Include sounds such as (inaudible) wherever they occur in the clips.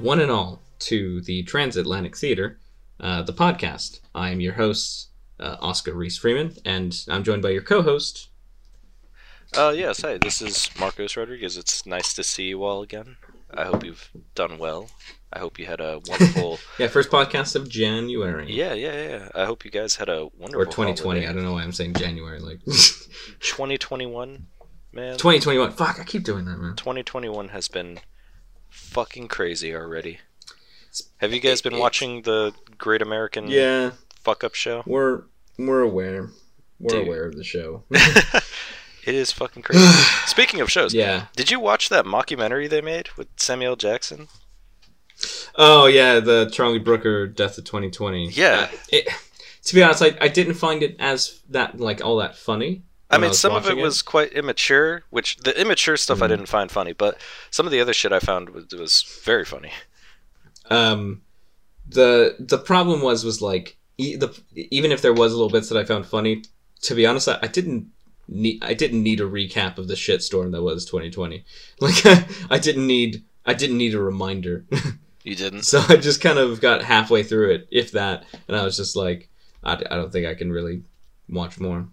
one and all, to the Transatlantic Theater, uh, the podcast. I am your host, uh, Oscar Reese Freeman, and I'm joined by your co host. Uh, yes, hi, this is Marcos Rodriguez. It's nice to see you all again. I hope you've done well. I hope you had a wonderful. (laughs) yeah, first podcast of January. Yeah, yeah, yeah. I hope you guys had a wonderful. Or 2020. holiday. I don't know why I'm saying January. Like (laughs) 2021, man. 2021. Fuck, I keep doing that, man. 2021 has been fucking crazy already. Have you guys been watching the Great American Yeah, Fuck Up Show? we're we're aware. We're Dude. aware of the show. (laughs) (laughs) It is fucking crazy. (sighs) Speaking of shows, yeah. did you watch that mockumentary they made with Samuel Jackson? Oh yeah, the Charlie Brooker Death of 2020. Yeah. Uh, it, to be honest, I, I didn't find it as that like all that funny. I mean, some of it watching was quite immature, which the immature stuff I Mhm. didn't find funny, but some of the other shit I found was, was very funny. Um, the the problem was was like e- the even if there was little bits that I found funny, to be honest, I, I didn't need I didn't need a recap of the shitstorm that was 2020. (laughs) Like I didn't need I didn't need a reminder. (laughs) You didn't? so I just kind of got halfway through it, if that, and I was just like, I, I don't think I can really watch more.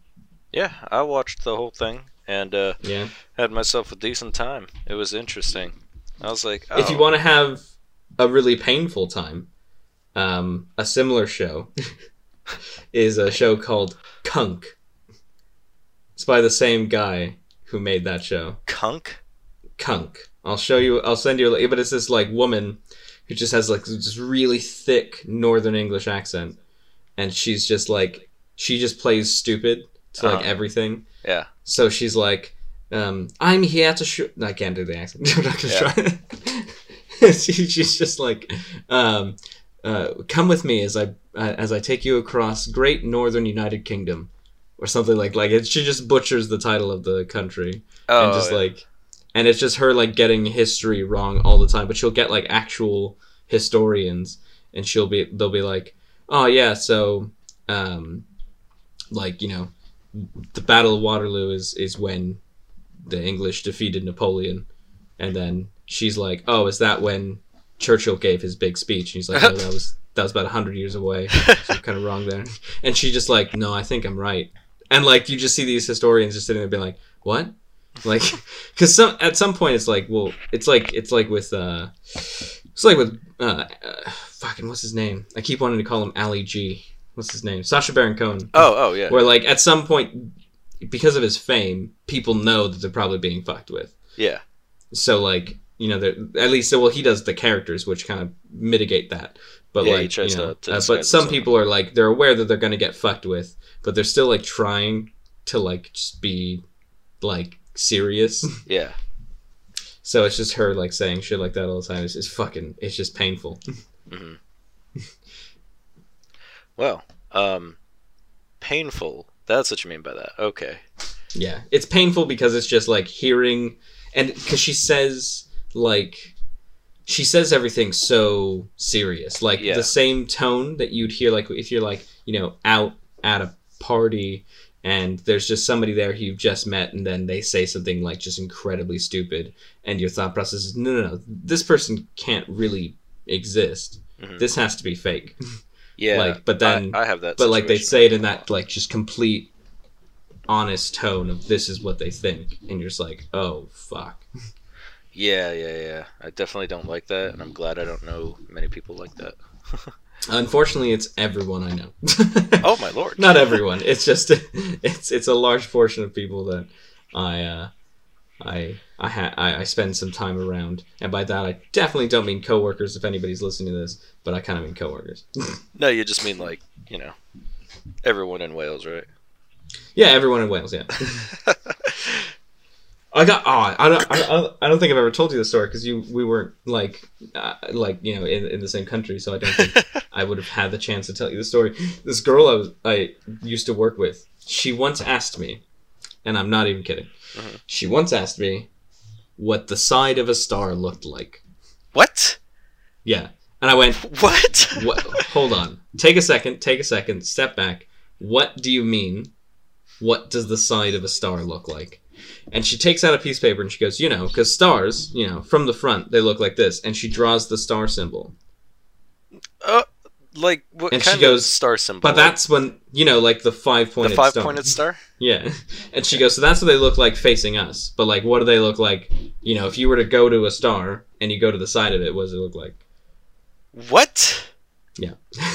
Yeah, I watched the whole thing and uh, Yeah. had myself a decent time. It was interesting. I was like, oh, If you want to have a really painful time, um, a similar show (laughs) is a show called Cunk. It's by the same guy who made that show. Cunk? Cunk. I'll show you. I'll send you. a But it's this like woman who just has like this really thick Northern English accent, and she's just like she just plays stupid to like Uh-huh. everything. Yeah. So she's like, um, "I'm here to show." I can't do the accent. (laughs) I'm not gonna try. (laughs) she, she's just like, um, uh, "Come with me as I uh, as I take you across Great Northern United Kingdom," or something like like it. She just butchers the title of the country Oh, and just yeah. like, and it's just her like getting history wrong all the time. But she'll get like actual historians, and she'll be they'll be like, "Oh yeah, so." Um, like you know the battle of waterloo is is when the english defeated napoleon. And then she's like oh is that when churchill gave his big speech? And he's like no that was that was about 100 years away. (laughs) So i'm kind of wrong there. And she just like no i think i'm right. And like you just see these historians just sitting there being like what? Like (laughs) because some at some point it's like well it's like it's like with uh it's like with uh, uh fucking what's his name? I keep wanting to call him ali g what's his name? Sacha baron cohen. Oh, oh, yeah. where like at some point because of his fame people know that they're probably being fucked with. Yeah. so like you know at least well he does the characters which kind of mitigate that. But Yeah, he like tries you know, to- to uh, but some people are like they're aware that they're going to get fucked with but they're still like trying to like just be like serious. (laughs) Yeah. so it's just her like saying shit like that all the time. It's, it's fucking it's just painful. Hmm Well, um, painful. That's what you mean by that. Okay. Yeah, it's painful because it's just like hearing, and because she says like, she says everything so serious, like Yeah. the same tone that you'd hear like if you're like you know out at a party and there's just somebody there who you've just met and then they say something like just incredibly stupid and your thought process is no no no this person can't really exist Mhm. this has to be fake (laughs) Yeah. Like, but then- I, I have that. but like they say it in that like just complete honest tone of this is what they think and you're just like oh fuck Yeah, yeah, yeah. I definitely don't like that, and I'm glad I don't know many people like that. (laughs) unfortunately it's everyone i know Oh my lord. (laughs) not everyone it's just (laughs) it's it's a large portion of people that i uh i I, ha- I I spend some time around, and by that I definitely don't mean coworkers. If anybody's listening to this, but I kind of mean coworkers. (laughs) No, you just mean like you know, everyone in Wales, right? yeah, everyone in Wales. Yeah, (laughs) I got. Oh, I don't. I, don't- I don't think I've ever told you the story because you we weren't like uh, like you know in, in the same country, so I don't think I would have had the chance to tell you the story. This girl I was I used to work with, she once asked me, and I'm not even kidding. Mhm. She once asked me what the side of a star looked like. what? Yeah, and I went, (laughs) What? what, hold on. Take a second. Take a second. Step back. What do you mean? What does the side of a star look like? And she takes out a piece of paper and she goes, you know, because stars, you know, from the front they look like this, and she draws the star symbol. Uh, like what And she goes, of star symbol? But that's when you know, like the five pointed the five star. pointed (laughs) star. Yeah. And she goes, so that's what they look like facing us. But like, what do they look like? You know, if you were to go to a star and you go to the side of it, what does it look like? What? Yeah. (laughs)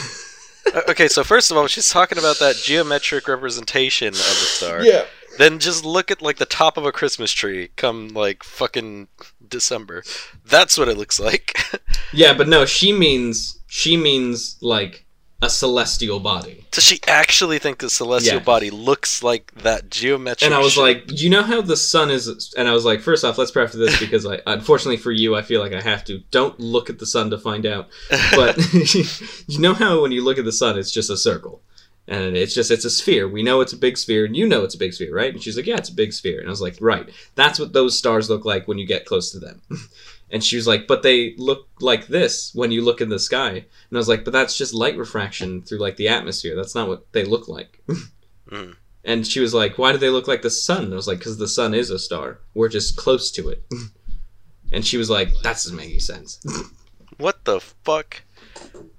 Okay, so first of all, she's talking about that geometric representation of a star. yeah. Then just look at like the top of a Christmas tree come like fucking December. That's what it looks like. (laughs) Yeah, but no, she means she means like a celestial body. Does she actually think the celestial Yeah. body looks like that geometric? And I was shit? like, you know how the sun is? And I was like, first off, let's preface this because I, (laughs) unfortunately for you, I feel like I have to. Don't look at the sun to find out. But (laughs) you know how when you look at the sun, it's just a circle, and it's just it's a sphere. We know it's a big sphere, and you know it's a big sphere, right? And she's like, yeah, it's a big sphere. And I was like, right, that's what those stars look like when you get close to them. (laughs) And she was like, but they look like this when you look in the sky. And I was like, but that's just light refraction through like the atmosphere. That's not what they look like. (laughs) Mm. And she was like, why do they look like the sun? And I was like, because the sun is a star. We're just close to it. (laughs) and she was like, that doesn't make any sense. (laughs) what the fuck?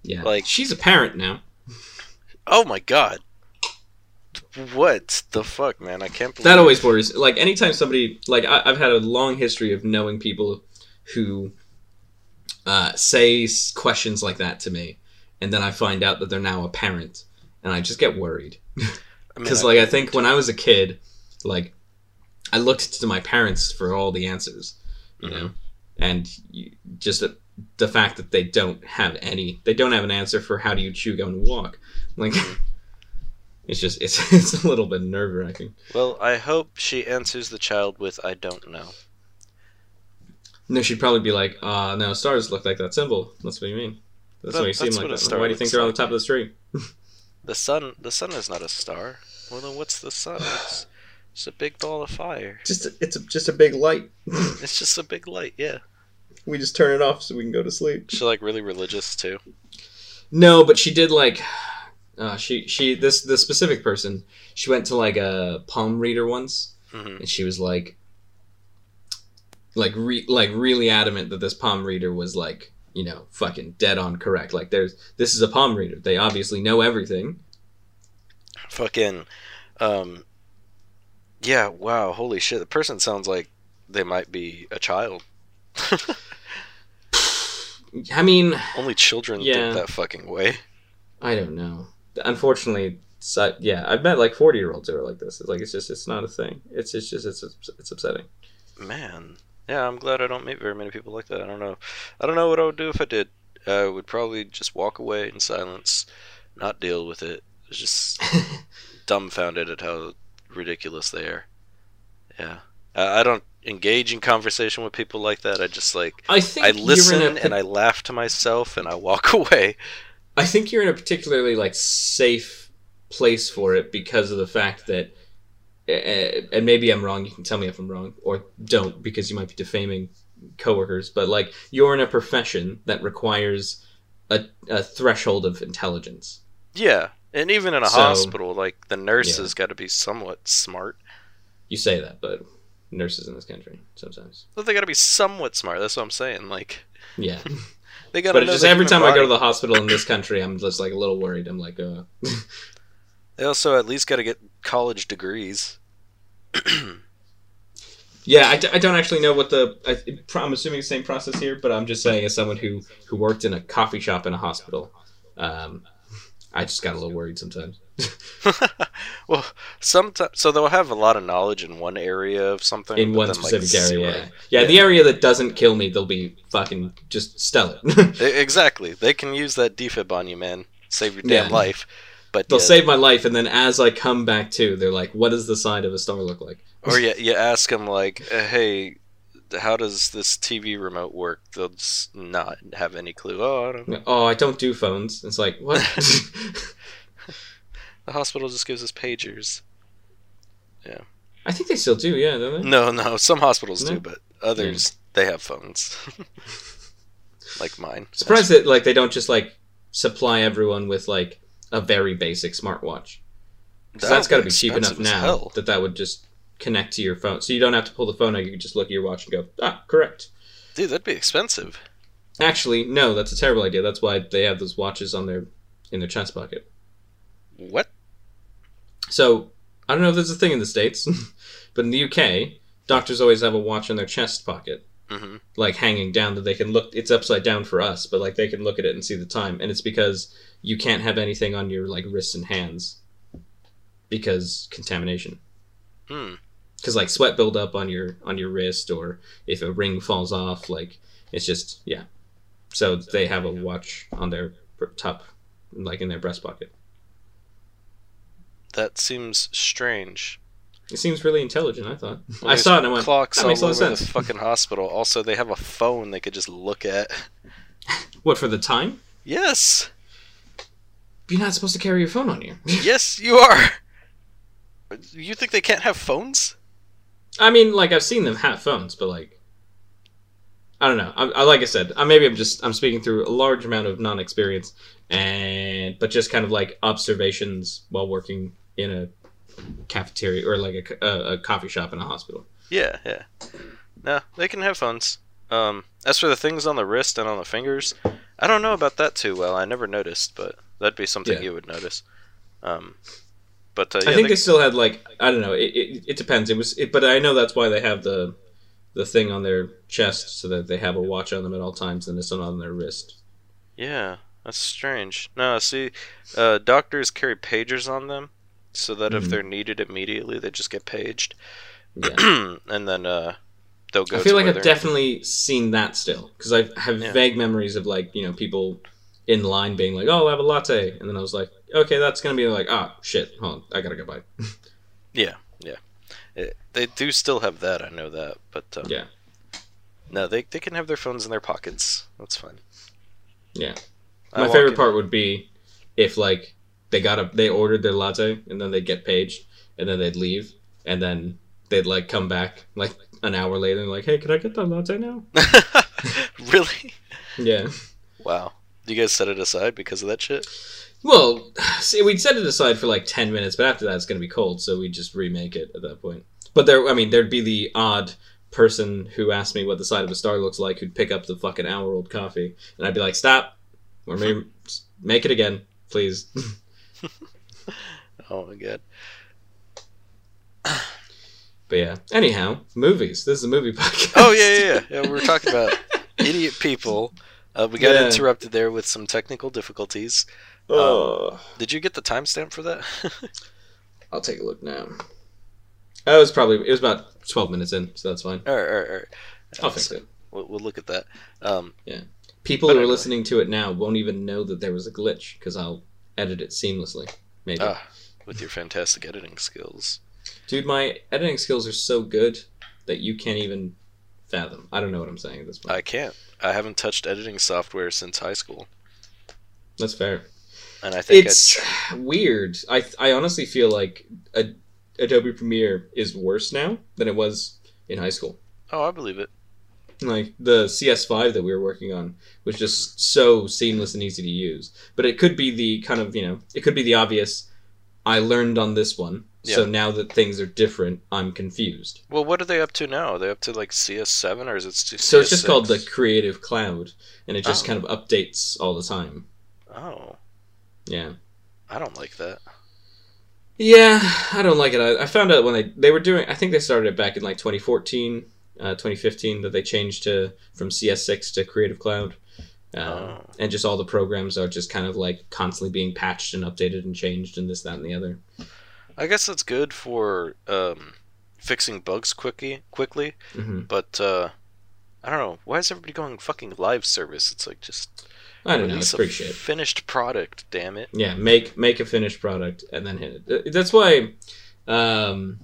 yeah. Like- she's a parent now. Oh my god. What the fuck, man? I can't believe That always worries. Like anytime somebody like I, I've had a long history of knowing people who uh, say questions like that to me, and then I find out that they're now a parent, and I just get worried (laughs) I mean, because like I think when I was a kid, like I looked to my parents for all the answers, you Mhm. know, and you, just the fact that they don't have any, they don't have an answer for how do you chew gum and walk, like. (laughs) It's just it's (laughs) it's a little bit nerve wracking. Well, I hope she answers the child with "I don't know." No, she'd probably be like, uh, no, stars look like that symbol. That's what you mean. That's That- what you seem like that. Why do you think they're on the like, top of the tree? (laughs) The sun, the sun is not a star. Well, then what's the sun? It's just a big ball of fire. Just a, it's a, just a big light. (laughs) It's just a big light. Yeah. we just turn it off so we can go to sleep. She's like really religious too. No, but she did like, uh, she she this this specific person. She went to like a palm reader once, hmm and she was like, like re- like really adamant that this palm reader was like you know fucking dead on correct. Like there's this is a palm reader. They obviously know everything. Fucking, um, yeah. Wow. Holy shit. The person sounds like they might be a child. (laughs) I mean, Only children Yeah. think that fucking way. I don't know. Unfortunately, so, yeah, I've met like forty year olds who are like this. It's like it's just it's not a thing. It's it's just it's it's upsetting. Man. Yeah, I'm glad I don't meet very many people like that. I don't know. I don't know what I would do if I did. I would probably just walk away in silence, not deal with it. Just (laughs) dumbfounded at how ridiculous they are. Yeah. I I don't engage in conversation with people like that. I just like I think I listen a, and I laugh to myself and I walk (laughs) away. I think you're in a particularly like safe place for it because of the fact that, and maybe I'm wrong. You can tell me if I'm wrong, or don't because you might be defaming coworkers. But like you're in a profession that requires a, a threshold of intelligence. Yeah. And even in a So- hospital, like the nurses got to be somewhat smart. You say that, but nurses in this country sometimes. But they got to be somewhat smart. That's what I'm saying. Like Yeah, (laughs) they got but it's just every time I go to the hospital in this country, I'm just like a little worried. I'm like, uh, (laughs) They also at least got to get college degrees. (clears throat) Yeah, I, d- I don't actually know what the. I, I'm assuming the same process here, but I'm just saying, as someone who who worked in a coffee shop in a hospital, um, I just got a little worried sometimes. (laughs) (laughs) well, sometimes so they'll have a lot of knowledge in one area of something. In one then, like, specific area, zero. yeah. yeah, the area that doesn't kill me, they'll be fucking just stellar. (laughs) Exactly. They can use that defib on you, man. Save your damn Yeah. life. But they'll yeah, save my life, and then as I come back to, they're like, "What does the side of a star look like?" or you, you ask them like, uh, "Hey, how does this TV remote work?" They'll just not have any clue. Oh, I don't know. Oh, I don't do phones. It's like what? (laughs) (laughs) The hospital just gives us pagers. Yeah. I think they still do. Yeah, don't they? No, no. Some hospitals No? do, but others they have phones, (laughs) like mine. Surprised that like they don't just like supply everyone with like a very basic smartwatch. That that's got to be be cheap enough now hell. that that would just connect to your phone, so you don't have to pull the phone out. You can just look at your watch and go, ah, correct. Dude, that'd be expensive. Actually, no, that's a terrible idea. That's why they have those watches on their in their chest pocket. What? So I don't know if there's a thing in the states, (laughs) but in the UK, doctors always have a watch in their chest pocket, hmm like hanging down that they can look. It's upside down for us, but like they can look at it and see the time, and it's because you can't have anything on your like wrists and hands because contamination. Hmm. Because like sweat buildup on your on your wrist, or if a ring falls off, like it's just yeah. So they have a watch on their top, like in their breast pocket. That seems strange. It seems really intelligent. I thought. I saw it and I went. clocks that all makes a lot over of the sense. fucking hospital. Also, they have a phone they could just look at. What for the time? Yes, You're not supposed to carry your phone on you. (laughs) yes, you are. You think they can't have phones? I mean, like I've seen them have phones, but like, I don't know. I, I like I said, I, maybe I'm just I'm speaking through a large amount of non-experience, and but just kind of like observations while working in a cafeteria or like a, a, a coffee shop in a hospital. Yeah, yeah. No, they can have phones. Um, as for the things on the wrist and on the fingers, I don't know about that too well. I never noticed, but that'd be something Yeah. you would notice. Um, but uh, I think they- they still had like I don't know. It, it, it depends. It was, it, but I know that's why they have the the thing on their chest so that they have a watch on them at all times and it's not on their wrist. Yeah, that's strange. No, see, uh, doctors carry pagers on them, so that if Mhm. they're needed immediately, they just get paged, Yeah. (clears throat) and then uh, they'll go. I feel like I've definitely seen that still because I have Yeah. vague memories of like you know people in line being like, "Oh, I'll have a latte," and then I was like, "Okay, that's gonna be like, ah, shit, hold on, I gotta go buy." (laughs) Yeah, yeah. It, they do still have that. I know that, but um, Yeah. No, they they can have their phones in their pockets. That's fine. Yeah. My favorite in- part would be if like they got a they ordered their latte and then they'd get paged and then they'd leave and then they'd like come back like an hour later and like, "Hey, can I get that latte now?" (laughs) really? Yeah. Wow. Do you guys set it aside because of that shit? Well, (sighs) see, we'd set it aside for like ten minutes, but after that, it's gonna be cold, so we just remake it at that point. But there, I mean, there'd be the odd person who asked me what the side of a star looks like, who'd pick up the fucking hour-old coffee, and I'd be like, "Stop, or maybe (laughs) make it again, please." (laughs) Oh my god. but yeah. Anyhow, movies. This is a movie oh, podcast. Oh yeah, yeah, yeah. yeah we're talking about (laughs) idiot people. Uh, we got Yeah. interrupted there with some technical difficulties. Oh, Did you get the timestamp for that? (laughs) I'll take a look now. Oh, it was probably it was about twelve minutes in, so that's fine. all right, all right, all right. I'll fix it. We'll, we'll look at that. Um, People who are listening to it now won't even know that there was a glitch because I'll edit it seamlessly. Maybe. ah, with your fantastic editing skills. Dude, my editing skills are so good that you can't even fathom. I don't know what I'm saying at this point. I can't. I haven't touched editing software since high school, That's fair. and I think It's weird. I I honestly feel like a, Adobe Premiere is worse now than it was in high school. Oh, I believe it. Like the CS5 that we were working on was just so seamless and easy to use. But it could be the kind of, you know, it could be the obvious I learned on this one. So now that things are different, I'm confused. Well, what are they up to now? Are they up to like CS7 or is it st- So it's just called the Creative Cloud and it just Oh. kind of updates all the time. Oh, Yeah. I don't like that. Yeah, I don't like it. I, I found out when they they were doing. I think they started it back in like 2014, uh, 2015 that they changed to from CS6 to Creative Cloud, uh, Oh. and just all the programs are just kind of like constantly being patched and updated and changed and this, that, and the other. I guess that's good for um, fixing bugs quickly. Quickly, hmm but uh, I don't know. Why is everybody going fucking live service? It's like just I don't know. It's a pretty shit. finished product. Damn it. Yeah, make make a finished product and then hit it. Uh, That's why. Um,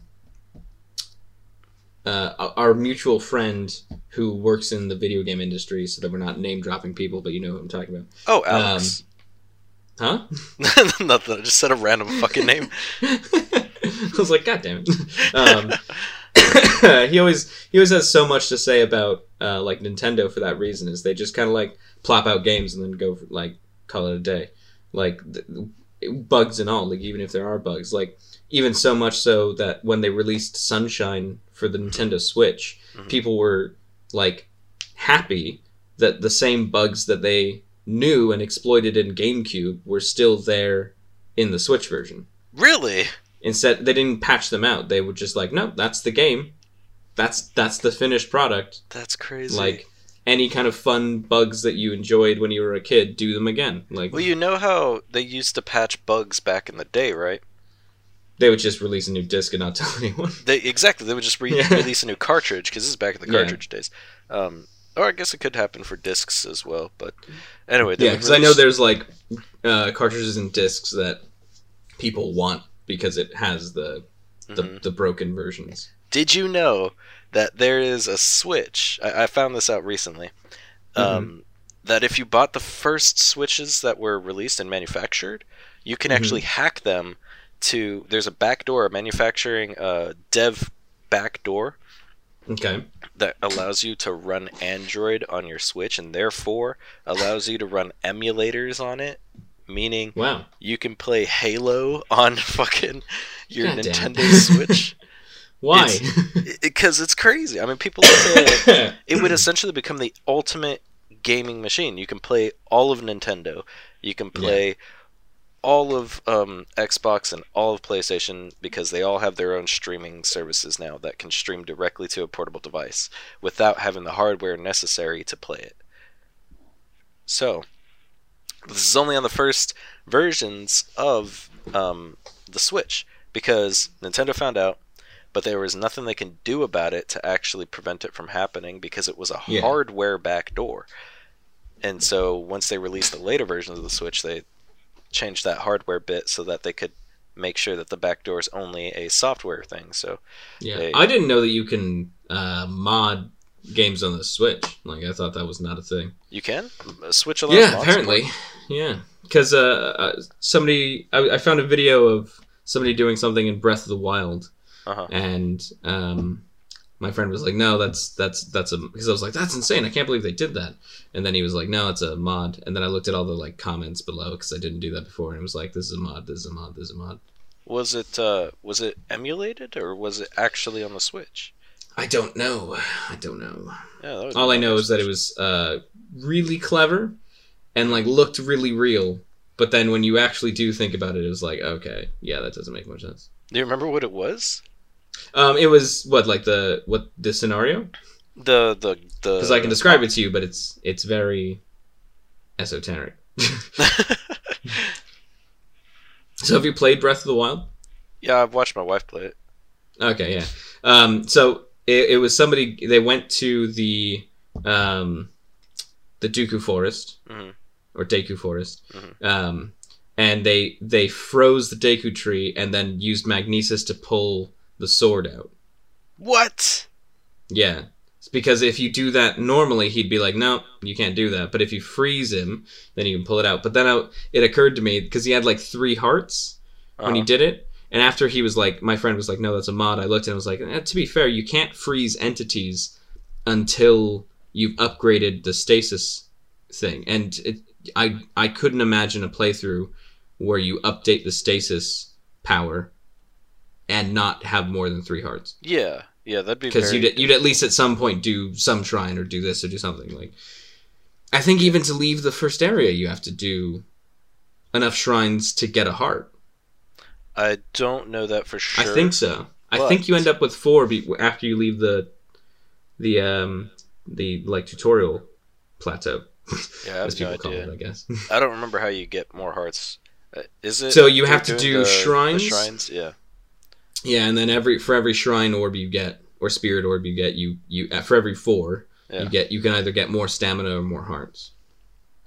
uh, our mutual friend who works in the video game industry, so that we're not name dropping people, but you know who I'm talking about. Oh, Alex. Huh? (laughs) Nothing. I just said a random fucking name. (laughs) I was like, God damn it. Um, (coughs) he always he always has so much to say about uh, like Nintendo for that reason is they just kind of like plop out games and then go for, like call it a day. Like th- bugs and all. Like even if there are bugs, like even so much so that when they released Sunshine for the Nintendo Switch, Mhm. people were like happy that the same bugs that they knew and exploited in GameCube were still there in the Switch version. Really? Instead, they didn't patch them out. They were just like, no, that's the game. That's that's the finished product. That's crazy. Like any kind of fun bugs that you enjoyed when you were a kid, do them again. Like well, you know how they used to patch bugs back in the day, right? they would just release a new disc and not (laughs) tell anyone. They exactly. They would just re- Yeah. release a new cartridge because this is back in the Yeah. cartridge days. Um, or I guess it could happen for discs as well. But anyway, Yeah, because I know there's like uh, cartridges and discs that people want because it has the the, Mhm. the broken versions. Did you know that there is a switch? I, I found this out recently. Um, That if you bought the first switches that were released and manufactured, you can Mhm. actually hack them to. There's a backdoor, a manufacturing uh, dev backdoor Okay. That allows you to run Android on your Switch and therefore allows you to run emulators on it. Meaning Wow. you can play Halo on (laughs) fucking your God. Nintendo Switch. (laughs) Why? Because (laughs) it's crazy. I mean, people at it it would essentially become the ultimate gaming machine. You can play all of Nintendo. You can play all of um, Xbox and all of PlayStation because they all have their own streaming services now that can stream directly to a portable device without having the hardware necessary to play it. So, this is only on the first versions of um, the Switch because Nintendo found out but there was nothing they can do about it to actually prevent it from happening because it was a Yeah. hardware backdoor. And so once they released the later versions of the Switch, they changed that hardware bit so that they could make sure that the backdoor is only a software thing. So yeah, They- I didn't know that you can uh, mod games on the Switch. Like I thought that was not a thing. you can Switch A allows yeah, apparently. Yeah, because uh, uh, somebody I, I found a video of somebody doing something in Breath of the Wild, Uh-huh. and um, my friend was like, "No, that's that's that's a," because I was like, "That's insane! I can't believe they did that." And then he was like, "No, it's a mod." And then I looked at all the like comments below because I didn't do that before, and it was like, "This is a mod. This is a mod. This is a mod." Was it uh, was it emulated or was it actually on the Switch? I don't know. I don't know. Yeah, All I know is that it was uh, really clever and like looked really real. But then when you actually do think about it, it was like, okay, yeah, that doesn't make much sense. Do you remember what it was? Um, it was what like the what the scenario The the the because I can describe it to you, but it's it's very esoteric. (laughs) (laughs) so have you played Breath of the Wild? yeah, I've watched my wife play it. Okay, yeah. Um, so it, it was somebody they went to the um, the Dooku Forest Mhm. or Deku Forest, Mhm. um, and they they froze the Deku tree and then used magnesis to pull the sword out. What? Yeah, it's because if you do that normally, he'd be like, "No, you can't do that." But if you freeze him, then you can pull it out. But then I, it occurred to me because he had like three hearts when he Uh-huh. did it. And after he was like, my friend was like, no, that's a mod. I looked and I was like, eh, to be fair, you can't freeze entities until you've upgraded the stasis thing. And it, I, I couldn't imagine a playthrough where you update the stasis power and not have more than three hearts. Yeah, yeah, that'd be Because you'd, you'd at least at some point do some shrine or do this or do something. Like, I think even to leave the first area, you have to do enough shrines to get a heart. I don't know that for sure. I think so. I think you end up with four be- after you leave the the um the like tutorial plateau, (laughs) Yeah, I have as no people call idea. it, I guess. I don't remember how you get more hearts. Uh, is it? So you have to do the- the shrines? shrines, yeah. Yeah, and then every for every shrine orb you get or spirit orb you get, you you uh, for every four Yeah. you get you can either get more stamina or more hearts.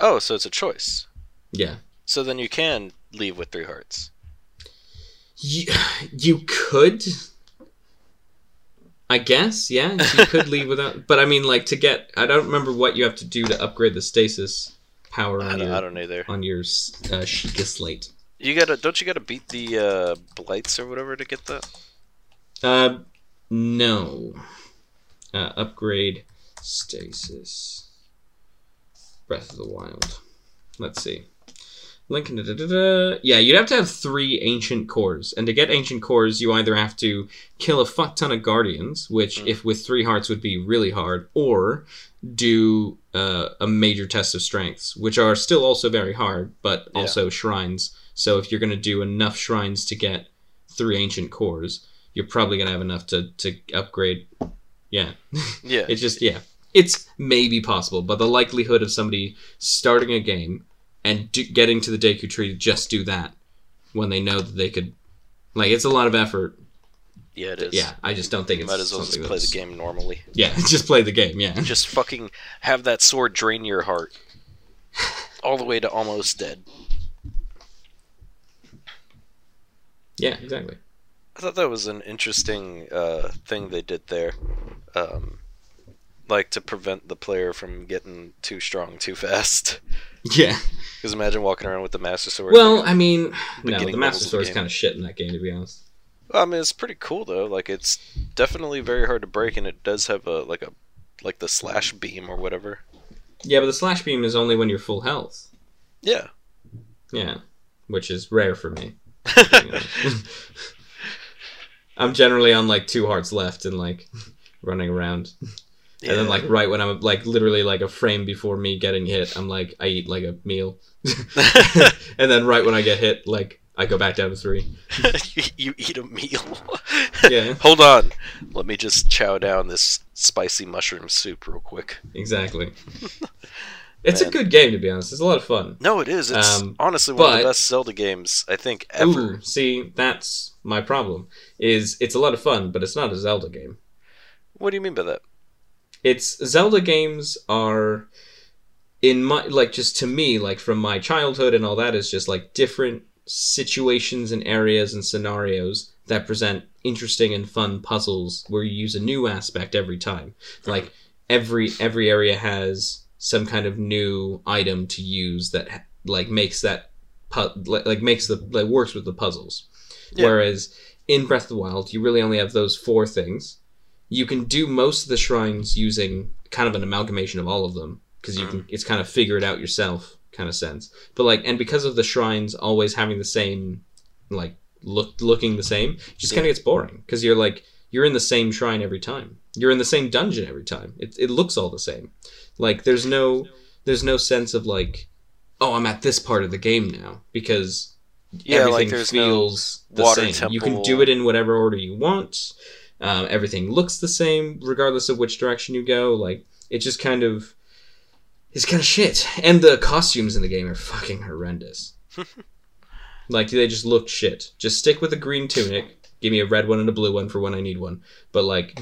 Oh, so it's a choice. Yeah, So then you can leave with three hearts. you, (sighs) you could. I guess, yeah, you (laughs) could leave without. But I mean, like to get, I don't remember what you have to do to upgrade the stasis power I on don't, your I don't either. on your uh, Sheikah slate. You gotta, don't you gotta beat the uh, blights or whatever to get that? Uh, no. Uh, upgrade stasis. Breath of the Wild. Let's see. Da, da, da, da. Yeah, you'd have to have three ancient cores, and to get ancient cores, you either have to kill a fuck ton of guardians, which, Mm. if with three hearts, would be really hard, or do uh, a major test of strengths, which are still also very hard, but Yeah. also shrines. So if you're going to do enough shrines to get three ancient cores, you're probably going to have enough to to upgrade. Yeah. (laughs) Yeah. It's just yeah, it's maybe possible, but the likelihood of somebody starting a game and do, getting to the Deku Tree to just do that when they know that they could, like, it's a lot of effort. yeah, it is. Yeah, I just don't think You it's might as well just play the game normally. Yeah, (laughs) just play the game. Yeah, Just fucking have that sword drain your heart. (laughs) All the way to almost dead. Yeah, exactly. I thought that was an interesting uh, thing they did there. Um, like to prevent the player from getting too strong too fast. (laughs) Yeah. Because imagine walking around with the Master Sword. Well, I mean, no, the Master Sword is kind of shit in that game, to be honest. I mean, it's pretty cool though. Like, it's definitely very hard to break, and it does have a like a like the slash beam or whatever. Yeah, but the slash beam is only when you're full health. Yeah. Yeah, which is rare for me. (laughs) I'm generally on like two hearts left and like running around. And then like right when I'm like literally like a frame before me getting hit, I'm like I eat like a meal. (laughs) and then right when I get hit, like I go back down to three. you, (laughs) you eat a meal. Yeah. Hold on. Let me just chow down this spicy mushroom soup real quick. Exactly. It's a good game to be honest. It's a lot of fun. No, it is. It's Um, honestly one of the best Zelda games I think ever. Ooh, see, that's my problem. Is it's a lot of fun, but it's not a Zelda game. What do you mean by that? it's Zelda games are in my like just to me like from my childhood and all that is just like different situations and areas and scenarios that present interesting and fun puzzles where you use a new aspect every time like every every area has some kind of new item to use that like makes that pu- like, like makes the like works with the puzzles. Yeah. whereas in breath of the wild you really only have those four things. You can do most of the shrines using kind of an amalgamation of all of them because you mm. can it's kind of figure it out yourself kind of sense. But like and because of the shrines always having the same like look looking the same it just kind of gets boring because you're like you're in the same shrine every time. You're in the same dungeon every time. It, it looks all the same like there's no there's no sense of like oh i'm at this part of the game now because Yeah, everything like feels no the same. You can do it in whatever order you want. Um, everything looks the same regardless of which direction you go. Like it just kind of it's kind of shit. And the costumes in the game are fucking horrendous. (laughs) Like they just look shit. Just stick with a green tunic. Give me a red one and a blue one for when i need one. But like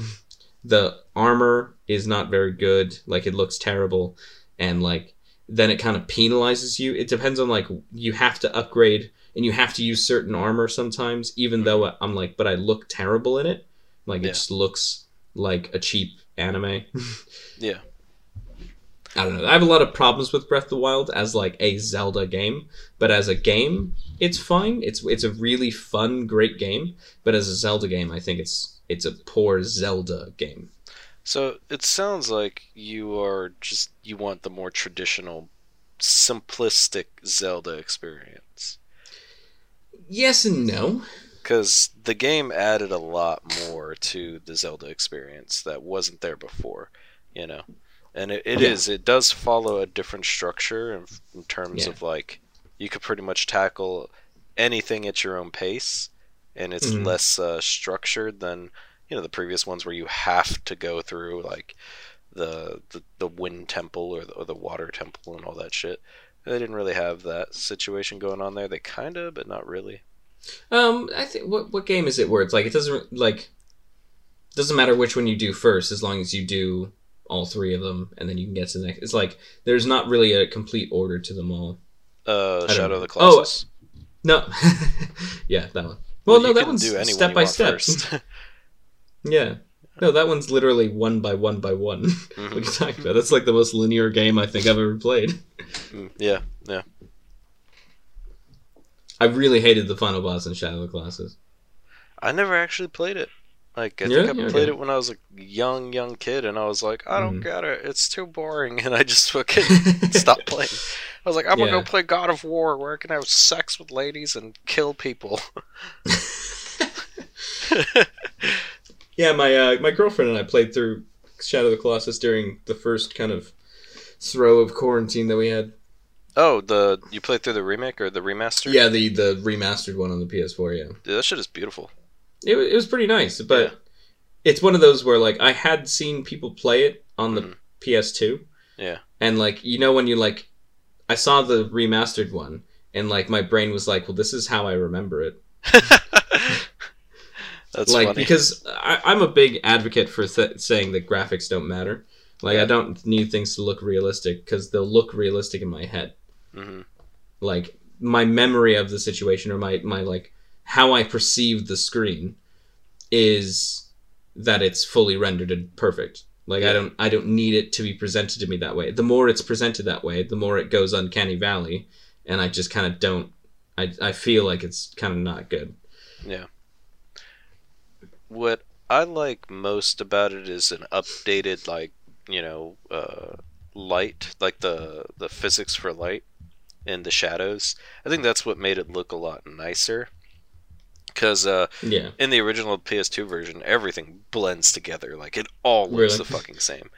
the armor is not very good like it looks terrible and like then it kind of penalizes you it depends on like you have to upgrade and you have to use certain armor sometimes even though mm-hmm. i'm like but i look terrible in it like Yeah. it just looks like a cheap anime (laughs) Yeah. I don't know. I have a lot of problems with Breath of the Wild as like a Zelda game, but as a game, it's fine. It's it's a really fun, great game. But as a Zelda game, I think it's it's a poor Zelda game. So it sounds like you are just you want the more traditional, simplistic Zelda experience. Yes and no. Because the game added a lot more to the Zelda experience that wasn't there before, you know. And it, it Yeah. is, it does follow a different structure in, in terms Yeah. of like you could pretty much tackle anything at your own pace, and it's Mhm. less uh, structured than you know the previous ones where you have to go through like the the, the wind temple or the, or the water temple and all that shit. They didn't really have that situation going on there. They kind of, but not really. Um, I think what what game is it where it's like it doesn't like doesn't matter which one you do first as long as you do all three of them and then you can get to the next. It's like there's not really a complete order to them all. Uh, Shadow of the Oh, No, (laughs) yeah, that one. Well, no, that one's do any one step by step. (laughs) Yeah. No, that one's literally one by one by one. what are you talking about? That's like the most linear game I think I've ever played. (laughs) Mm, yeah, yeah. I really hated the final boss in Shadow Colossus. I never actually played it. Like I Yeah? think I Yeah, played okay. it when I was a young, young kid, and I was like, I don't Mhm. get it. It's too boring, (laughs) and I just fucking (laughs) stopped playing. I was like, I'm gonna go play God of War, where I can have sex with ladies and kill people. Yeah, my uh, my girlfriend and I played through Shadow of the Colossus during the first kind of throw of quarantine that we had. oh, the you played through the remake or the remaster? Yeah, the the remastered one on the PS4. Yeah, Dude, that shit is beautiful. it, it was pretty nice, but Yeah. it's one of those where like I had seen people play it on the Mhm. PS2. Yeah. and like you know when you like, I saw the remastered one, and like my brain was like, well, this is how I remember it. (laughs) That's like funny. because I, I'm a big advocate for th- saying that graphics don't matter. Like Yeah. I don't need things to look realistic because they'll look realistic in my head. hmm Like my memory of the situation or my my like how I perceive the screen is that it's fully rendered and perfect. Like I don't I don't need it to be presented to me that way. The more it's presented that way, the more it goes uncanny valley, and I just kind of don't. I I feel like it's kind of not good. What I like most about it is an updated, like you know, uh, light, like the the physics for light and the shadows. I think that's what made it look a lot nicer. Because uh, Yeah. in the original PS2 version, everything blends together. Like it all looks Really? the fucking same.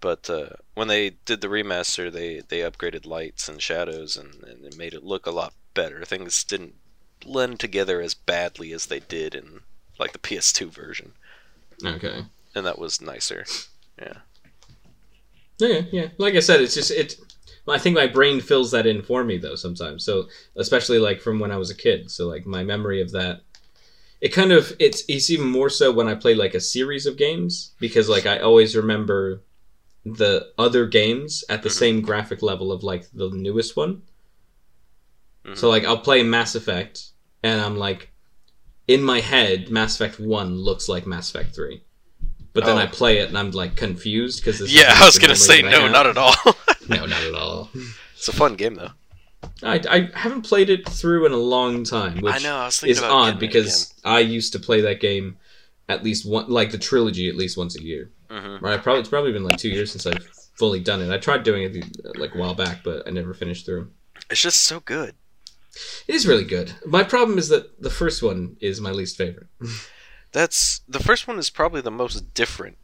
But uh, when they did the remaster, they they upgraded lights and shadows, and, and it made it look a lot better. Things didn't blend together as badly as they did in like the PS2 version, Okay. and that was nicer. Yeah, yeah. Yeah. Like I said, it's just it. I think my brain fills that in for me though sometimes. So especially like from when I was a kid. So like my memory of that, it kind of it's it's even more so when I play like a series of games because like I always remember the other games at the Mhm. same graphic level of like the newest one. Mhm. So like I'll play Mass Effect and I'm like in my head Mass Effect 1 looks like Mass Effect 3. But then Oh. I play it and I'm like confused because Yeah, I was gonna say no, not at all. (laughs) no, not at all. it's a fun game though. I, I haven't played it through in a long time, which I know. I was thinking is odd because I used to play that game at least one, like the trilogy, at least once a year. Mhm. Right? Probably it's probably been like two years since I've fully done it. I tried doing it like a while back, but I never finished through. It's just so good. It is really good. My problem is that the first one is my least favorite. That's the first one is probably the most different.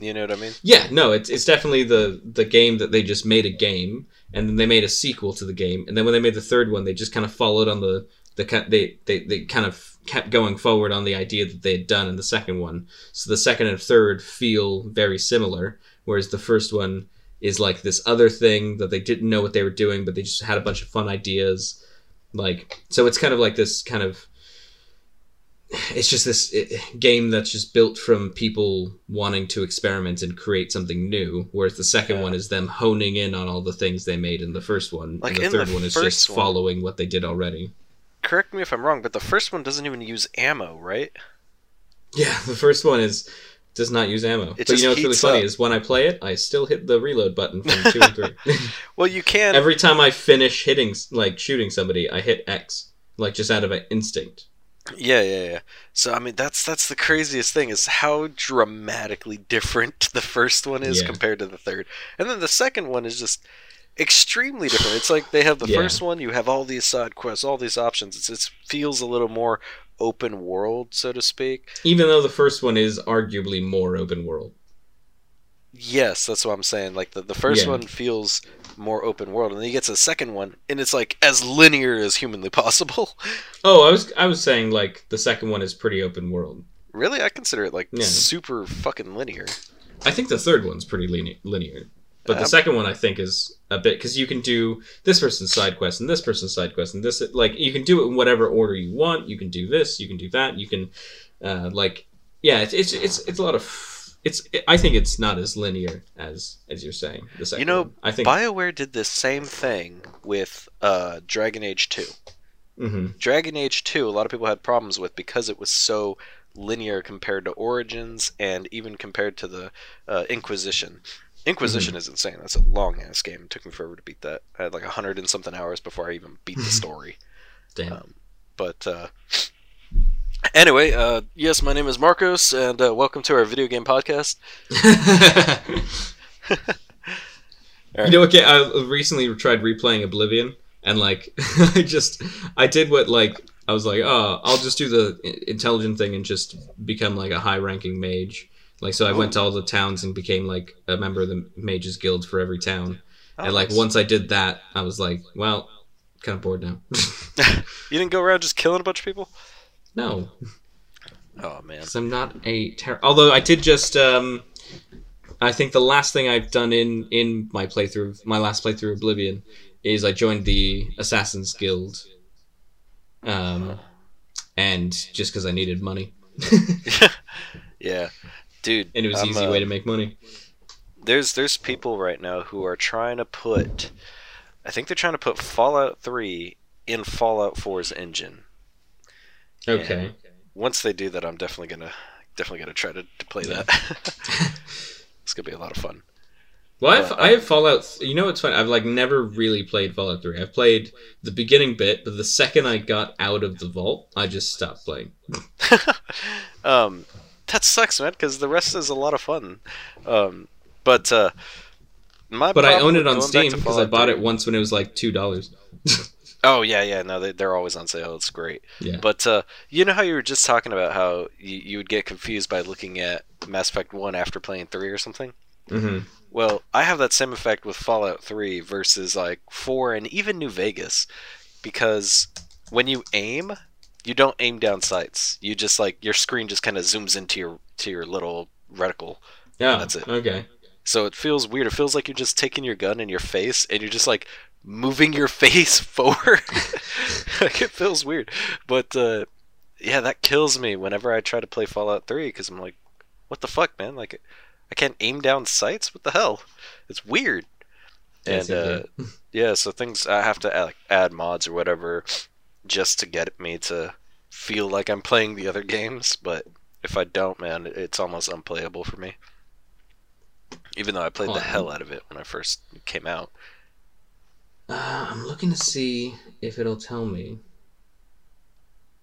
You know what I mean? Yeah, no, it's it's definitely the the game that they just made a game, and then they made a sequel to the game, and then when they made the third one, they just kind of followed on the the they they they kind of kept going forward on the idea that they had done in the second one. So the second and third feel very similar, whereas the first one is like this other thing that they didn't know what they were doing, but they just had a bunch of fun ideas. Like so, it's kind of like this kind of it's just this eh, game that's just built from people wanting to experiment and create something new whereas the second Yeah. one is them honing in on all the things they made in the first one Like, and the in the third one is just one- following what they did already Correct me if I'm wrong, but the first one doesn't even use ammo, right? yeah the first one is does not use ammo but you know what's really funny up. is when i play it i still hit the reload button from two and three (laughs) Well, you can. every time i finish hitting like shooting somebody i hit x like just out of an instinct Yeah, yeah, yeah. So I mean, that's that's the craziest thing is how dramatically different (laughs) the first one is Yeah. compared to the third, and then the second one is just extremely different. It's like they have the Yeah. first one, you have all these side quests, all these options. It's, it feels a little more open world, so to speak. even though the first one is arguably more open world Yes, that's what I'm saying. Like the, the first Yeah. one feels more open world, and then you get a second one, and it's like as linear as humanly (laughs) possible. oh i was i was saying like the second one is pretty open world really, I consider it like Yeah. super fucking linear. I think the third one's pretty linear. But Um, the second one I think is a bit because you can do this person's side quest and this person's side quest and this like you can do it in whatever order you want. You can do this, you can do that. You can uh, like yeah, it's, it's it's it's a lot of it's I think it's not as linear as as you're saying. The second You know, one. I think BioWare did the same thing with uh, Dragon Age 2. Mhm. Dragon Age 2, a lot of people had problems with because it was so linear compared to Origins and even compared to the uh, Inquisition. Inquisition Mm-hmm. is insane. That's a long ass game. It took me forever to beat that. I had like a hundred and something hours before I even beat the (laughs) story. damn. Um, but uh, Anyway, uh, yes, my name is Marcos, and uh, welcome to our video game podcast. (laughs) (laughs) You know what? ga- I recently tried replaying Oblivion, and like, I just, I did what like I was like, oh, I'll just do the intelligent thing and just become like a high-ranking mage. Like, so I went to all the towns and became like a member of the mages guild for every town. Oh, and like nice. once I did that, I was like, well, kind of bored now. (laughs) (laughs) you didn't go around just killing a bunch of people. no, Oh man, because I'm not a terror. Although I did just, um, I think the last thing I've done in in my playthrough, my last playthrough of Oblivion, is I joined the Assassins Guild. Um, and just because I needed money, (laughs) yeah, dude. and it was an I'm, easy uh, way to make money. there's there's people right now who are trying to put I think they're trying to put Fallout 3 in Fallout 4's engine. Okay. Once they do that, I'm definitely going to definitely to try to, to play Yeah. that. (laughs) it's going to be a lot of fun. Well, I've, I have Fallout. You know what's funny? I've like never really played Fallout Three. I've played the beginning bit, but the second I got out of the vault, I just stopped playing. (laughs) um that sucks, man, cuz the rest is a lot of fun. Um but uh my But I own it on Steam because I bought 3 it once when it was like two dollars. (laughs) Oh yeah, yeah. No, they, they're always on sale. It's great. Yeah. But uh, you know how you were just talking about how you, you would get confused by looking at Mass Effect One after playing three or something. hmm Well, I have that same effect with Fallout Three versus like four and even New Vegas, because when you aim, you don't aim down sights. You just like your screen just kind of zooms into your to your little reticle. Yeah. That's it. Okay. So it feels weird. It feels like you're just taking your gun in your face and you're just like moving your (laughs) face forward. (laughs) like it feels weird. But uh, yeah, that kills me whenever I try to play Fallout 3 because I'm like, what the fuck, man? Like, I can't aim down sights? What the hell? It's weird. Yes, and uh, yeah, so things I have to add, like, add mods or whatever just to get me to feel like I'm playing the other games. But if I don't, man, it's almost unplayable for me. Even though I played the hell out of it when I first came out. Uh, I'm looking to see if it'll tell me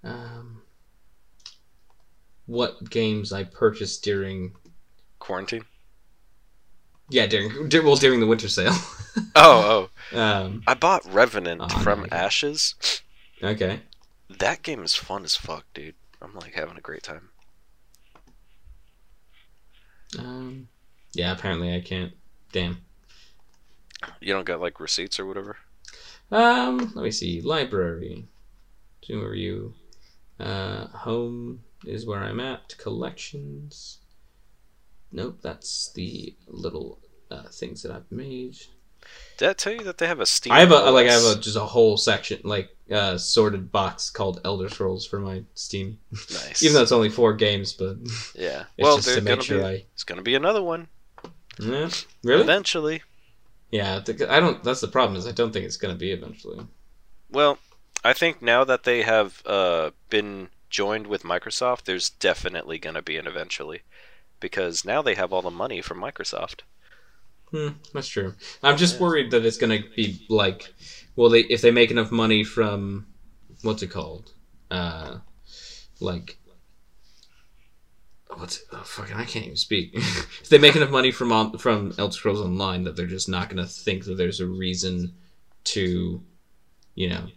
um, what games I purchased during. Quarantine? Yeah, during dur- well during the winter sale. Oh, oh. (laughs) um, I bought Remnant Oh, from. Ashes. Okay. That game is fun as fuck, dude. I'm like having a great time. Um, yeah, apparently I can't. Damn. You don't got like receipts or whatever? Um, let me see. Library. A review. Uh, home is where I'm at. Collections. Nope, that's the little uh, things that I've made. Did I tell you that they have a Steam? I have a like I have a just a whole section like uh, sorted box called Elder Scrolls for my Steam. nice. (laughs) Even though it's only four games, but (laughs) yeah. it's well, just to make sure be I. it's gonna be another one Yeah, really? eventually. Yeah, I don't. That's the problem is I don't think it's gonna be eventually. Well, I think now that they have uh, been joined with Microsoft, there's definitely gonna be an eventually, because now they have all the money from Microsoft. Hmm, that's true. I'm just worried that it's gonna be like, well, they if they make enough money from, what's it called, uh, like, what's it, oh fucking I can't even speak. (laughs) if they make enough money from on, from Elder Scrolls Online, that they're just not gonna think that there's a reason to, you know,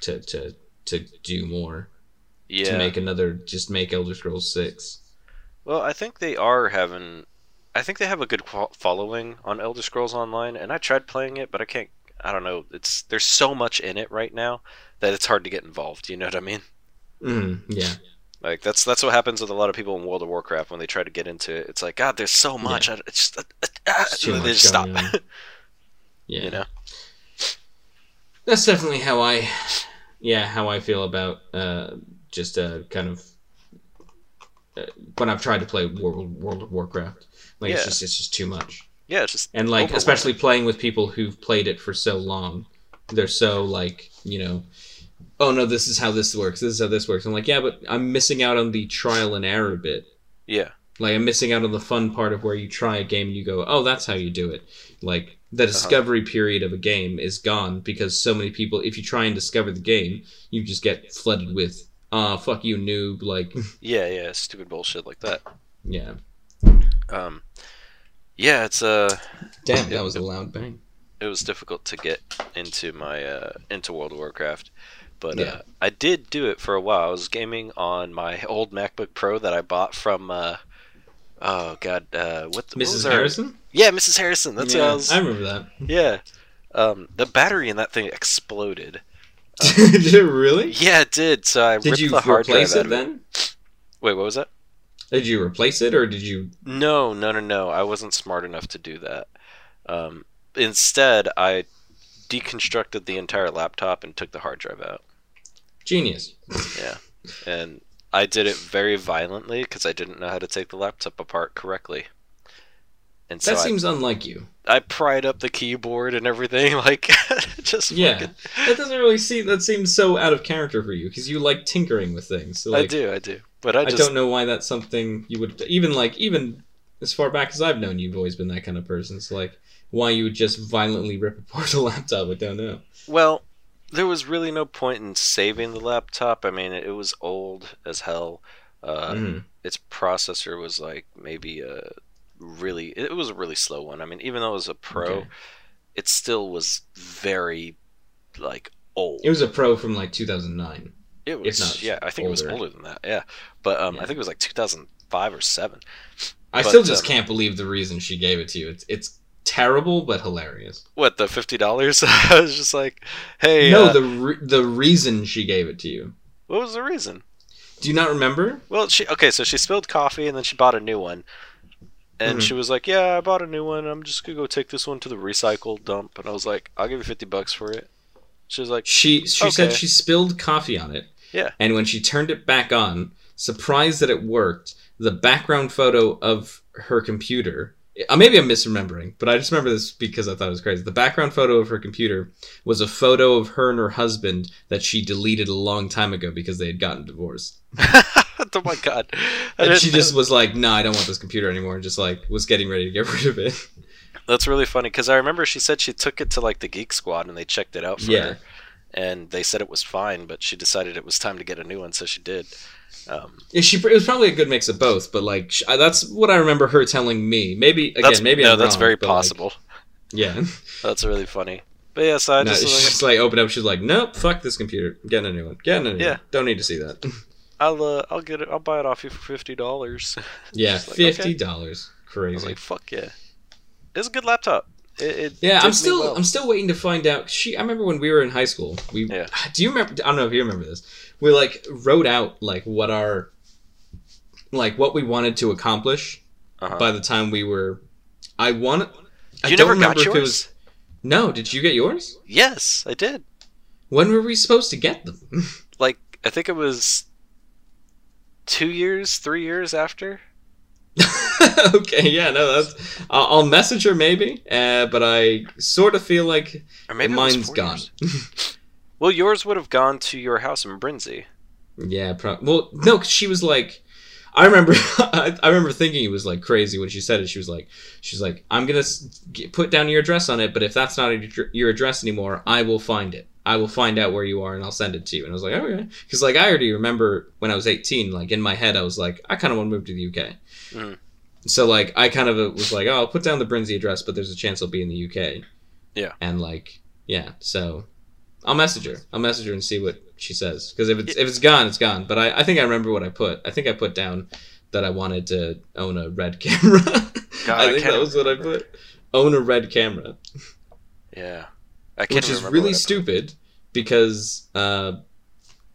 to to to do more Yeah. to make another just make Elder Scrolls Six. Well, I think they are having. I think they have a good following on Elder Scrolls Online, and I tried playing it, but I can't. I don't know. It's there's so much in it right now that it's hard to get involved. You know what I mean? Mm, yeah. Like that's that's what happens with a lot of people in World of Warcraft when they try to get into it. It's like God, there's so much. I, it's just, uh, uh, ah, they much just stop. (laughs) Yeah. you know? That's definitely how I, yeah, how I feel about uh, just uh, kind of uh, when I've tried to play World World of Warcraft. Like it's just it's just too much, Yeah, it's just and like especially playing with people who've played it for so long, they're so like you know, oh no, this is how this works. This is how this works. I'm like, yeah, but I'm missing out on the trial and error bit. yeah, Like I'm missing out on the fun part of where you try a game and you go, oh, that's how you do it. Like the discovery period of a game is gone because so many people. If you try and discover the game, you just get flooded with uh fuck you noob like (laughs) Yeah, yeah, stupid bullshit like that. yeah Um, yeah, it's uh, damn that was a loud bang it was difficult to get into my uh, into World of Warcraft, but uh, I did do it for a while. I was gaming on my old MacBook Pro that I bought from uh, oh god, uh, what, the, what mrs our- harrison Yeah, Mrs. Harrison. That's yeah, what I was. i remember that Yeah, um, the battery in that thing exploded. (laughs) did it really Yeah, it did. So I did ripped you the hard replace drive out it then Wait, what was that? Did you replace it or did you No, no, no, no. I wasn't smart enough to do that. Um, instead, I deconstructed the entire laptop and took the hard drive out. genius yeah, And I did it very violently because I didn't know how to take the laptop apart correctly. And so that I, seems unlike you I pried up the keyboard and everything, (laughs) like (laughs) just Yeah, fucking- that doesn't really seem. That seems so out of character for you because you like tinkering with things. So I do, I do. But I I don't know why that's something you would even like. Even as far back as I've known you, you've always been that kind of person. So like, why you would just violently rip apart a laptop? I don't know. Well, there was really no point in saving the laptop. I mean, it was old as hell. Uh, Mhm. Its processor was like maybe a really. It was a really slow one. I mean, even though it was a pro, Okay. it still was very like old. It was a pro from like 2009. It was not yeah. I think it was older. older than that. Yeah, but um, Yeah. I think it was like 2005 or seven. I But, still just um, can't believe the reason she gave it to you. It's it's terrible but hilarious. What the fifty dollars? (laughs) I was just like, hey, no, uh, the re- the reason she gave it to you. what was the reason? Do you not remember? Well, she okay. So she spilled coffee and then she bought a new one, and Mhm. she was like, "Yeah, I bought a new one. I'm just gonna go take this one to the recycle dump." And I was like, "I'll give you fifty bucks for it." She was like, She she said she spilled coffee on it. Yeah. And when she turned it back on, surprised that it worked, the background photo of her computer. Uh, maybe I'm misremembering, but I just remember this because I thought it was crazy. The background photo of her computer was a photo of her and her husband that she deleted a long time ago because they had gotten divorced. (laughs) "Oh my god!" And she just was like, "No, I don't want this computer anymore," and just like was getting ready to get (laughs) rid of it. That's really funny because I remember she said she took it to like the Geek Squad and they checked it out for Yeah. her, and they said it was fine, but she decided it was time to get a new one, so she did. Um, Yeah, she it was probably a good mix of both, but like sh- that's what I remember her telling me. Maybe again, maybe no, I'm that's wrong, very but, like, possible. yeah. (laughs) That's really funny. But yeah, so I No, just she's like, like opened up. She's like, "Nope, fuck this computer. Getting a new one. Getting a new Yeah. one. Don't need to see that." (laughs) I'll uh, I'll get it. I'll buy it off you for fifty dollars. (laughs) yeah, like, fifty dollars. Was Crazy. like, fuck yeah. It's a good laptop. It, it yeah, I'm still well. I'm still waiting to find out. She, I remember when we were in high school. We Yeah. (sighs) do you remember? I don't know if you remember this. We like wrote out like what our like what we wanted to accomplish Uh-huh. by the time we were. I want. I You don't never got remember if it was. No, did you get yours? Yes, I did. When were we supposed to get them? (laughs) Like I think it was two years, three years after. (laughs) okay, yeah, no, that's. I'll, I'll message her maybe, uh, but I sort of feel like Or maybe mine's gone. Well, yours would have gone to your house in Brinsley. yeah, pro- well, no, 'cause she was like, I remember, (laughs) I, I remember thinking it was like crazy when she said it. She was like, she's like, I'm gonna s- get, put down your address on it, but if that's not your your address anymore, I will find it. I will find out where you are and I'll send it to you. And I was like, okay, because like I already remember when I was 18, like in my head, I was like, I kind of want to move to the UK. Mhm. So like I kind of was like, oh, I'll put down the Brinsley address, but there's a chance I'll be in the UK. Yeah. And like, yeah, so I'll message her. I'll message her and see what she says. Because if it's if it's gone, it's gone. But I, I think I remember what I put. I think I put down that I wanted to own a red (laughs) camera. God, I I think can't that was what I put. Own a red camera, Yeah, I can't which is really I stupid because uh,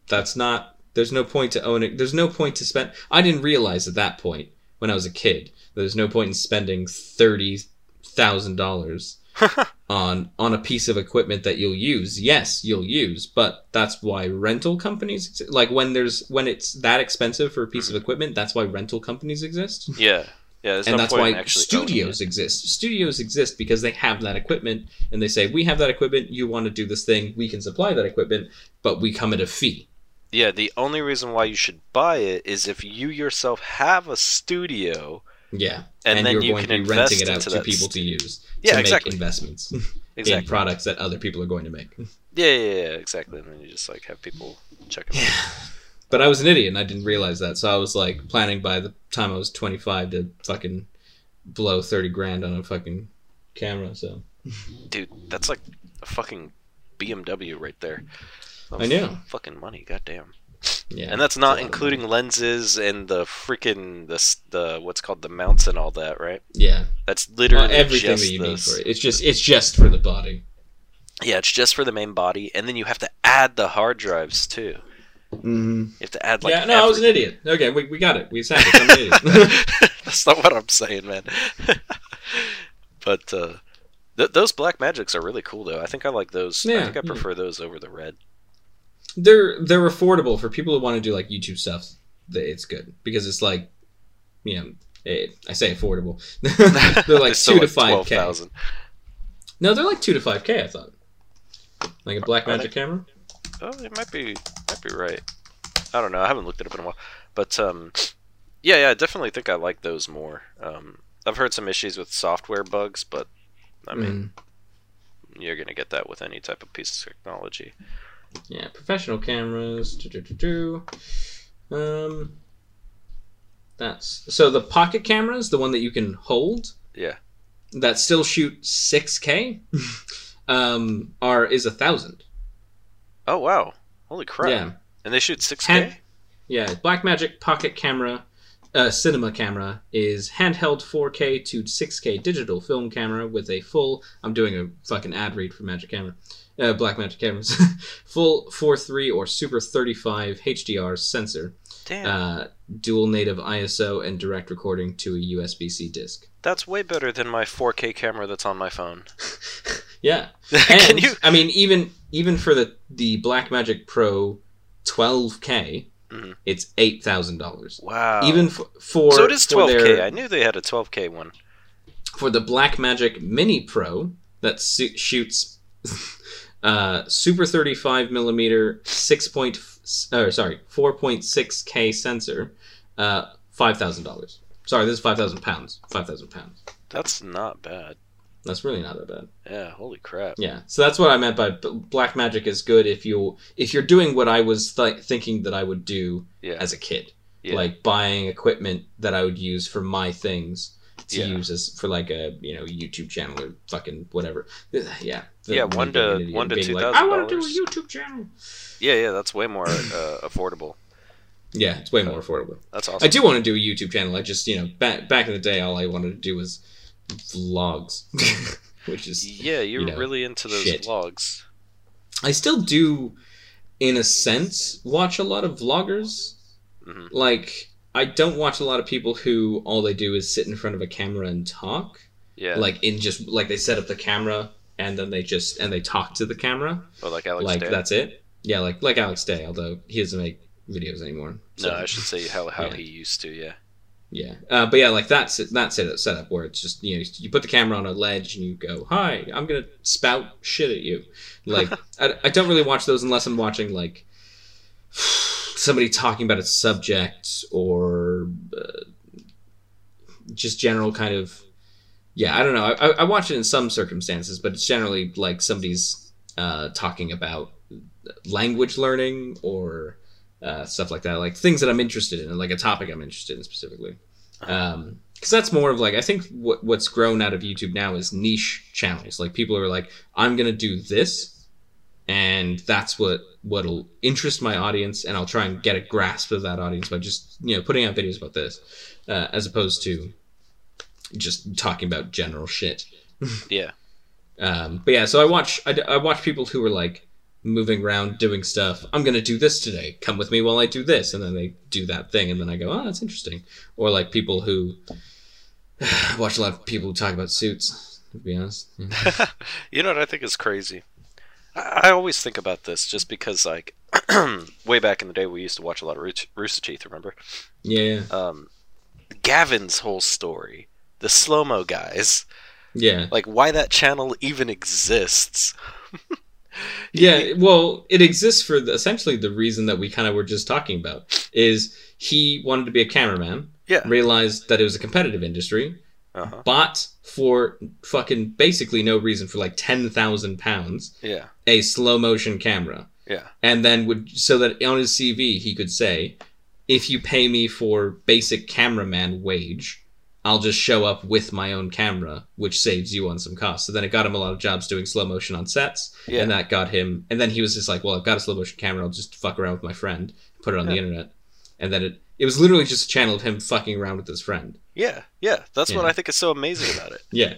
that's not. There's no point to own it. There's no point to spend. I didn't realize at that point when I was a kid. There's no point in spending thirty thousand dollars (laughs) on on a piece of equipment that you'll use. Yes, you'll use, but that's why rental companies like when there's when it's that expensive for a piece of equipment. That's why rental companies exist, Yeah, yeah. And no that's why in actually owning studios exist. Studios exist because they have that equipment, and they say we have that equipment. You want to do this thing? We can supply that equipment, but we come at a fee. Yeah, the only reason why you should buy it is if you yourself have a studio, Yeah, and, then you're you can to be renting it out to people to studio. use Yeah, to exactly. make investments (laughs) in products that other people are going to make. (laughs) Yeah, yeah, yeah, exactly. And then you just like have people check them. out. but I was an idiot and I didn't realize that. So I was like planning by the time I was 25 to fucking blow 30 grand on a fucking camera. So (laughs) Dude, that's like a fucking BMW right there. I know. Fucking money, goddamn. yeah, And that's not including lenses and the freaking the the what's called the mounts and all that, right? yeah That's Well, literally everything just that you the need for it. It's just it's just for the body. Yeah, it's just for the main body, and then you have to add the hard drives too. Mm-hmm. You have to add like yeah, no, I was an idiot. Okay, we, we got it. We said (laughs) I'm an idiot. (laughs) (laughs) That's not what I'm saying, man. but uh, th- those black magics are really cool, though. I think I like those. Yeah, I think I yeah. prefer those over the red. They're they're affordable for people who want to do like YouTube stuff. It's good because it's like, you know, it, I say affordable. (laughs) they're like (laughs) still two to five k. No, they're like two to five k. I thought. Like a black Are they? magic camera. Oh, it might be might be right. I don't know. I haven't looked it up in a while, but um, yeah, yeah, I definitely think I like those more. Um, I've heard some issues with software bugs, but I mean, Mm. you're gonna get that with any type of piece of technology. Yeah, professional cameras. do, do, do, do. Um, that's so the pocket cameras, the one that you can hold, Yeah. that still shoot 6K, (laughs) um, are is a thousand. Oh wow! Holy crap! Yeah, And they shoot 6K. Hand- yeah. Blackmagic pocket camera, uh, cinema camera is handheld 4K to 6K digital film camera with a full. I'm doing a fucking ad read for Magic Camera. Uh, Blackmagic cameras, (laughs) full 4.3 or Super 35 HDR sensor. Damn, uh, dual native ISO and direct recording to a USB C disc. that's way better than my 4K camera that's on my phone. (laughs) (laughs) Yeah, Can and you? I mean, even even for the the Blackmagic Pro 12K, Mhm. it's eight thousand dollars. Wow. Even f- for so it is for 12K. their- I knew they had a 12K one. for the Blackmagic Mini Pro that su- shoots uh, Super 35 millimeter six point f- or sorry 4.6 K sensor, uh, five thousand dollars. Sorry, this is five thousand pounds. Five thousand pounds. That's not bad. That's really not that bad. Yeah. Holy crap. Yeah, so that's what I meant by black magic is good if you if you're doing what I was th- thinking that I would do Yeah. as a kid, yeah. like buying equipment that I would use for my things to Yeah. use as for like a you know YouTube channel or fucking whatever. (sighs) Yeah, Yeah, one to- one to $2,000 like, I want to do a YouTube channel. yeah. Yeah. That's way more uh, affordable. Yeah, it's way more affordable. That's awesome. I do want to do a YouTube channel. I just you know back back in the day, all I wanted to do was vlogs, (laughs) which is Yeah, you're you know, really into those shit. vlogs. I still do, in a sense, watch a lot of vloggers. Mhm. Like, I don't watch a lot of people who all they do is sit in front of a camera and talk. Yeah. Like in just like they set up the camera and then they just and they talk to the camera. Or like Alex like Day. that's it. Yeah, like like Alex Day, although he doesn't make videos anymore. No, I should say how how Yeah. he used to. Yeah. Yeah, uh, but yeah, like that's it, that's it setup where it's just you know you put the camera on a ledge and you go, "Hi, I'm gonna spout shit at you." Like (laughs) I, I don't really watch those unless I'm watching like somebody talking about a subject or uh, just general kind of yeah. I don't know. I, I watch it in some circumstances, but it's generally like somebody's uh, talking about language learning or uh, stuff like that, like things that I'm interested in, like a topic I'm interested in specifically. Um, because that's more of like I think what what's grown out of YouTube now is niche channels. Like people are like, I'm gonna do this, and that's what what'll interest my audience, and I'll try and get a grasp of that audience by just you know putting out videos about this, uh, as opposed to just talking about general shit. (laughs) Yeah. Um, but yeah, so I watch I, I watch people who are like moving around doing stuff. I'm gonna do this today. Come with me while I do this, and then they do that thing, and then I go, oh, that's interesting. Or like people who I (sighs) watch a lot of people who talk about suits. To be honest, (laughs) you know what I think is crazy? I, I always think about this just because, like, (clears throat) way back in the day, we used to watch a lot of Roos- Rooster Teeth. Remember? yeah, Um, Gavin's whole story, the slow mo guys, yeah, like why that channel even exists. (laughs) yeah. Well, it exists for the, essentially the reason that we kind of were just talking about. Is he wanted to be a cameraman, Yeah. realized that it was a competitive industry, Uh-huh. bought for fucking basically no reason for like ten thousand pounds Yeah. a slow motion camera Yeah. and then would so that on his CV he could say, if you pay me for basic cameraman wage, I'll just show up with my own camera, which saves you on some costs. So then it got him a lot of jobs doing slow motion on sets, Yeah. and that got him. And then he was just like, well, I've got a slow motion camera, I'll just fuck around with my friend, put it on the internet, and then it it was literally just a channel of him fucking around with his friend. Yeah. Yeah. That's what I think is so amazing about it. (laughs) Yeah,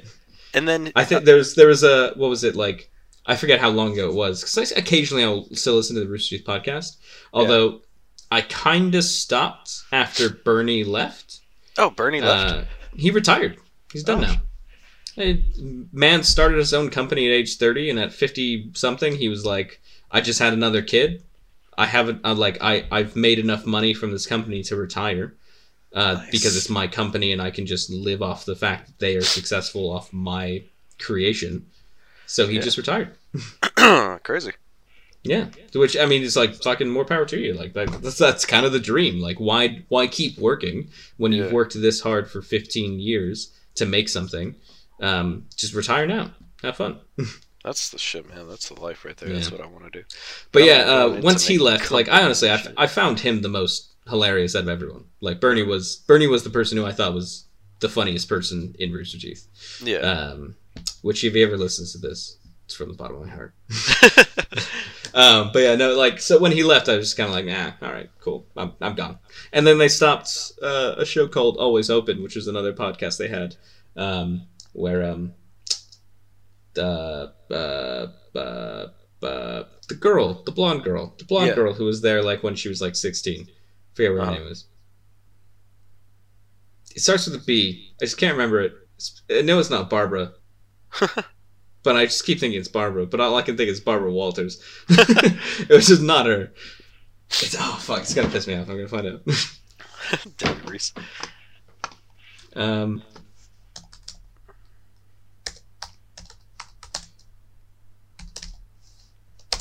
And then I think there was there was a what was it like? I forget how long ago it was because occasionally I'll still listen to the Rooster Teeth podcast. Although I kind of stopped after Burnie left. oh, Burnie left. Uh, he retired. He's done Oh. now. Hey, Man started his own company at age thirty, and at fifty something, he was like, "I just had another kid. I haven't. I'm like, I I've made enough money from this company to retire." Uh, Nice. Because it's my company and I can just live off the fact that they are successful off my creation. So he Yeah. just retired. (coughs) Crazy. Yeah, which I mean, it's like fucking more power to you. Like that, that's that's kind of the dream. Like why why keep working when you've Yeah. worked this hard for 15 years to make something? Um, just retire now. Have fun. (laughs) That's the shit, man. That's the life right there. That's what I want to do. But I'm yeah, uh, once he left, like I honestly, I, I found him the most hilarious out of everyone. Like Burnie was Burnie was the person who I thought was the funniest person in Rooster Teeth. Yeah. Um, which if he ever listens to this, it's from the bottom of my heart. (laughs) (laughs) Um, but yeah, no, like so when he left, I was just kind of like, nah, all right, cool, I'm, I'm gone. And then they stopped uh, a show called Always Open, which was another podcast they had, um, where um, uh, uh, uh, uh, the girl, the blonde girl, the blonde Yeah. girl who was there like when she was like 16, forget what her Uh-huh. name was. It starts with a B. I just can't remember it. It's- I know it's not Barbara. (laughs) But I just keep thinking it's Barbara, but all I can think is Barbara Walters. it was just not her. It's oh fuck, it's gonna piss me off. I'm gonna find out. (laughs) Damn, Reese. um,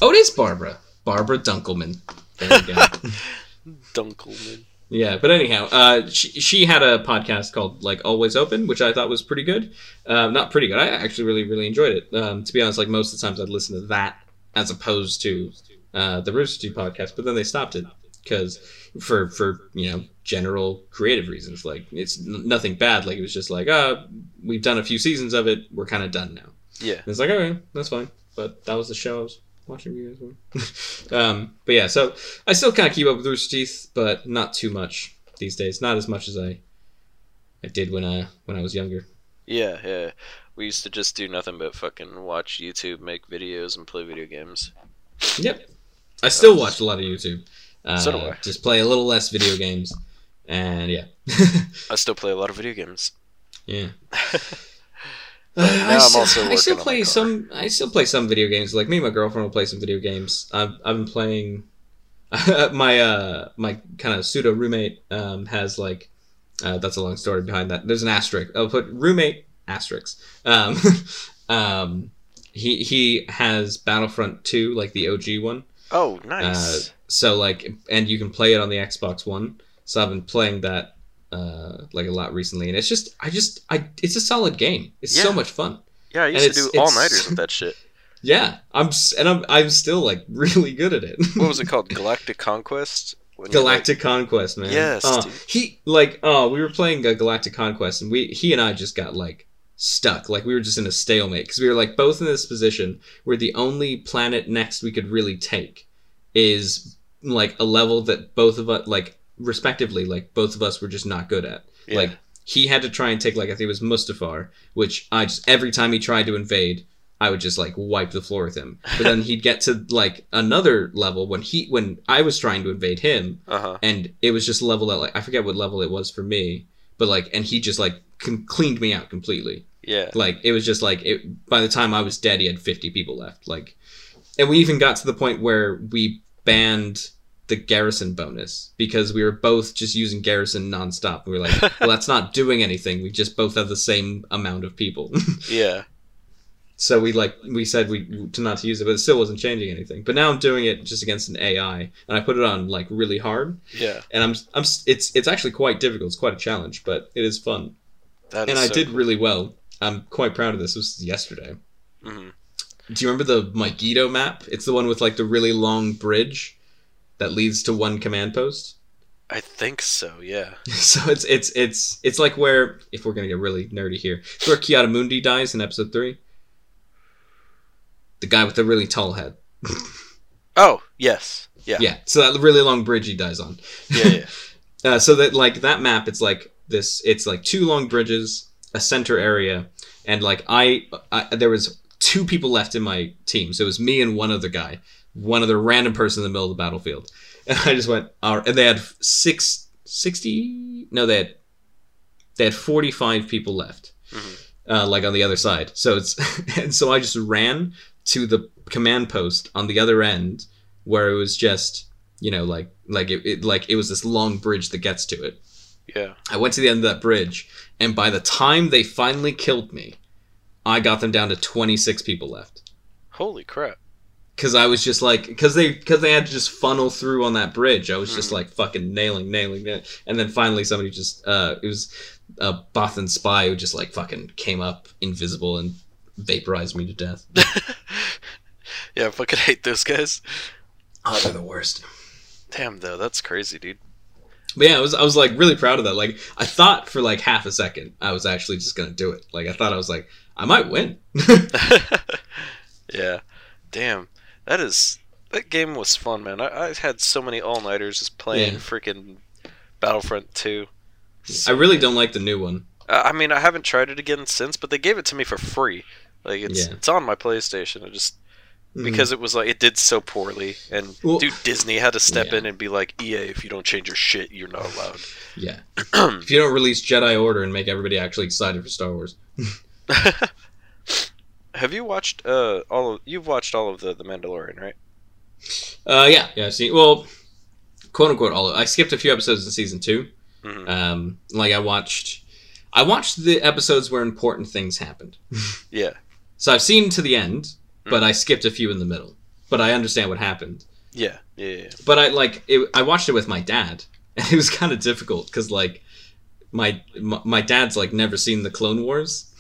oh, it is Barbara. Barbara Dunkelman. There we go. (laughs) Dunkelman. Yeah, but anyhow, uh, she, she had a podcast called like Always Open, which I thought was pretty good. Uh, not pretty good. I actually really really enjoyed it. Um, to be honest, like most of the times I'd listen to that as opposed to uh, the Rooster Teeth podcast, but then they stopped it because for for you know general creative reasons. Like it's n- nothing bad. Like it was just like, uh, we've done a few seasons of it. We're kind of done now. Yeah. And it's like, okay, that's fine. But that was the show I was watching you guys with. (laughs) um, but yeah, so I still kind of keep up with Rooster Teeth, but not too much these days. Not as much as I I did when I when I was younger. Yeah, yeah. We used to just do nothing but fucking watch YouTube, make videos, and play video games. Yep. I still watch a lot of YouTube. Uh, So do I. Just play a little less video games, and yeah, (laughs) I still play a lot of video games. yeah. (laughs) Uh, I, still, I still play some. I still play some video games. Like me and my girlfriend will play some video games. I've I've been playing. (laughs) my uh my kind of pseudo roommate um has like uh, that's a long story behind that. There's an asterisk. I'll put roommate asterisk. Um, (laughs) um, he he has Battlefront 2, like the OG one. Oh, nice. So like, and you can play it on the Xbox One. So I've been playing that uh, like a lot recently, and it's just, I just, I, it's a solid game. It's so much fun. yeah, I used to do all nighters with that shit. (laughs) Yeah, I'm, and I'm, I'm still like (laughs) really good at it. What was it (laughs) called? Galactic Conquest. You, like- Galactic Conquest, man. Yes, Uh, dude. he like, oh, we were playing uh, Galactic Conquest, and we, he and I just got like stuck. Like we were just in a stalemate because we were like both in this position where the only planet next we could really take is like a level that both of us, like respectively, like both of us were just not good at. Yeah. Like he had to try and take like I think it was Mustafar, which I just every time he tried to invade, I would just like wipe the floor with him. But then he'd get to like another level when he when I was trying to invade him, Uh huh. and it was just a level that like I forget what level it was for me, but like and he just like cleaned me out completely. Yeah. Like it was just like it. By the time I was dead, he had fifty people left. Like, and we even got to the point where we banned the garrison bonus because we were both just using garrison nonstop. We were like, (laughs) well, that's not doing anything. We just both have the same amount of people. (laughs) Yeah. so we like we said we to not to use it, but it still wasn't changing anything. But now I'm doing it just against an AI, and I put it on like really hard, Yeah. and I'm I'm it's it's actually quite difficult. It's quite a challenge, but it is fun, That and is I so did cool. really well. I'm quite proud of this. This was yesterday. Mhm. Do you remember the Mygeeto map? It's the one with like the really long bridge that leads to one command post. I think so. Yeah. (laughs) so it's it's it's it's like where if we're gonna get really nerdy here, it's where Ki-Adi dies in episode three. The guy with the really tall head. (laughs) oh yes, yeah, yeah. So that really long bridge he dies on. Yeah, yeah. (laughs) uh, so that like that map, it's like this. It's like two long bridges, a center area, and like I, I there was two people left in my team. So it was me and one other guy, one other random person in the middle of the battlefield. (laughs) And I just went, all right. and they had six, 60, no, they had, they had 45 people left, mm-hmm. uh, like on the other side. So it's, (laughs) and so I just ran to the command post on the other end where it was just, you know, like, like it, it like it was this long bridge that gets to it. Yeah. I went to the end of that bridge, and by the time they finally killed me, I got them down to 26 people left. Holy crap. Cuz I was just like cuz they cuz they had to just funnel through on that bridge. I was just like fucking nailing nailing nailing. And then finally somebody just uh it was a Bothan spy who just like fucking came up invisible and vaporized me to death. (laughs) yeah, I fucking hate those guys. Oh, they're the worst. Damn though, that's crazy, dude. But yeah, I was I was like really proud of that. Like I thought for like half a second I was actually just gonna do it. Like I thought I was like I might win. (laughs) (laughs) yeah. Damn. That is that game was fun, man. I, I had so many all nighters just playing yeah. freaking Battlefront 2. So, I really don't like the new one. I mean, I haven't tried it again since, but they gave it to me for free. Like it's yeah. it's on my PlayStation. I just mm. because it was like it did so poorly, and well, dude, Disney had to step yeah. in and be like, EA, if you don't change your shit, you're not allowed. Yeah. (clears throat) if you don't release Jedi Order and make everybody actually excited for Star Wars. (laughs) Have you watched uh all of you've watched all of the the Mandalorian, right? Uh yeah, yeah, see well quote unquote all of I skipped a few episodes in season 2. Mm-hmm. Um like I watched I watched the episodes where important things happened. (laughs) yeah. So I've seen to the end, mm-hmm. but I skipped a few in the middle. But I understand what happened. Yeah, yeah, yeah. But I like it, I watched it with my dad, and (laughs) it was kind of difficult because like my, my my dad's like never seen the Clone Wars,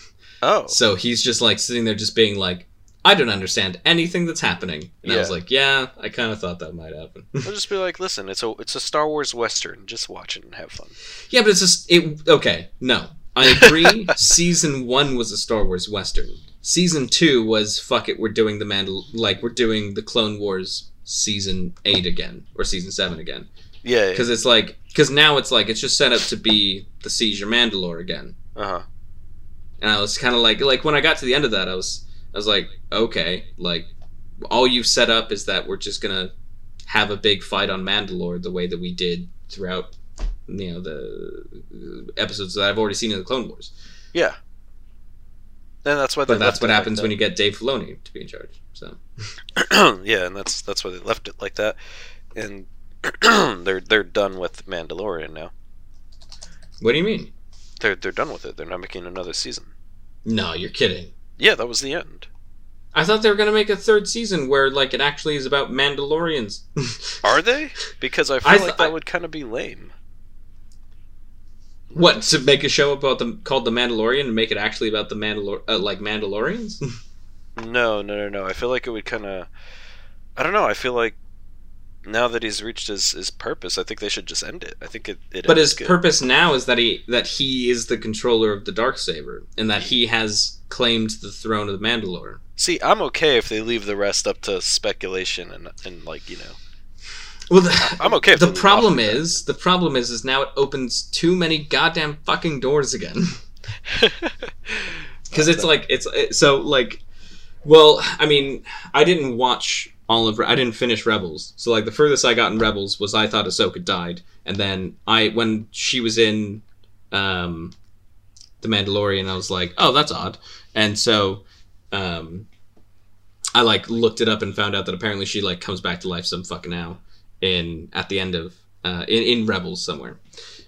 Oh. So he's just like sitting there, just being like, I don't understand anything that's happening. And yeah. I was like, yeah, I kind of thought that might happen. (laughs) I'll just be like, listen, it's a it's a Star Wars western. Just watch it and have fun. Yeah, but it's just it. Okay, no, I agree. (laughs) season one was a Star Wars western. Season two was fuck it. We're doing the Mandal like we're doing the Clone Wars season eight again or season seven again. Yeah, because yeah. it's like because now it's like it's just set up to be the Siege of Mandalore again. Uh huh and I was kind of like like when I got to the end of that, I was I was like, okay, like all you've set up is that we're just gonna have a big fight on Mandalore the way that we did throughout you know the episodes that I've already seen in the Clone Wars. Yeah. And that's what. But that's what happens like when you get Dave Filoni to be in charge. So. (clears throat) (clears throat) yeah, and that's that's why they left it like that, and (clears throat) they're they're done with Mandalorian now. What do you mean? They're they're done with it. They're not making another season. No, you're kidding. Yeah, that was the end. I thought they were gonna make a third season where like it actually is about Mandalorians. (laughs) Are they? Because I feel I th- like that I... would kind of be lame. What to make a show about them called The Mandalorian and make it actually about the Mandalor uh, like Mandalorians? (laughs) no, no, no, no. I feel like it would kind of. I don't know. I feel like now that he's reached his, his purpose, I think they should just end it. I think it. it but his good. purpose now is that he that he is the controller of the dark saber, and that hmm. he has claimed the throne of the Mandalore. See, I'm okay if they leave the rest up to speculation and and like you know. Well, the, I'm okay. the problem is, the problem is, is now it opens too many goddamn fucking doors again. (laughs) (laughs) Because it's like it's it, so like, well, I mean, I didn't watch all of I didn't finish Rebels. So like the furthest I got in Rebels was I thought Ahsoka died, and then I when she was in um, the Mandalorian, I was like, oh, that's odd, and so um, I like looked it up and found out that apparently she like comes back to life some fucking now in at the end of uh, in in Rebels somewhere,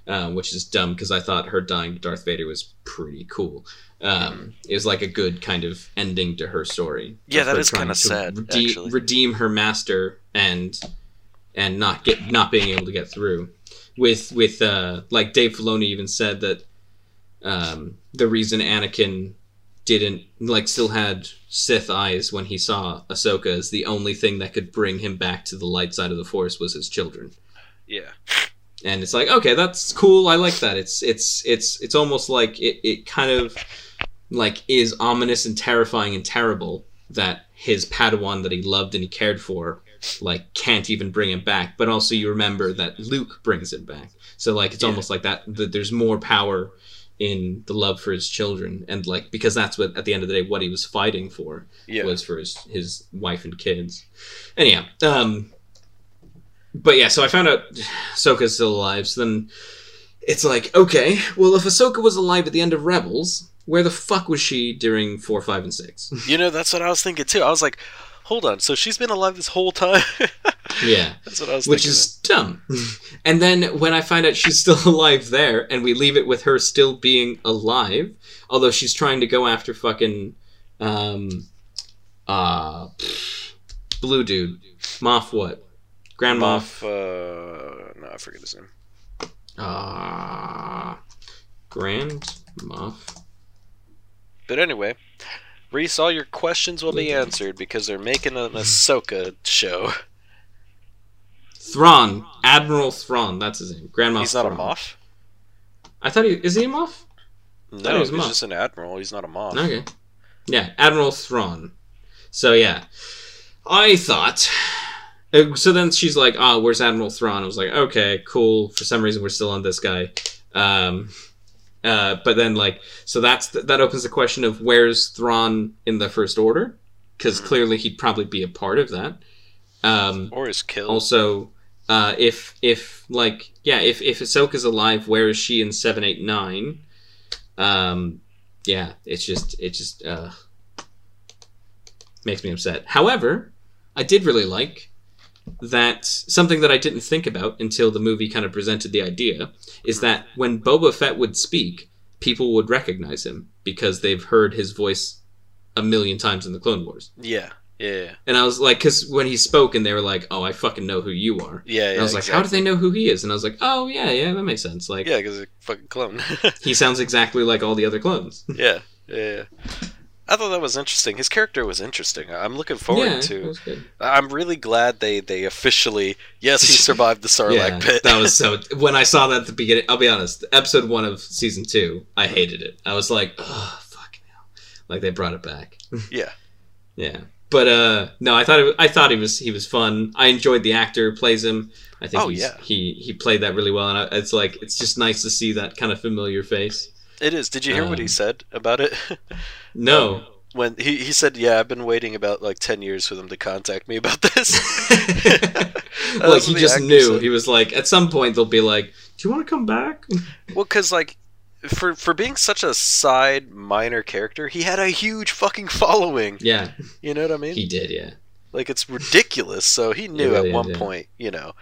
uh, which is dumb because I thought her dying to Darth Vader was pretty cool um, is like a good kind of ending to her story. Yeah, that is kind of sad. Rede- redeem her master and and not get not being able to get through. With with uh, like Dave Filoni even said that um, the reason Anakin didn't like still had Sith eyes when he saw Ahsoka as the only thing that could bring him back to the light side of the Force was his children. Yeah. And it's like, okay, that's cool. I like that. It's it's it's it's almost like it, it kind of like is ominous and terrifying and terrible that his Padawan that he loved and he cared for like can't even bring him back. But also you remember that Luke brings him back. So like it's Yeah. almost like that that there's more power in the love for his children and like because that's what at the end of the day what he was fighting for Yeah. was for his his wife and kids. Anyhow, um, but yeah, so I found out Ahsoka's still alive. So then it's like, okay, well, if Ahsoka was alive at the end of Rebels, where the fuck was she during four, five, and six? You know, that's what I was thinking too. I was like, hold on, so she's been alive this whole time? (laughs) yeah, (laughs) that's what I was which is dumb. (laughs) and then when I find out she's still alive there, and we leave it with her still being alive, although she's trying to go after fucking um, uh, blue dude, Moff what? Grand Moff. Moff, uh, no, I forget his name. Uh, Grand Moff. But anyway, Reese, all your questions will be answered because they're making an Ahsoka show. Thrawn. Admiral Thrawn. That's his name. Grand Moff. He's not a Thrawn. Moff? I thought he is he a Moff? he No, was he's a Moff. just an Admiral. He's not a Moff. Okay. Yeah, Admiral Thrawn. So yeah, I thought. uh, So then she's like, "Oh, where's Admiral Thrawn?" I was like, "Okay, cool." For some reason, we're still on this guy. Um, uh, but then like, so that's that opens the question of where's Thrawn in the First Order? Because Mhm. clearly he'd probably be a part of that. Um, Or is killed. also uh, if if like yeah if if Ahsoka's alive where is she in 789 um yeah it's just it just uh makes me upset however I did really like that something that I didn't think about until the movie kind of presented the idea is that when Boba Fett would speak people would recognize him because they've heard his voice a million times in the Clone Wars yeah, yeah, and I was like, because when he spoke, and they were like, "Oh, I fucking know who you are." yeah. Yeah I was like, "How do they know who he is?" And I was like, "Oh, yeah, yeah, that makes sense. Like, Yeah, because he's a fucking clone. (laughs) he sounds exactly like all the other clones." yeah, yeah, yeah. I thought that was interesting. His character was interesting. I'm looking forward yeah, to. I'm really glad they they officially yes he (laughs) survived the Sarlacc yeah, pit. that was so. (laughs) When I saw that at the beginning, I'll be honest. Episode one of season two, I hated it. I was like, "Oh, fucking hell!" Like they brought it back. (laughs) yeah, Yeah, but uh, no, I thought it, I thought he was he was fun. I enjoyed the actor who plays him. I think Oh, he's, yeah. he he played that really well, and I, it's like it's just nice to see that kind of familiar face. It is. Did you hear what he Um, said about it? (laughs) No. when he he said, "Yeah, I've been waiting about like ten years for them to contact me about this." (laughs) (laughs) like he just knew. said. He was like, at some point they'll be like, "Do you want to come back?" Well, because like for for being such a side minor character, he had a huge fucking following. yeah, You know what I mean? he did. Yeah. like it's ridiculous. So he knew really at one point, you know,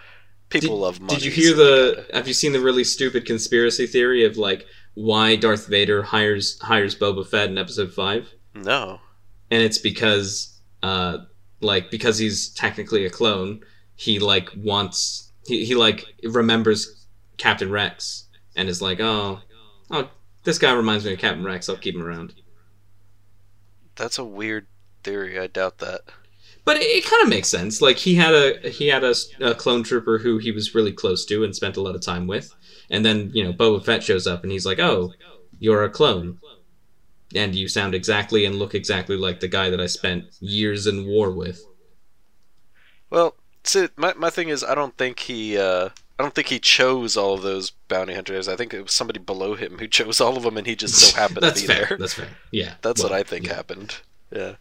people Did- love money. Did you hear so the? gotta- Have you seen the really stupid conspiracy theory of like why Darth Vader hires hires Boba Fett in Episode Five? No. And it's because, uh, like because he's technically a clone, he like wants he he like remembers Captain Rex and is like, oh, oh, this guy reminds me of Captain Rex. I'll keep him around. That's a weird theory. I doubt that. But it, it kind of makes sense. Like he had a he had a, a clone trooper who he was really close to and spent a lot of time with, and then you know Boba Fett shows up and he's like, "Oh, you're a clone, and you sound exactly and look exactly like the guy that I spent years in war with." Well, see, my my thing is, I don't think he. Uh, I don't think he chose all of those bounty hunters. I think it was somebody below him who (laughs) chose all of them, and he just so happened to be fair. there. That's fair. Yeah, (laughs) That's Well, what I think yeah. happened. Yeah.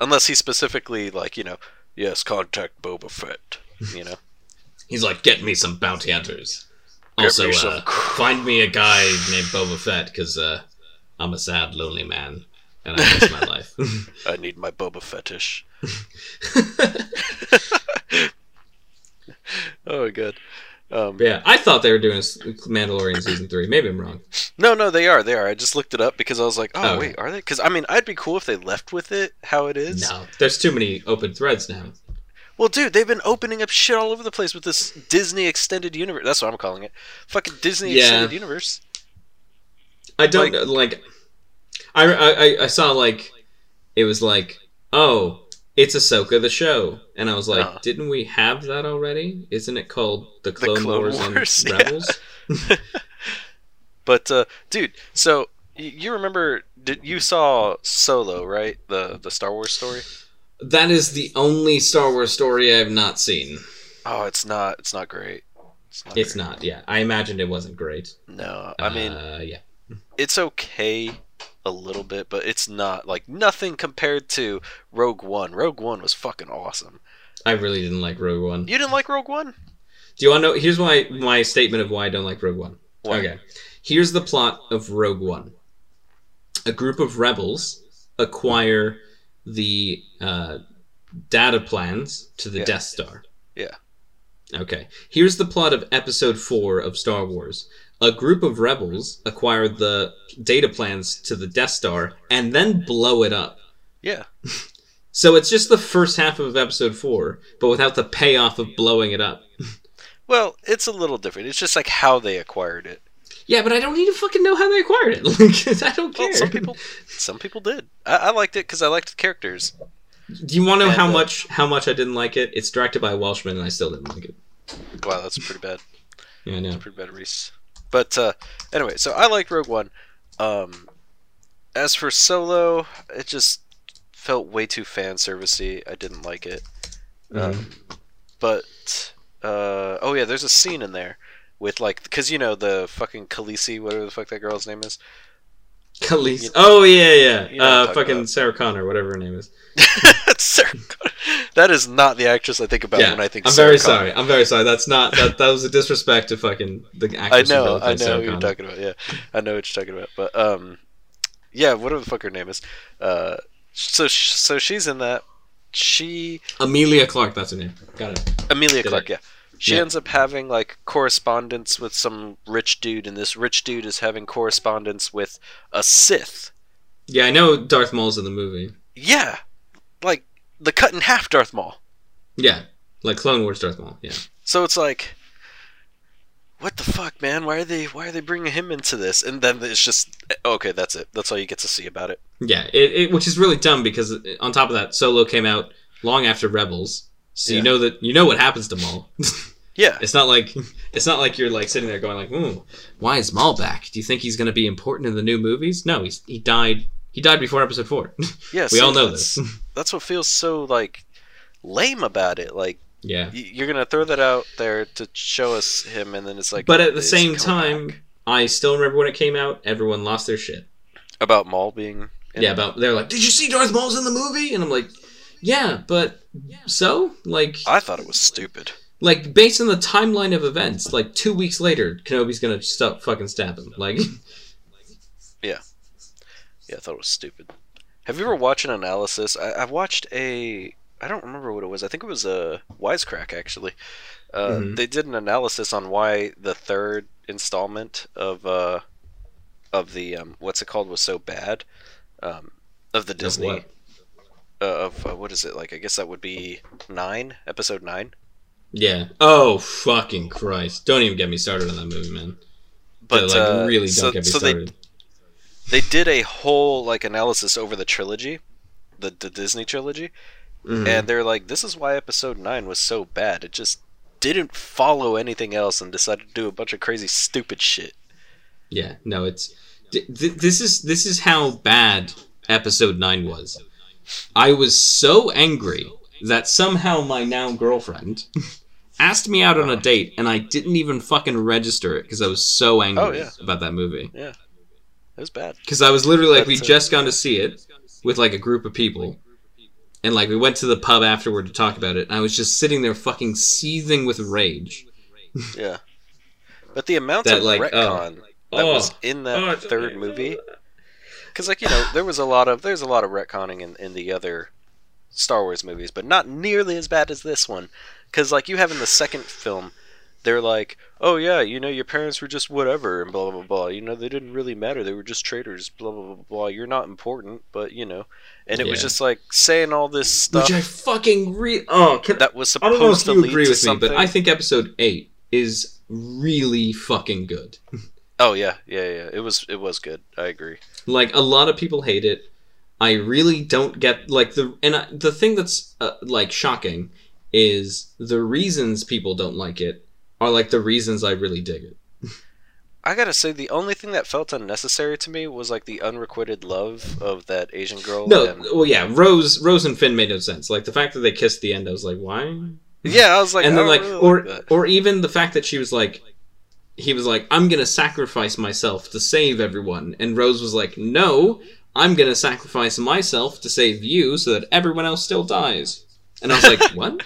Unless he specifically, like, you know, yes, contact Boba Fett. You know. (laughs) He's like, "Get me some bounty hunters." Also, uh, find me a guy named Boba Fett because uh, I'm a sad, lonely man and I miss my (laughs) life. (laughs) I need my Boba Fetish. (laughs) oh, good. Um, yeah, I thought they were doing Mandalorian season three. Maybe I'm wrong. No, no, they are. They are. I just looked it up because I was like, oh, Oh, wait, are they? Because, I mean, I'd be cool if they left with it how it is. No, there's too many open threads now. Well, dude, they've been opening up shit all over the place with this Disney Extended Universe. That's what I'm calling it. Fucking Disney Yeah. Extended Universe. I don't Like- know, like. I, I I saw like it was like oh it's Ahsoka the show, and I was like, Uh. didn't we have that already? Isn't it called the Clone, Clone Wars, Wars, and (laughs) yeah. Rebels? (laughs) But uh, dude, so you remember? Did you saw Solo, right? The the Star Wars story. That is the only Star Wars story I have not seen. Oh, it's not. It's not great. It's not. It's great. not. Yeah, I imagined it wasn't great. No, I mean uh, yeah. it's okay a little bit, but it's not like nothing compared to Rogue One. Rogue One was fucking awesome. I really didn't like Rogue One. You didn't like Rogue One? Do you want to know? Here's my my statement of why I don't like Rogue One. Why? Okay, here's the plot of Rogue One. A group of rebels acquire the uh, data plans to the Yeah. Death Star. Yeah. Okay. Here's the plot of Episode Four of Star Wars. A group of rebels acquire the data plans to the Death Star and then blow it up. Yeah. (laughs) So it's just the first half of Episode Four, but without the payoff of blowing it up. (laughs) Well, it's a little different. It's just like how they acquired it. Yeah, but I don't need to fucking know how they acquired it. (laughs) Like, I don't care. Well, some people, some people did. I, I liked it because I liked the characters. Do you want to know And, how uh, much how much I didn't like it? It's directed by a Welshman, and I still didn't like it. Wow, that's pretty bad. Yeah, I know. pretty bad, Reese. But uh, anyway, so I liked Rogue One. Um, as for Solo, it just felt way too fan servicey. I didn't like it. Um, but uh, oh yeah, there's a scene in there with like because you know the fucking Khaleesi, whatever the fuck that girl's name is. Khaleesi. You- Oh yeah, yeah. you know uh, fucking about. Sarah Connor, whatever her name is. (laughs) Sarah Connor. That is not the actress I think about yeah, when I think. I'm Sarah very Connor. sorry. I'm very sorry. That's not that. That was a disrespect to fucking the (laughs) actress. who know, I know Sarah who you're Connor. talking about. Yeah, I know what you're talking about. But um, yeah, whatever the fuck her name is. Uh, so so she's in that. She Emilia Clarke. That's her name. Got it. Emilia Did Clarke, it. yeah. She Yeah. ends up having like correspondence with some rich dude, and this rich dude is having correspondence with a Sith. Yeah, I know Darth Maul's in the movie. Yeah, like the cut in half Darth Maul. Yeah, like Clone Wars Darth Maul. Yeah. So it's like, what the fuck, man? Why are they why are they bringing him into this? And then it's just okay. That's it. That's all you get to see about it. Yeah, it, it, which is really dumb because on top of that, Solo came out long after Rebels, so Yeah. you know that you know what happens to Maul. (laughs) Yeah, it's not like (laughs) it's not like you're like sitting there going like, "Ooh, why is Maul back? Do you think he's going to be important in the new movies?" No, he's he died. He died before Episode Four. (laughs) yeah. we see, all know that's, this. (laughs) That's what feels so like lame about it. Like yeah, y- you're gonna throw that out there to show us him, and then it's like. but at the same time, back? I still remember when it came out. Everyone lost their shit. about Maul being. in yeah, it. about they're like, "Did you see Darth Maul's in the movie?" And I'm like, "Yeah, but so like I thought it was stupid. Like based on the timeline of events, like two weeks later, Kenobi's gonna stop fucking stab him. Like, (laughs) Yeah, yeah, I thought it was stupid. Have you ever watched an analysis? I, I've watched a. I don't remember what it was. I think it was a Wisecrack actually. Uh, Mhm. They did an analysis on why the third installment of uh, of the um, what's it called was so bad. Um, of the Disney what? uh, of uh, what is it like? I guess that would be nine, episode nine. Yeah. Oh fucking Christ! Don't even get me started on that movie, man. But like uh, really don't so, get me so they started. they did a whole like analysis over the trilogy, the the Disney trilogy, Mhm. and they're like, "This is why Episode Nine was so bad. It just didn't follow anything else and decided to do a bunch of crazy, stupid shit." Yeah, no, it's th- th- this is this is how bad episode 9 was. I was so angry that somehow my now girlfriend (laughs) asked me out on a date and I didn't even fucking register it because I was so oh, angry Oh, yeah. about that movie. Yeah. It was bad. Cuz I was literally like we just gone to see it with like a group of people. And like we went to the pub afterward to talk about it and I was just sitting there fucking seething with rage. (laughs) Yeah, but the amount That, of like, retcon oh. that Oh. was in that Oh, third movie, because like you know, there was a lot of there's a lot of retconning in in the other Star Wars movies, but not nearly as bad as this one. Because like you have in the second film, they're like, oh yeah, you know, your parents were just whatever and blah blah blah. blah. You know, they didn't really matter. They were just traitors. Blah blah blah blah. You're not important, but you know. And it was just like saying all this stuff Which I fucking re Oh, can that was I don't know if supposed to you lead agree to with me, something. but I think episode eight is really fucking good. (laughs) Oh yeah, yeah, yeah. It was it was good. I agree. Like a lot of people hate it. I really don't get like the and I, the thing that's uh, like shocking is the reasons people don't like it are like the reasons I really dig it. (laughs) I gotta say, the only thing that felt unnecessary to me was like the unrequited love of that Asian girl. No, and- well, yeah, Rose, Rose and Finn made no sense. Like the fact that they kissed the end, I was like, why? yeah, I was like, and then like, really or like or even the fact that she was like, he was like, I'm gonna sacrifice myself to save everyone, and Rose was like, No, I'm gonna sacrifice myself to save you, so that everyone else still dies. And I was like, (laughs) What?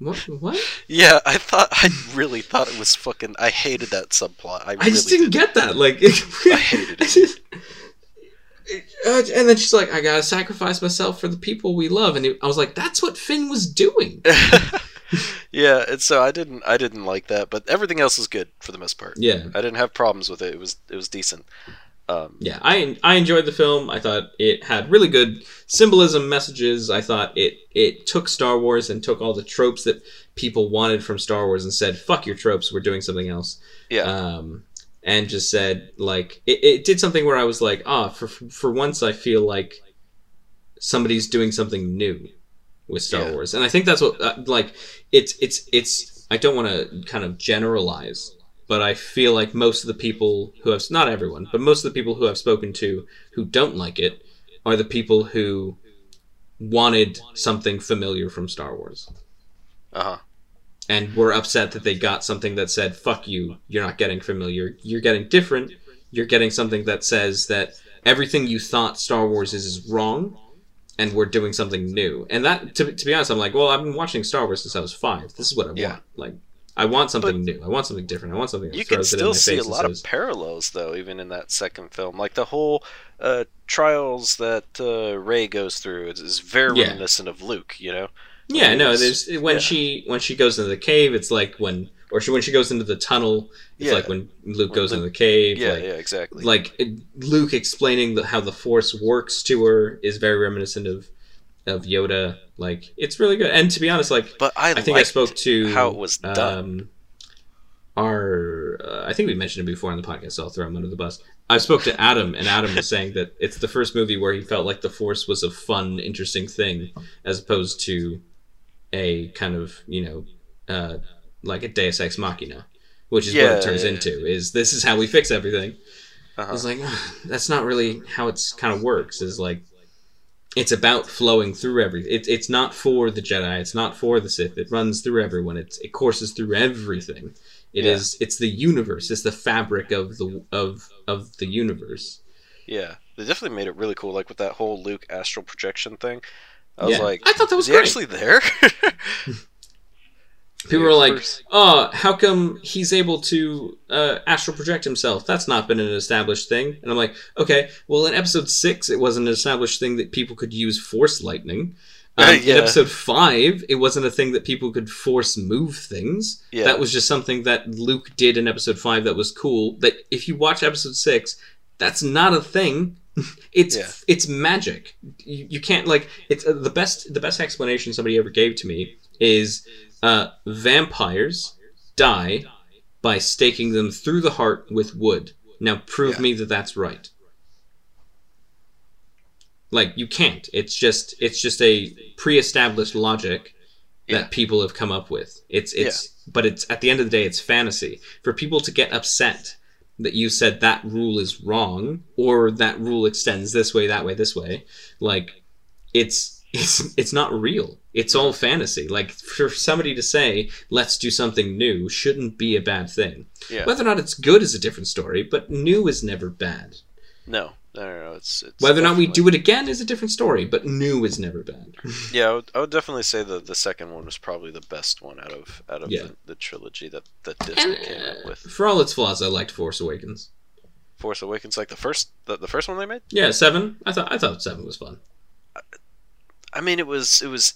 What? What? yeah, I thought I really thought it was fucking. I hated that subplot. I, I just didn't did. get that. Like, (laughs) I hated it. Uh, and then she's like, "I gotta sacrifice myself for the people we love," and it, I was like, "That's what Finn was doing." (laughs) yeah, and so I didn't. I didn't like that, but everything else was good for the most part. Yeah, I didn't have problems with it. It was it was decent. Um, yeah. I I enjoyed the film. I thought it had really good symbolism messages. I thought it it took Star Wars and took all the tropes that people wanted from Star Wars and said, "Fuck your tropes. We're doing something else." yeah, um, and just said like it, it did something where I was like, ah, for for once I feel like somebody's doing something new with Star Yeah. Wars, and I think that's what uh, like it's it's it's. I don't want to kind of generalize, but I feel like most of the people who have not everyone, but most of the people who I've spoken to who don't like it are the people who wanted something familiar from Star Wars uh huh. and were upset that they got something that said "fuck you." You're not getting familiar. You're getting different. You're getting something that says that everything you thought Star Wars is is wrong, and we're doing something new. And that, to, to be honest, I'm like, well, I've been watching Star Wars since I was five. This is what I Yeah. want. Like, I want something new. I want something different. I want something You can throws it in still see a lot of parallels, though, even in that second film. Like the whole uh, trials that uh, Rey goes through is, is very Yeah. reminiscent of Luke. You know. Yeah, no. It's- There's when yeah. she when she goes into the cave, it's like when or she, when she goes into the tunnel, it's Yeah. like when Luke When goes Luke- into the cave. Yeah, like, yeah, exactly. like it- Luke explaining the, how the Force works to her is very reminiscent of of Yoda. Like it's really good. And to be honest, like but I, I think I spoke to how it was done. Um, our uh, I think we mentioned it before on the podcast, so I'll throw him under the bus. I spoke to Adam, and Adam was saying that it's the first movie where he felt like the Force was a fun, interesting thing, as opposed to a kind of you know uh, like a Deus Ex Machina, which is what it turns yeah, into. Is this is how we fix everything? Uh-huh. It's like (sighs) that's not really how it's kind of works. Is like it's about flowing through everything. It, it's not for the Jedi. It's not for the Sith. It runs through everyone. It's, it courses through everything. It Yeah. is. It's the universe. It's the fabric of the of of the universe. Yeah, they definitely made it really cool, like with that whole Luke astral projection thing. I was Yeah. like, I thought that was is great. actually there? (laughs) (laughs) People were like, First- "Oh, how come he's able to uh, astral project himself? That's not been an established thing." And I'm like, "Okay, well, in episode six, it wasn't an established thing that people could use force lightning. (laughs) Um, Uh, In episode five, it wasn't a thing that people could force move things. Yeah. That was just something that Luke did in episode five that was cool. That if you watch episode six, that's not a thing. (laughs) It's Yeah. it's magic. You, you can't like it's uh, the best the best explanation somebody ever gave to me is uh, vampires die by staking them through the heart with wood. Now prove Yeah. me that that's right. Like you can't. It's just it's just a pre-established logic Yeah. that people have come up with. It's it's but it's at the end of the day it's fantasy. For people to get upset that you said that rule is wrong or that rule extends this way that way this way, like it's it's it's not real. It's all fantasy. Like for somebody to say let's do something new shouldn't be a bad thing. yeah. Whether or not it's good is a different story, but new is never bad. no, no, no, no. It's, it's Whether or not we do it again is a different story, but new is never bad. (laughs) Yeah, I would, I would definitely say that the second one was probably the best one out of out of Yeah. the, the trilogy that that Disney And came up uh, with. for all its flaws, I liked Force Awakens. Force Awakens, like the first the, the first one they made. Yeah, seven. I thought I thought seven was fun. I mean, it was it was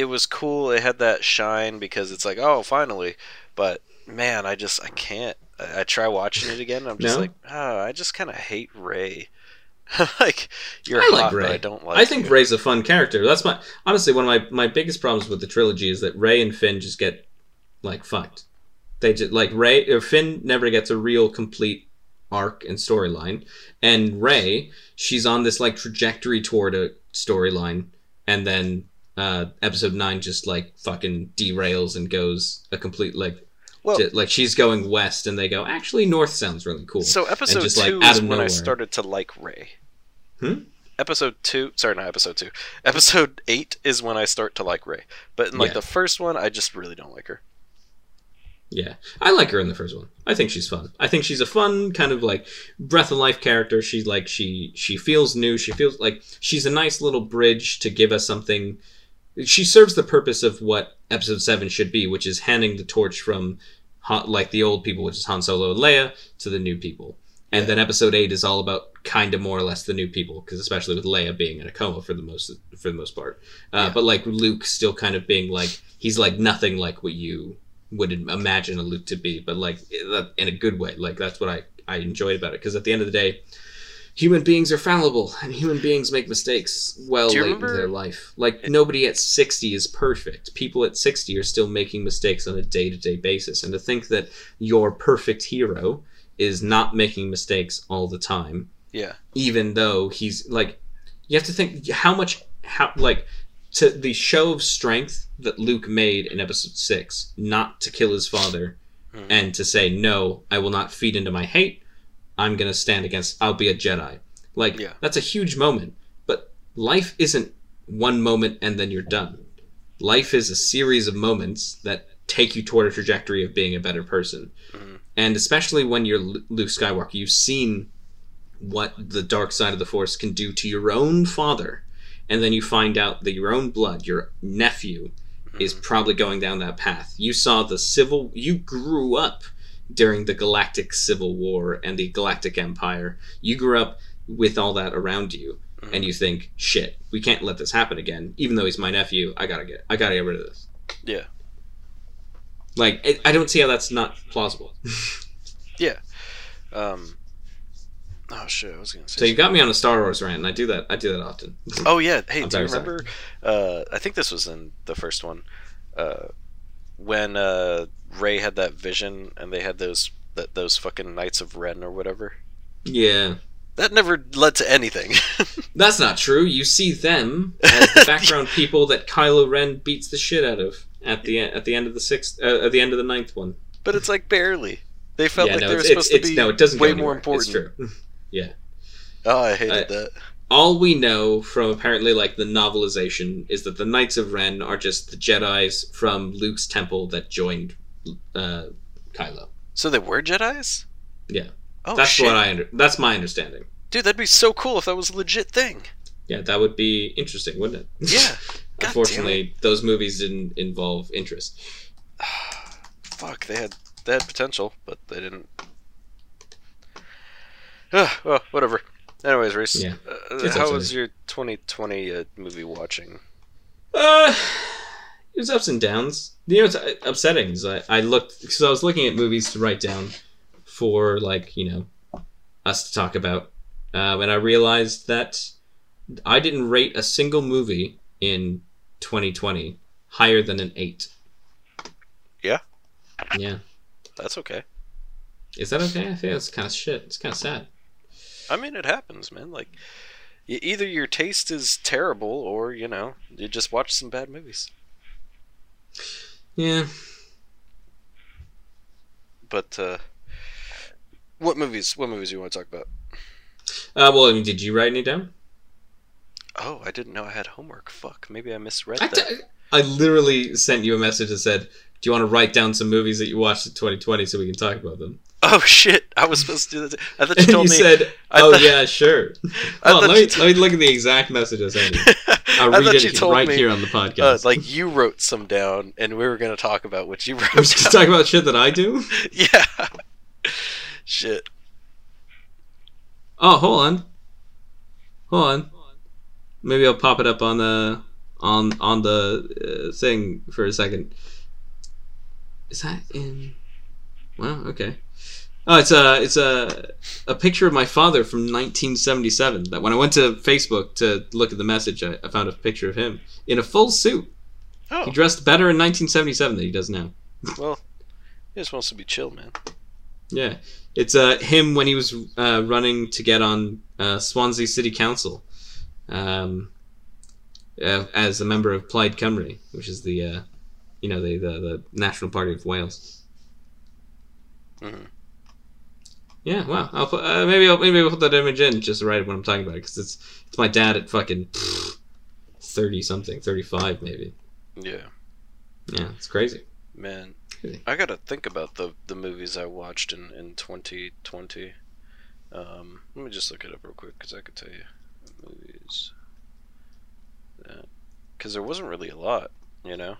it was cool. It had that shine because it's like, oh, finally. But man, I just I can't. I, I try watching it again. I'm just (laughs) No? like, oh, I just kind of hate Rey. (laughs) like you're I hot, like Rey. I don't like. I think you. Rey's a fun character. That's my honestly one of my my biggest problems with the trilogy is that Rey and Finn just get like fucked. They just like Rey or uh, Finn never gets a real complete arc and storyline. And Rey, she's on this like trajectory toward a storyline, and then uh, episode nine just like fucking derails and goes a complete like. Well- ju- like she's going west, and they go. Actually, north sounds really cool. So episode just, two out is when I started to like Rey. Hmm? Episode two, sorry, not episode two. (laughs) Episode eight is when I start to like Rey. But in like Yeah. the first one, I just really don't like her. Yeah, I like her in the first one. I think she's fun. I think she's a fun kind of like breath of life character. She's like she she feels new. She feels like she's a nice little bridge to give us something. She serves the purpose of what episode seven should be, which is handing the torch from Han, like the old people, which is Han Solo and Leia, to the new people. And then episode eight is all about kind of more or less the new people, because especially with Leia being in a coma for the most for the most part, uh, Yeah. but like Luke still kind of being like he's like nothing like what you would imagine a Luke to be, but like in a good way. Like that's what I I enjoyed about it because at the end of the day, human beings are fallible and human beings make mistakes well late remember- into their life. Like nobody at sixty is perfect. People at sixty are still making mistakes on a day to day basis, and to think that your perfect hero is not making mistakes all the time Yeah. even though he's like you have to think how much how like to the show of strength that Luke made in episode 6 not to kill his father Mhm. and to say no I will not feed into my hate I'm going to stand against I'll be a Jedi. Like Yeah. that's a huge moment but life isn't one moment and then you're done. Life is a series of moments that take you toward a trajectory of being a better person. Mhm. and especially when you're Lu- Luke Skywalker you've seen what the dark side of the force can do to your own father. And then you find out that your own blood your nephew is probably going down that path. You saw the civil you grew up during the galactic civil war and the galactic empire you grew up with all that around you and you think shit we can't let this happen again even though he's my nephew i gotta get i gotta get rid of this Yeah. like it, i don't see how that's not plausible (laughs) yeah. Um. Oh shit! I was gonna say. so you got me on a star wars rant and i do that i do that often Oh yeah. Hey, (laughs) do you remember? Uh, I think this was in the first one. Uh, when uh, Rey had that vision and they had those that those fucking Knights of Ren or whatever. yeah That never led to anything. (laughs) That's not true. You see them as the (laughs) background people that Kylo Ren beats the shit out of at the at the end of the sixth uh, at the end of the ninth one. but it's like barely. They felt yeah, like no, they were it's, supposed it's, to be no, it doesn't way more important. (laughs) Yeah. Oh, I hated I- that. All we know from apparently like the novelization is that the Knights of Ren are just the Jedi's from Luke's temple that joined uh, Kylo. So they were Jedi's. Yeah. Oh that's shit, what I under- that's my understanding. dude! That'd be so cool if that was a legit thing. Yeah, that would be interesting, wouldn't it? Yeah. (laughs) God Unfortunately, those movies didn't involve interest. (sighs) Fuck, they had they had potential, but they didn't. (sighs) Well, whatever. Anyways, Reese, Yeah. uh, how was your 2020 uh, movie watching? Uh, it was ups and downs. You know, it's uh, upsetting. is I, I looked because I was looking at movies to write down for like you know us to talk about, um, and I realized that I didn't rate a single movie in 2020 higher than an eight. Yeah? Yeah. That's okay. Is that okay? I think that's kind of shit. It's kind of sad. I mean, it happens, man. Like, either your taste is terrible, or you know, you just watch some bad movies. Yeah. But uh, what movies? What movies do you want to talk about? Uh, well, I mean, did you write any down? Oh, I didn't know I had homework. Fuck, maybe I misread I, that. t- I literally sent you a message that said, "Do you want to write down some movies that you watched in 2020 so we can talk about them?" (laughs) Oh shit! I was supposed to do that. I thought you told you me. said, I "Oh thought- yeah, sure." (laughs) I on, let me t- let me look at the exact message I sent you. (laughs) I'll I read it right me, here on the Uh, podcast. like you wrote some down, and we were gonna talk about what you wrote We're just down. talking about shit that I do. yeah. Shit. Oh, hold on, hold on. Maybe I'll pop it up on the on on the uh, thing for a second. Is that in? Wow. Okay. Oh, it's a it's a a picture of my father from 1977. That when I went to Facebook to look at the message, I, I found a picture of him in a full suit. Oh. He dressed better in 1977 than he does now. well, he just wants to be chill, man. Yeah, it's uh him when he was uh, running to get on uh, Swansea City Council, um, uh, as a member of Plaid Cymru, which is the uh, you know the, the the National Party of Wales. Mhm. Yeah, wow. I'll put, uh, maybe I'll maybe I'll put that image in just right when I'm talking about it because it's it's my dad at fucking (sniffs) thirty something, thirty five maybe. Yeah, Yeah, it's crazy. man. Really? I gotta think about the the movies I watched in in 2020. Um, let me just look it up real quick because I could tell you movies. Because there wasn't really a lot, you know.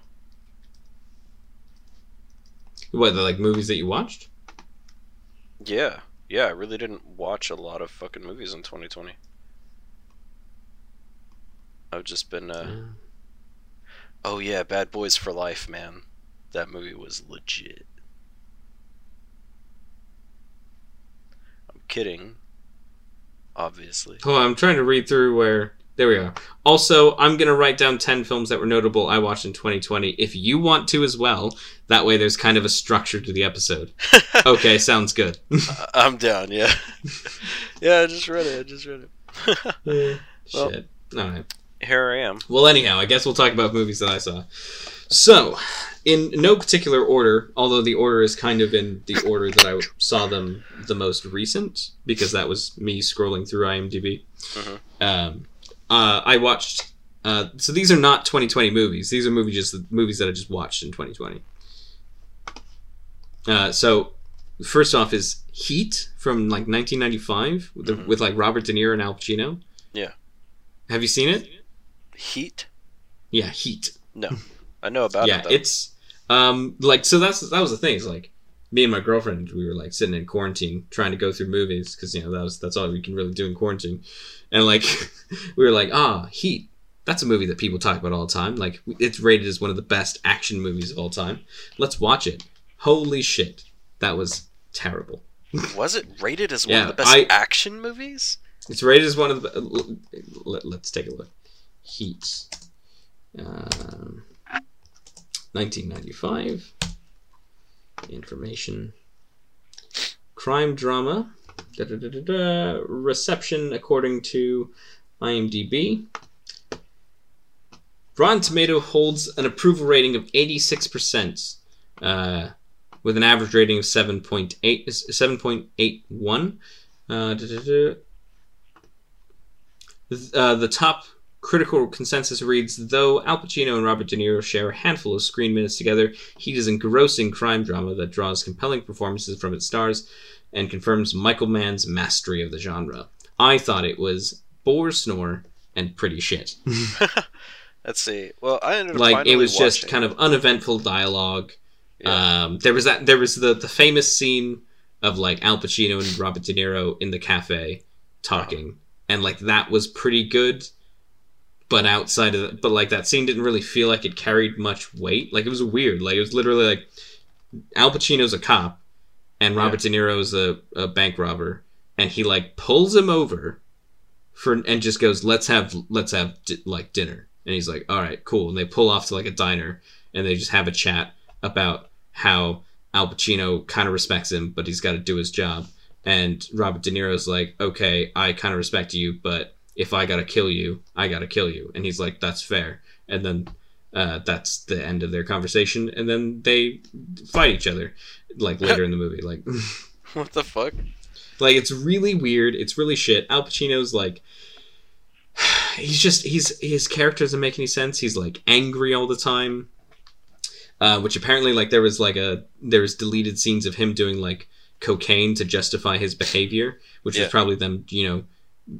What the like movies that you watched? Yeah, yeah. I really didn't watch a lot of fucking movies in 2020. I've just been. Uh, oh yeah, Bad Boys for Life, man. That movie was legit. I'm kidding. Obviously. On, I'm trying to read through where. There we are. Also, I'm going to write down 10 films that were notable I watched in 2020 if you want to as well. That way there's kind of a structure to the episode. (laughs) Okay, sounds good. I'm down. Yeah. (laughs) yeah, I just read it. I just read it. (laughs) Well- Shit. Alright. Here I am. Well, anyhow, I guess we'll talk about movies that I saw. So, in no particular order, although the order is kind of in the order that I saw them the most recent, because that was me scrolling through IMDb. Mhm. Um, uh, I watched. Uh, so these are not 2020 movies. These are movies just movies that I just watched in 2020. Uh, so, first off is Heat from like 1995 with, the, Mhm. with like Robert De Niro and Al Pacino. Yeah. Have you seen it? Heat. Yeah, Heat No, I know about yeah, it. Though. it's um like so that's that was the thing. It's like me and my girlfriend we were like sitting in quarantine trying to go through movies because you know that was that's all we can really do in quarantine, and like (laughs) we were like ah Heat. That's a movie that people talk about all the time. Like it's rated as one of the best action movies of all time. Let's watch it. Holy shit, that was terrible. (laughs) Was it rated as one Yeah, of the best I- action movies? It's rated as one of the. Let, us take a look. Heat. Um, 1995. Information. Crime drama. Da, da, da. Reception according to IMDb. Rotten Tomato holds an approval rating of 86%, uh, with an average rating of 7.8, 7.81. Uh. Uh, the top critical consensus reads Though Al Pacino and Robert De Niro share a handful of screen minutes together, Heat is engrossing crime drama that draws compelling performances from its stars and confirms Michael Mann's mastery of the genre. I thought it was bore snore and pretty shit. (laughs) Let's see. Well, I ended up like it finally was just watching- kind of uneventful dialogue. Yeah. Um, there was that. There was the the famous scene of like Al Pacino and Robert De Niro in the cafe talking, and like that was pretty good. But outside of that, but like that scene didn't really feel like it carried much weight. Like it was weird. Like it was literally like Al Pacino's a cop, and Robert De Niro's a, a bank robber, and he like pulls him over for and just goes, "Let's have let's have di- like dinner." And he's like, "All right, cool." And they pull off to like a diner, and they just have a chat about how Al Pacino kind of respects him, but he's got to do his job. And Robert De Niro's like, "Okay, I kind of respect you, but if I gotta kill you, I gotta kill you." And he's like, "That's fair." And then uh, that's the end of their conversation, and then they fight each other, like later in the movie. Like, (laughs) what the fuck? like it's really weird. It's really shit. Al Pacino's like, (sighs) he's just he's his character doesn't make any sense. He's like angry all the time, uh, which apparently like there was like a there was deleted scenes of him doing like cocaine to justify his behavior, which Yeah. was probably them you know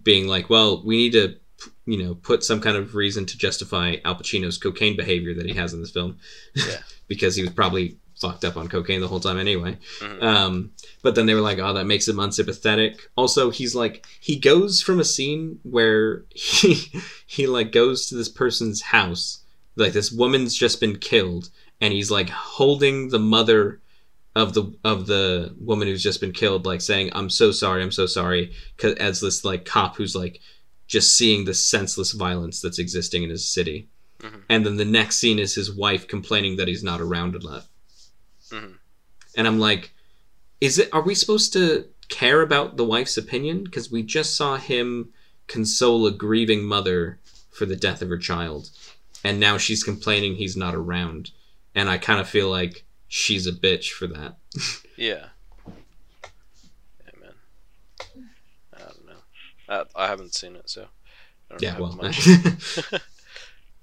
being like, well, we need to you know put some kind of reason to justify Al Pacino's cocaine behavior that he has in this film, Yeah. (laughs) because he was probably fucked up on cocaine the whole time anyway. Mhm. Um, but then they were like, oh, that makes him unsympathetic. Also, he's like, he goes from a scene where he, (laughs) he like goes to this person's house, like this woman's just been killed, and he's like holding the mother of the of the woman who's just been killed, like saying, "I'm so sorry, I'm so sorry," as this like cop who's like just seeing the senseless violence that's existing in his city. Mhm. And then the next scene is his wife complaining that he's not around enough. Mhm. And I'm like, is it? Are we supposed to care about the wife's opinion? Because we just saw him console a grieving mother for the death of her child, and now she's complaining he's not around, and I kind of feel like she's a bitch for that. (laughs) Yeah, man. I don't know. I, haven't seen it, so. I don't yeah, well. much. (laughs) (laughs)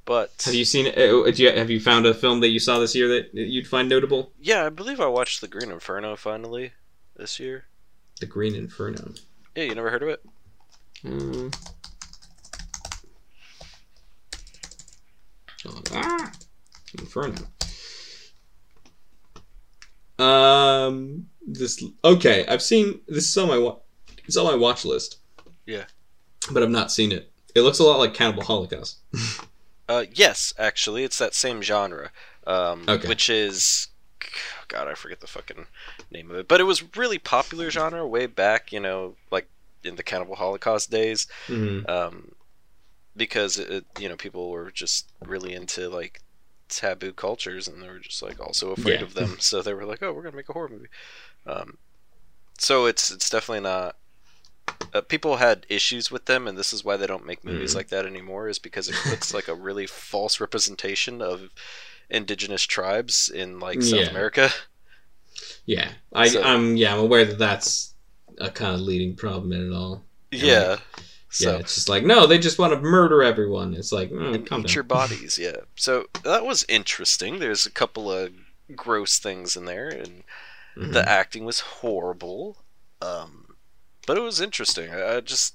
But have you seen? Uh, do you, have you found a film that you saw this year that you'd find notable? Yeah, I believe I watched The Green Inferno finally this year. The Green Inferno. Yeah, you never heard of it? Oh, ah, Inferno. Um, this okay. I've seen this is on my wa- it's on my watch list. Yeah. but I've not seen it. It looks a lot like Cannibal Holocaust. (laughs) Uh, yes, actually, it's that same genre, um, Okay. which is, God, I forget the fucking name of it, but it was really popular genre way back, you know, like in the Cannibal Holocaust days, Mhm. um, because it, you know people were just really into like taboo cultures, and they were just like also afraid Yeah. of them, so they were like, oh, we're gonna make a horror movie. Um, so it's it's definitely not. Uh, people had issues with them, and this is why they don't make movies Mhm. like that anymore. Is because it looks like a really false representation of indigenous tribes in like South Yeah. America. Yeah, I, So- I'm yeah I'm aware that that's a kind of leading problem in it all. Yeah. So yeah, it's just like no, they just want to murder everyone. It's like mm, and eat down. your bodies. Yeah. So that was interesting. There's a couple of gross things in there, and Mhm. the acting was horrible. Um, but it was interesting. I, just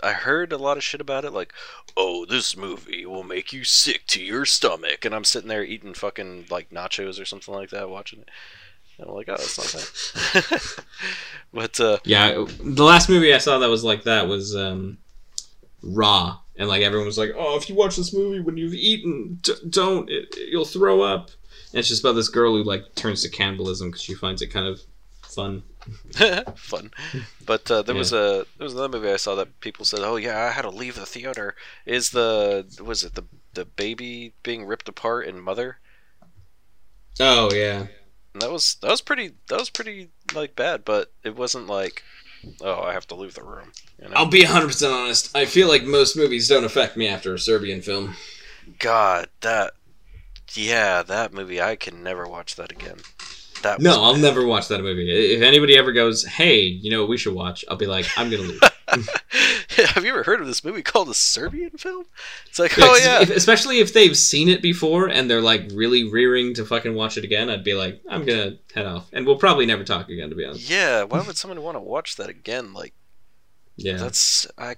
I heard a lot of shit about it, like, oh, this movie will make you sick to your stomach, and I'm sitting there eating fucking like nachos or something like that, watching it. And I'm like, oh, that's not bad. (laughs) but uh, Yeah, the last movie I saw that was like that was um, Raw, and like everyone was like, "Oh, if you watch this movie when you've eaten, d- don't it, you'll throw up." And it's just about this girl who like turns to cannibalism because she finds it kind of fun. (laughs) fun. But uh, there was a there was another movie I saw that people said, "Oh yeah, I had to leave the theater." Is the was it the the baby being ripped apart in Mother? Oh yeah, And that was that was pretty that was pretty like bad, but it wasn't like, oh, I have to leave the room. You know? I'll be hundred percent honest. I feel like most movies don't affect me after a Serbian film. God, that yeah, that movie I can never watch that again. That No, I'll never watch that movie. If anybody ever goes, "Hey, you know what we should watch?" I'll be like, "I'm gonna leave." (laughs) Have you ever heard of this movie called a Serbian film? It's like, Yeah, oh yeah, if- especially if they've seen it before and they're like really rearing to fucking watch it again, I'd be like, I'm gonna head off, and we'll probably never talk again. To be honest, yeah. Why would someone want to watch that again? Like. yeah, That's I.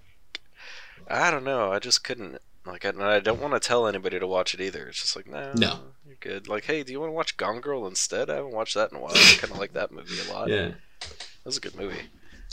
I don't know. I just couldn't. Like, I, and I don't want to tell anybody to watch it either. It's just like, no, No. You're good. Like, hey, do you want to watch Gone Girl instead? I haven't watched that in a while. I kind of like that movie a lot. yeah. that was a good movie.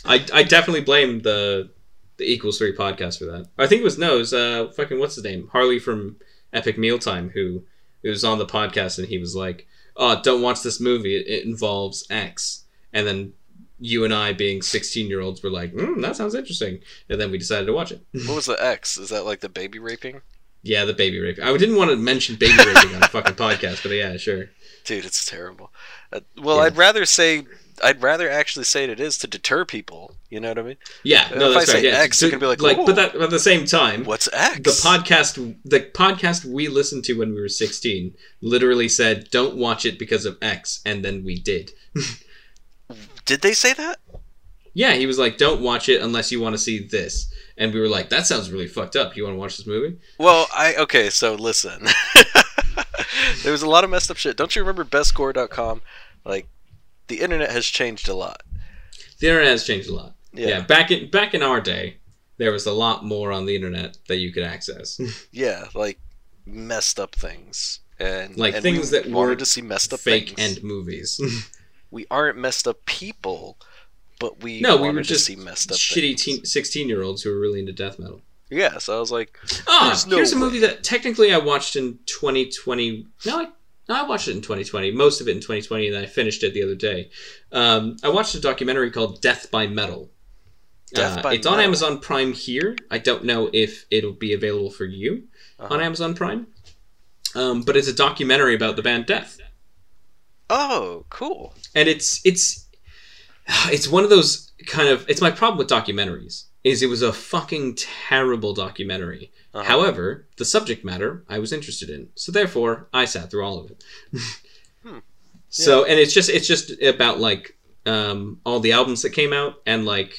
I I definitely blame the the Equals Three podcast for that. I think it was no, it was uh fucking what's his name, Harley from Epic Mealtime, who who was on the podcast and he was like, "Oh, don't watch this movie. It, it involves X," and then. You and I, being sixteen-year-olds, were like, mm, "That sounds interesting," and then we decided to watch it. What was the X? Is that like the baby raping? Yeah, the baby rape. I didn't want to mention baby raping on a fucking podcast, but yeah, sure. Dude, it's terrible. Uh, well, Yeah. I'd rather say. I'd rather actually say it is to deter people. You know what I mean? Yeah, no, If that's I right. say Yeah, X, So- can be like, like, but that, at the same time, What's X? the podcast, the podcast we listened to when we were sixteen, literally said, "Don't watch it because of X," and then we did. (laughs) Did they say that? Yeah, he was like, "Don't watch it unless you want to see this," and we were like, "That sounds really fucked up. You want to watch this movie?" Well, I okay. So listen, (laughs) there was a lot of messed up shit. Don't you remember bestgore.com? Like, the internet has changed a lot. The internet has changed a lot. Yeah, Yeah, back in back in our day, there was a lot more on the internet that you could access. (laughs) yeah, like messed up things, and Like and things we that wanted to see messed up Fake things. end movies. (laughs) we aren't messed up people, but we no, we were just see messed up shitty teen, sixteen-year-olds who were really into death metal. Yeah, so I was like, Ah, There's no here's a movie that technically I watched in 2020. No, I, no, I watched it in 2020. Most of it in 2020, and then I finished it the other day. Um, I watched a documentary called Death by Metal. Death Uh, by it's on Amazon Prime here. I don't know if it'll be available for you Uh-huh. on Amazon Prime. Um, but it's a documentary about the band Death, oh, cool. and it's it's it's one of those kind of it's my problem with documentaries is it was a fucking terrible documentary Uh-huh. however the subject matter i was interested in so therefore i sat through all of it Hmm. (laughs) so and it's just it's just about like um all the albums that came out and like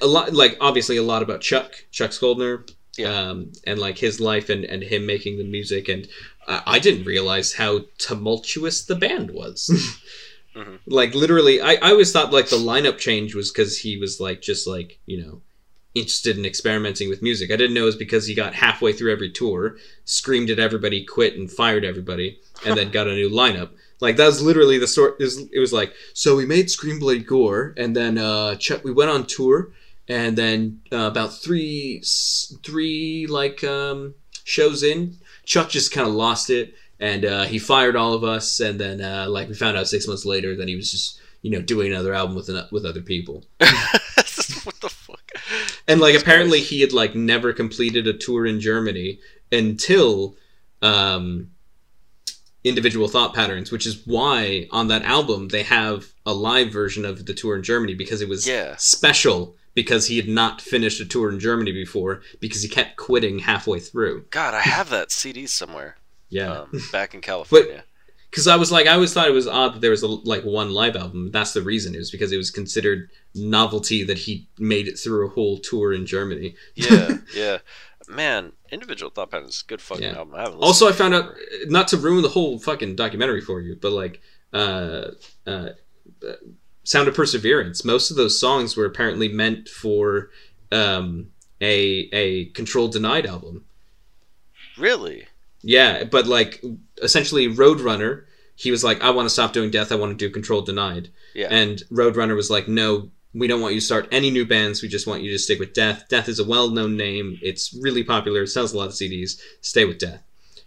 a lot like obviously a lot about chuck chuck Schuldiner Yeah. um and like his life and and him making the music and i, I didn't realize how tumultuous the band was (laughs) Mhm. like literally I, I always thought like the lineup change was because he was like just like you know interested in experimenting with music i didn't know it was because he got halfway through every tour screamed at everybody quit and fired everybody and then (laughs) got a new lineup like that was literally the sort it was, it was like so we made Scream Bloody Gore and then uh chuck we went on tour and then uh, about three three like um shows in chuck just kind of lost it and uh, he fired all of us and then uh, like we found out six months later that he was just you know doing another album with an, with other people (laughs) what the fuck? and like apparently he had like never completed a tour in germany until um individual thought patterns which is why on that album they have a live version of the tour in germany because it was Yeah. special because he had not finished a tour in germany before because he kept quitting halfway through God, I have that CD somewhere. Yeah Um, (laughs) back in California. because I was like, I always thought it was odd that there was a, like one live album. That's the reason. It was because it was considered novelty that he made it through a whole tour in Germany. yeah, (laughs) yeah. Man, individual thought patterns good fucking Yeah. album. I haven't Also, I found out not to ruin the whole fucking documentary for you, but like, uh, uh, uh, Sound of Perseverance. Most of those songs were apparently meant for um, a a Control Denied album. Really? Yeah, but like essentially Roadrunner, he was like, I want to stop doing death. I want to do Control Denied. Yeah. And Roadrunner was like, no, we don't want you to start any new bands. We just want you to stick with Death. Death is a well known name. It's really popular. It sells a lot of CDs. Stay with Death.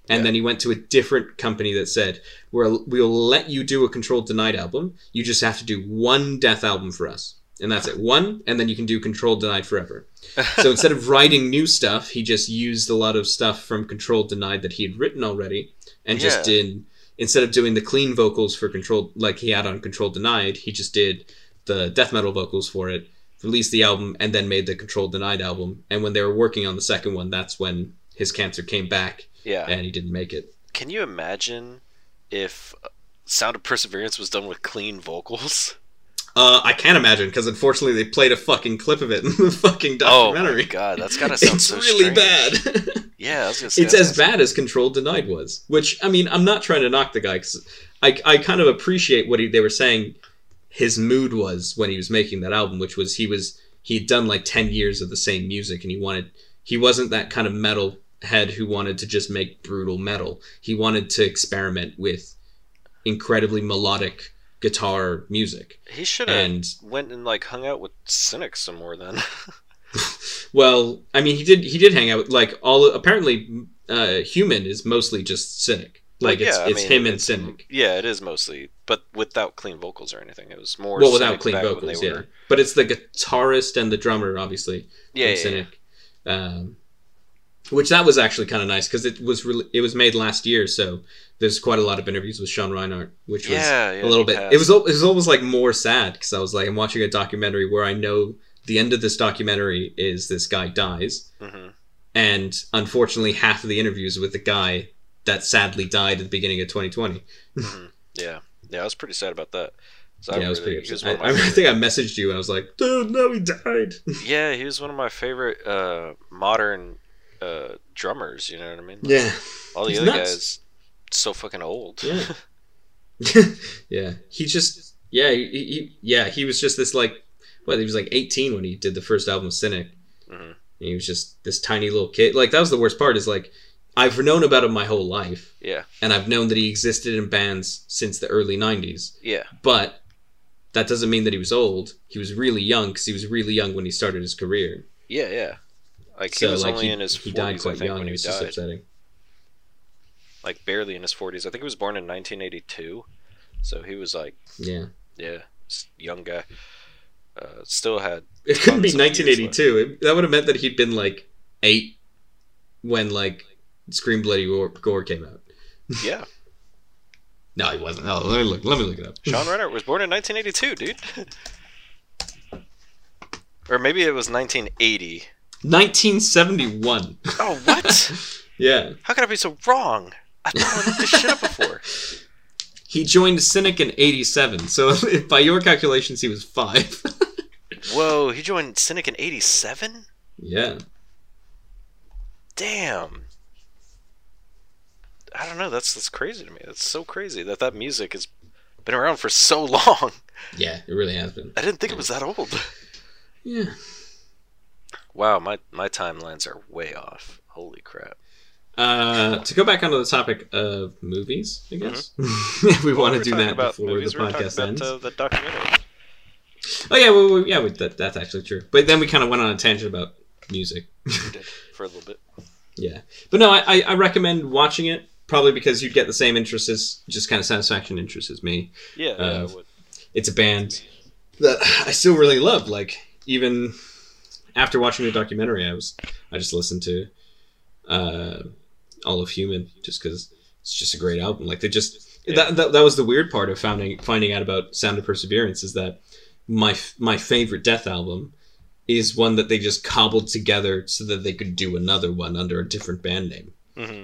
And Yeah. then he went to a different company that said, We're, we'll let you do a Control Denied album. You just have to do one Death album for us. And that's it. One, and then you can do control Denied forever. (laughs) so instead of writing new stuff, he just used a lot of stuff from control Denied that he had written already and just did instead of doing the clean vocals for control like he had on control Denied, he just did the death metal vocals for it, released the album, and then made the control Denied album. And when they were working on the second one, that's when his cancer came back Yeah. and he didn't make it. Can you imagine if uh, Sound of Perseverance was done with clean vocals? (laughs) Uh, I can't imagine because unfortunately they played a fucking clip of it in the fucking documentary. Oh my god, that's gotta (laughs) sound it's so really strange. bad. (laughs) Yeah, I was gonna say it's as bad as Control Denied was. Which I mean, I'm not trying to knock the guy because I I kind of appreciate what he, they were saying. His mood was when he was making that album, which was he was he'd done like ten years of the same music, and he wanted he wasn't that kind of metal head who wanted to just make brutal metal. He wanted to experiment with incredibly melodic guitar music. He should have And went and like hung out with Cynic some more then. (laughs) well, I mean, he did he did hang out with like all apparently uh, human is mostly just cynic. Like Well, it's yeah, I it's mean, him and it's- cynic. yeah, it is mostly, but without clean vocals or anything. It was more well without clean vocals they yeah but it's the guitarist and the drummer obviously Yeah, yeah, yeah. cynic um, which that was actually kind of nice because it was really it was made last year so there's quite a lot of interviews with sean Reinert which was Yeah, yeah, a little bit has. it was it was almost like more sad because i was like i'm watching a documentary where i know the end of this documentary is this guy dies Mhm. and unfortunately half of the interviews with the guy that sadly died at the beginning of 2020 Yeah, yeah, I was pretty sad about that. So yeah, I was really- pretty. I, I think I messaged you and I was like, dude, no, he died. (laughs) Yeah, he was one of my favorite uh, modern uh, drummers. You know what I mean? Like, yeah. All the He's other nuts. guys, so fucking old. Yeah. (laughs) (laughs) yeah. He just, yeah, he, he, yeah, he was just this like, what, he was like 18 when he did the first album, Cynic. Mhm. And he was just this tiny little kid. Like, that was the worst part is like, I've known about him my whole life, yeah, and I've known that he existed in bands since the early 90s. yeah. But that doesn't mean that he was old. He was really young because he was really young when he started his career. yeah, yeah. Like he So, was like, only he, in his he forties, died I quite think, young. when It he was just upsetting. Like barely in his forties. I think he was born in 1982, so he was like, Yeah. yeah, young guy. Uh, still had It couldn't be Tons of years 1982. It, that would have meant that he'd been like eight when like Scream Bloody Gore, Gore came out. (laughs) yeah. No, he wasn't. Oh, let me look. Let me look it up. Sean (laughs) Reinert was born in 1982, dude. (laughs) or maybe it was 1980. 1971. Oh, what? (laughs) yeah. How could I be so wrong? I thought I looked this shit up before. (laughs) He joined Cynic in 87, so (laughs) by your calculations, he was five. Whoa, he joined Cynic in 87? yeah. Damn. I don't know. That's that's crazy to me. That's so crazy that that music has been around for so long. Yeah, it really has been. I didn't think it was that old. Yeah. Wow, my my timelines are way off. Holy crap. Uh, to go back onto the topic of movies, I guess (laughs) if we want to do that before the podcast ends. uh, the documentary. Oh yeah, well, well, yeah, we, that, that's actually true. But then we kind of went on a tangent about music. (laughs) For a little bit. yeah, but no, I, I, I recommend watching it probably because you'd get the same interest as just kind of satisfaction interest as me. Yeah, yeah, Uh, I would. It's a band that I still really love. Like even after watching the documentary, I was I just listened to uh, all of Human just because it's just a great album. Like they just Yeah. that, that that was the weird part of finding finding out about Sound of Perseverance is that my my favorite Death album is one that they just cobbled together so that they could do another one under a different band name. hmm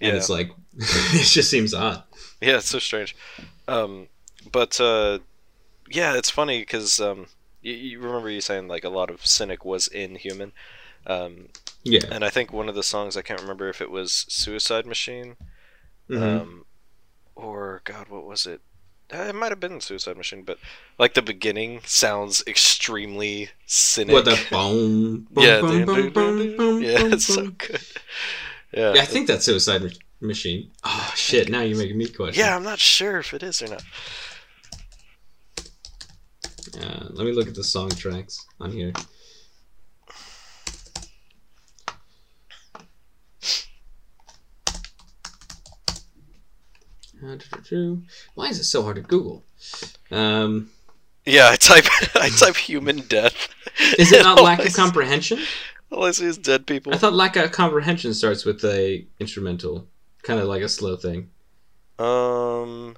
And it's like (laughs) it just seems odd. Yeah, it's so strange. Um, but uh, yeah, it's funny because um, you, you remember you saying like a lot of Cynic was in Human, um, Yeah. and I think one of the songs I can't remember if it was Suicide Machine, Mhm. um, or God, what was it? Uh, It might have been Suicide Machine, but like the beginning sounds extremely cynic. what the boom? boom, yeah, boom, boom, dun, dun, boom, boom, yeah, it's so good. Yeah, Yeah, I think that's Suicide Machine. Oh shit! Now you're making me question. yeah, I'm not sure if it is or not. Uh, let me look at the song tracks on here. Why is it so hard to Google? Um, Yeah, I type (laughs) I type human death. is it not lack of (laughs) comprehension? All I see is dead people. I thought lack of comprehension starts with a instrumental, kind of like a slow thing. Um,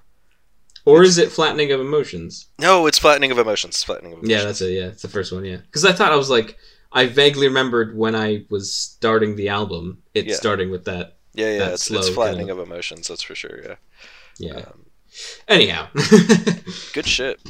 Or is it flattening of emotions? no, it's flattening of emotions. Flattening of emotions. Yeah, that's it. Yeah, it's the first one. Yeah, because I thought I was like, I vaguely remembered when I was starting the album, it Yeah. starting with that. yeah, yeah. that It's, it's slow flattening kind of emotions. That's for sure. Yeah. Yeah. Um, Anyhow, (laughs) good shit.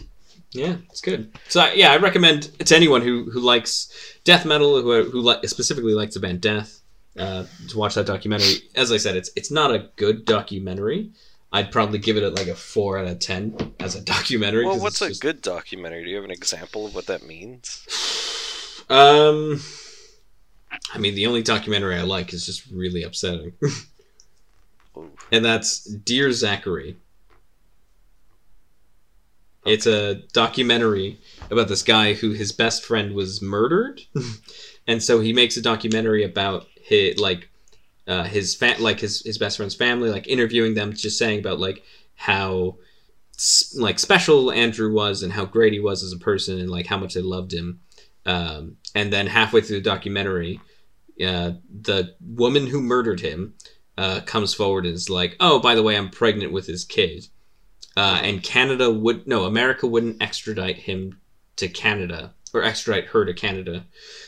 yeah, it's good. So I- yeah, I recommend it to anyone who who likes death metal, who who li- specifically likes the band Death, uh, to watch that documentary. As I said, it's it's not a good documentary. I'd probably give it like a four out of ten as a documentary. Well, what's a just- good documentary? Do you have an example of what that means? Um, I mean, the only documentary I like is just really upsetting, (laughs) and that's Dear Zachary. It's a documentary about this guy who his best friend was murdered, (laughs) and so he makes a documentary about his like uh, his fa- like his his best friend's family, like interviewing them, just saying about like how like special Andrew was and how great he was as a person and like how much they loved him. Um, and then halfway through the documentary, uh, the woman who murdered him uh, comes forward and is like, "Oh, by the way, I'm pregnant with his kid." Uh, and Canada would no, America wouldn't extradite him to Canada or extradite her to Canada.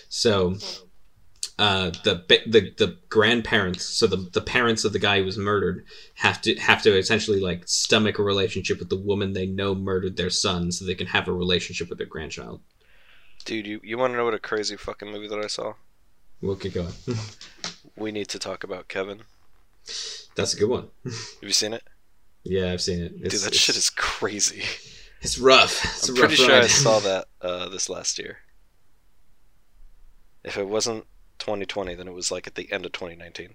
So uh, the the the grandparents, so the the parents of the guy who was murdered, have to have to essentially like stomach a relationship with the woman they know murdered their son, so they can have a relationship with their grandchild. Dude, you, you want to know what a crazy fucking movie that I saw? We'll keep going. (laughs) We need to talk about Kevin. That's a good one. (laughs) Have you seen it? Yeah, I've seen it. It's, Dude, that shit is crazy. It's rough. It's I'm a rough pretty sure I saw (laughs) that uh, this last year. If it wasn't 2020, than it was like at the end of 2019.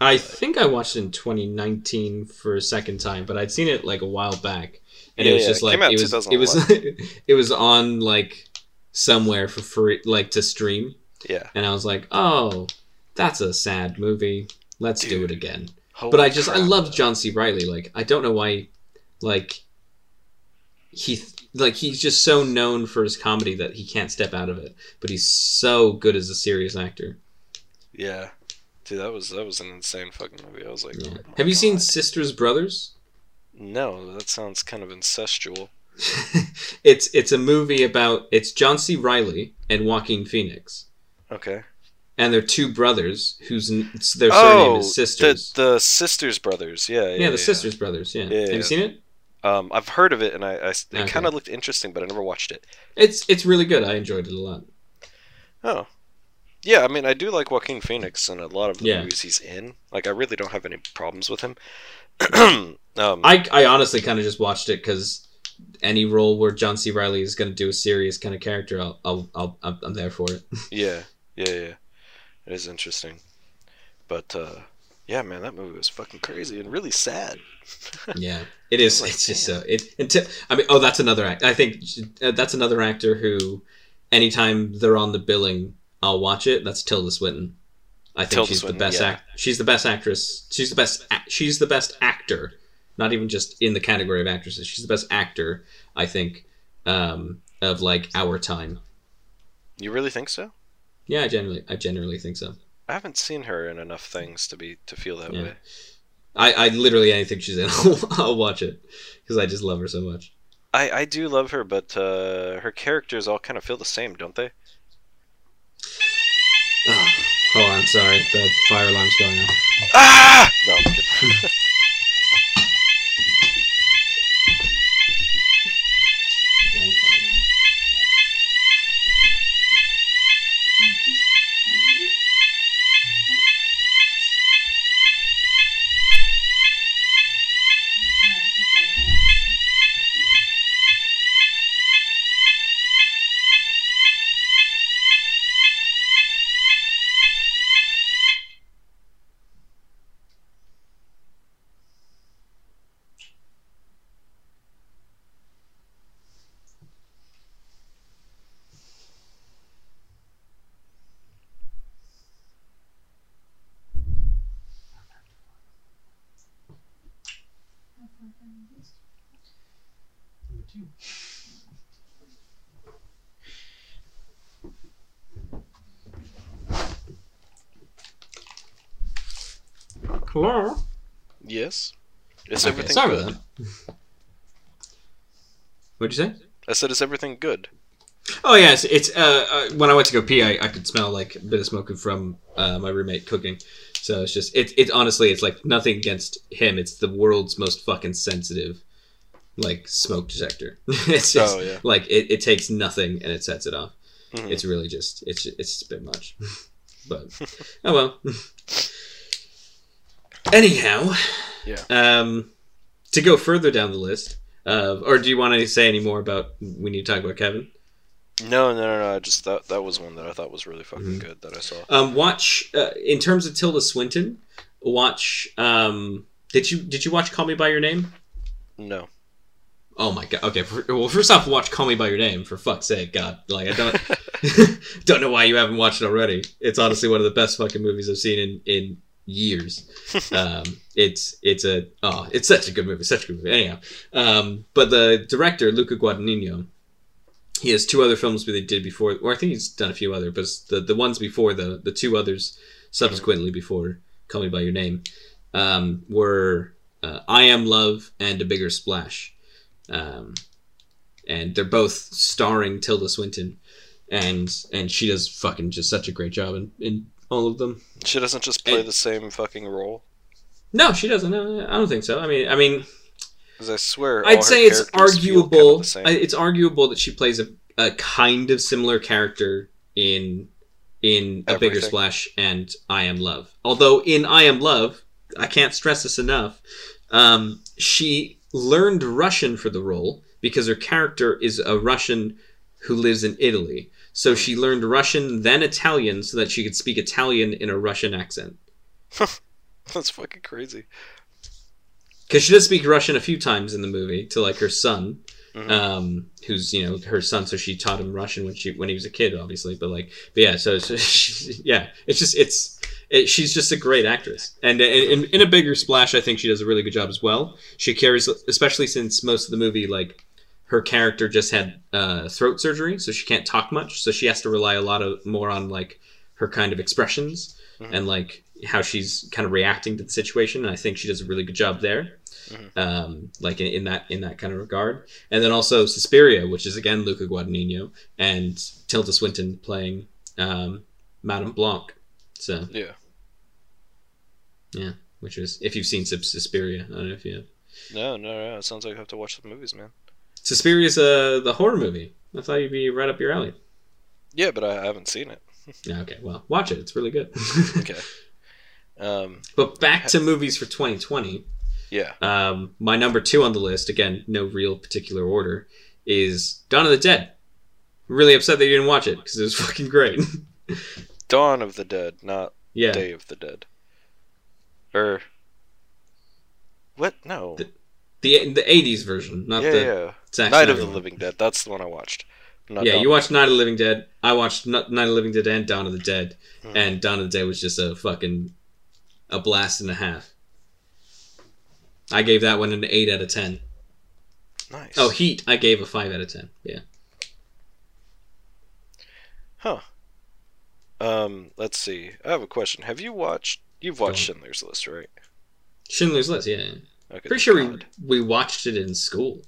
I think I watched it in 2019 for a second time, but I'd seen it like a while back, and Yeah, it was just it like out it was it was oh (laughs) it was on like somewhere for free, like to stream, Yeah. and I was like, oh, that's a sad movie. Let's do it again. But I just I crap. love John C. Reilly. Like I don't know why, like he like he's just so known for his comedy that he can't step out of it. But he's so good as a serious actor. Yeah. Dude, that was that was an insane fucking movie. I was like, Yeah. oh Have you seen Sisters Brothers? No, that sounds kind of incestual. (laughs) it's it's a movie about it's John C. Reilly and Joaquin Phoenix, Okay. and they're two brothers whose their surname Oh, is sisters. the the sisters brothers. Yeah, yeah, yeah, the sisters brothers. Yeah. Yeah, have yeah. you seen it? Um, I've heard of it, and I, I it Okay. kind of looked interesting, but I never watched it. It's it's really good. I enjoyed it a lot. Oh, yeah. I mean, I do like Joaquin Phoenix and a lot of the Yeah. movies he's in. Like, I really don't have any problems with him. (clears throat) um, I I honestly kind of just watched it because any role where John C. Reilly is going to do a serious kind of character, I'll I'll, I'll I'm I'm there for it. (laughs) yeah, yeah, yeah. It is interesting, but uh, yeah, man, that movie was fucking crazy and really sad. (laughs) yeah, it is. Like, it's just so it. Until, I mean, oh, that's another act. I think uh, that's another actor who, anytime they're on the billing, I'll watch it. That's Tilda Swinton. I think Tilda she's Swinton, the best yeah. act. She's the best actress. She's the best. She's the best actor. Not even just in the category of actresses. She's the best actor. I think um, of like our time. You really think so? Yeah, I generally, I generally think so. I haven't seen her in enough things to be to feel that Yeah. way. I, I literally anything she's in, (laughs) I'll, I'll watch it because I just love her so much. I, I do love her, but uh, her characters all kind of feel the same, don't they? Oh, I'm sorry, the fire alarm's going off. Ah! No, (laughs) everything sorry good? about that. What'd you say? I said, is everything good? Oh yes, it's uh, uh when I went to go pee, I, I could smell like a bit of smoking from uh, my roommate cooking. So it's just it it honestly it's like nothing against him. It's the world's most fucking sensitive like smoke detector. (laughs) it's just Oh, yeah. like it, it takes nothing and it sets it off. Mhm. It's really just it's it's just a bit much. (laughs) but oh well. (laughs) Anyhow, Yeah. Um, to go further down the list, uh, or do you want to say any more about we need to talk about Kevin? No, no, no, no. I just that that was one that I thought was really fucking Mhm. good that I saw. Um, watch uh, in terms of Tilda Swinton. Watch. Um, did you did you watch Call Me by Your Name? No. Oh my god. Okay. For, well, first off, watch Call Me by Your Name for fuck's sake. God, like I don't (laughs) (laughs) don't know why you haven't watched it already. It's honestly one of the best fucking movies I've seen in in years. (laughs) Um, it's it's a oh, it's such a good movie, such a good movie. Anyhow, um, but the director Luca Guadagnino, he has two other films that he did before, or I think he's done a few other, but the the ones before the the two others subsequently before Call Me by Your Name um, were uh, I Am Love and A Bigger Splash, um, and they're both starring Tilda Swinton, and and she does fucking just such a great job in, in all of them. She doesn't just play And- the same fucking role. No, she doesn't. No, I don't think so. I mean, I mean, Because I swear, I'd say it's characters feel kinda arguable. the same. It's arguable that she plays a, a kind of similar character in in a bigger splash and I Am Love. Although in I Am Love, I can't stress this enough. Um, she learned Russian for the role because her character is a Russian who lives in Italy. So Hmm. she learned Russian, then Italian, so that she could speak Italian in a Russian accent. (laughs) That's fucking crazy. because she does speak Russian a few times in the movie to like her son, Mhm. um, who's you know her son. So she taught him Russian when she when he was a kid, obviously. But like, but yeah, so, so (laughs) she, yeah, it's just it's it, she's just a great actress, and in, in a bigger splash, I think she does a really good job as well. She carries, especially since most of the movie like. Her character just had uh, throat surgery, so she can't talk much. So she has to rely a lot of more on like her kind of expressions Mhm. and like how she's kind of reacting to the situation. And I think she does a really good job there. Mhm. um, like in, in that in that kind of regard. And then also Suspiria, which is again Luca Guadagnino and Tilda Swinton playing um, Madame Blanc. So Yeah. Yeah. Which is if you've seen Sus- Suspiria, I don't know if you have. No, no, no. It sounds like I have to watch the movies, man. Suspiria's uh, the horror movie. I thought you'd be right up your alley. Yeah, but I haven't seen it. (laughs) Yeah, okay, well, watch it. It's really good. (laughs) Okay. Um, but back to movies for 2020. yeah. Um, my number two on the list, again, no real particular order, is Dawn of the Dead. I'm Really upset that you didn't watch it because it was (laughs) fucking great. Dawn of the Dead, not yeah, Day of the Dead. Or what? No. The- the the '80s version, not yeah, the yeah. Zack Night Snyder of the one. Living Dead. That's the one I watched. Not Yeah, Dawn- you watched Night of the Living Dead. I watched Night of the Living Dead and Dawn of the Dead, Mhm. and Dawn of the Dead was just a fucking a blast and a half. I gave that one an eight out of ten. Nice. Oh, Heat, I gave a five out of ten. Yeah. Huh. Um, let's see. I have a question. Have you watched? You've watched Schindler's List, right? Schindler's List. Yeah. Okay. Pretty sure we we watched it in school,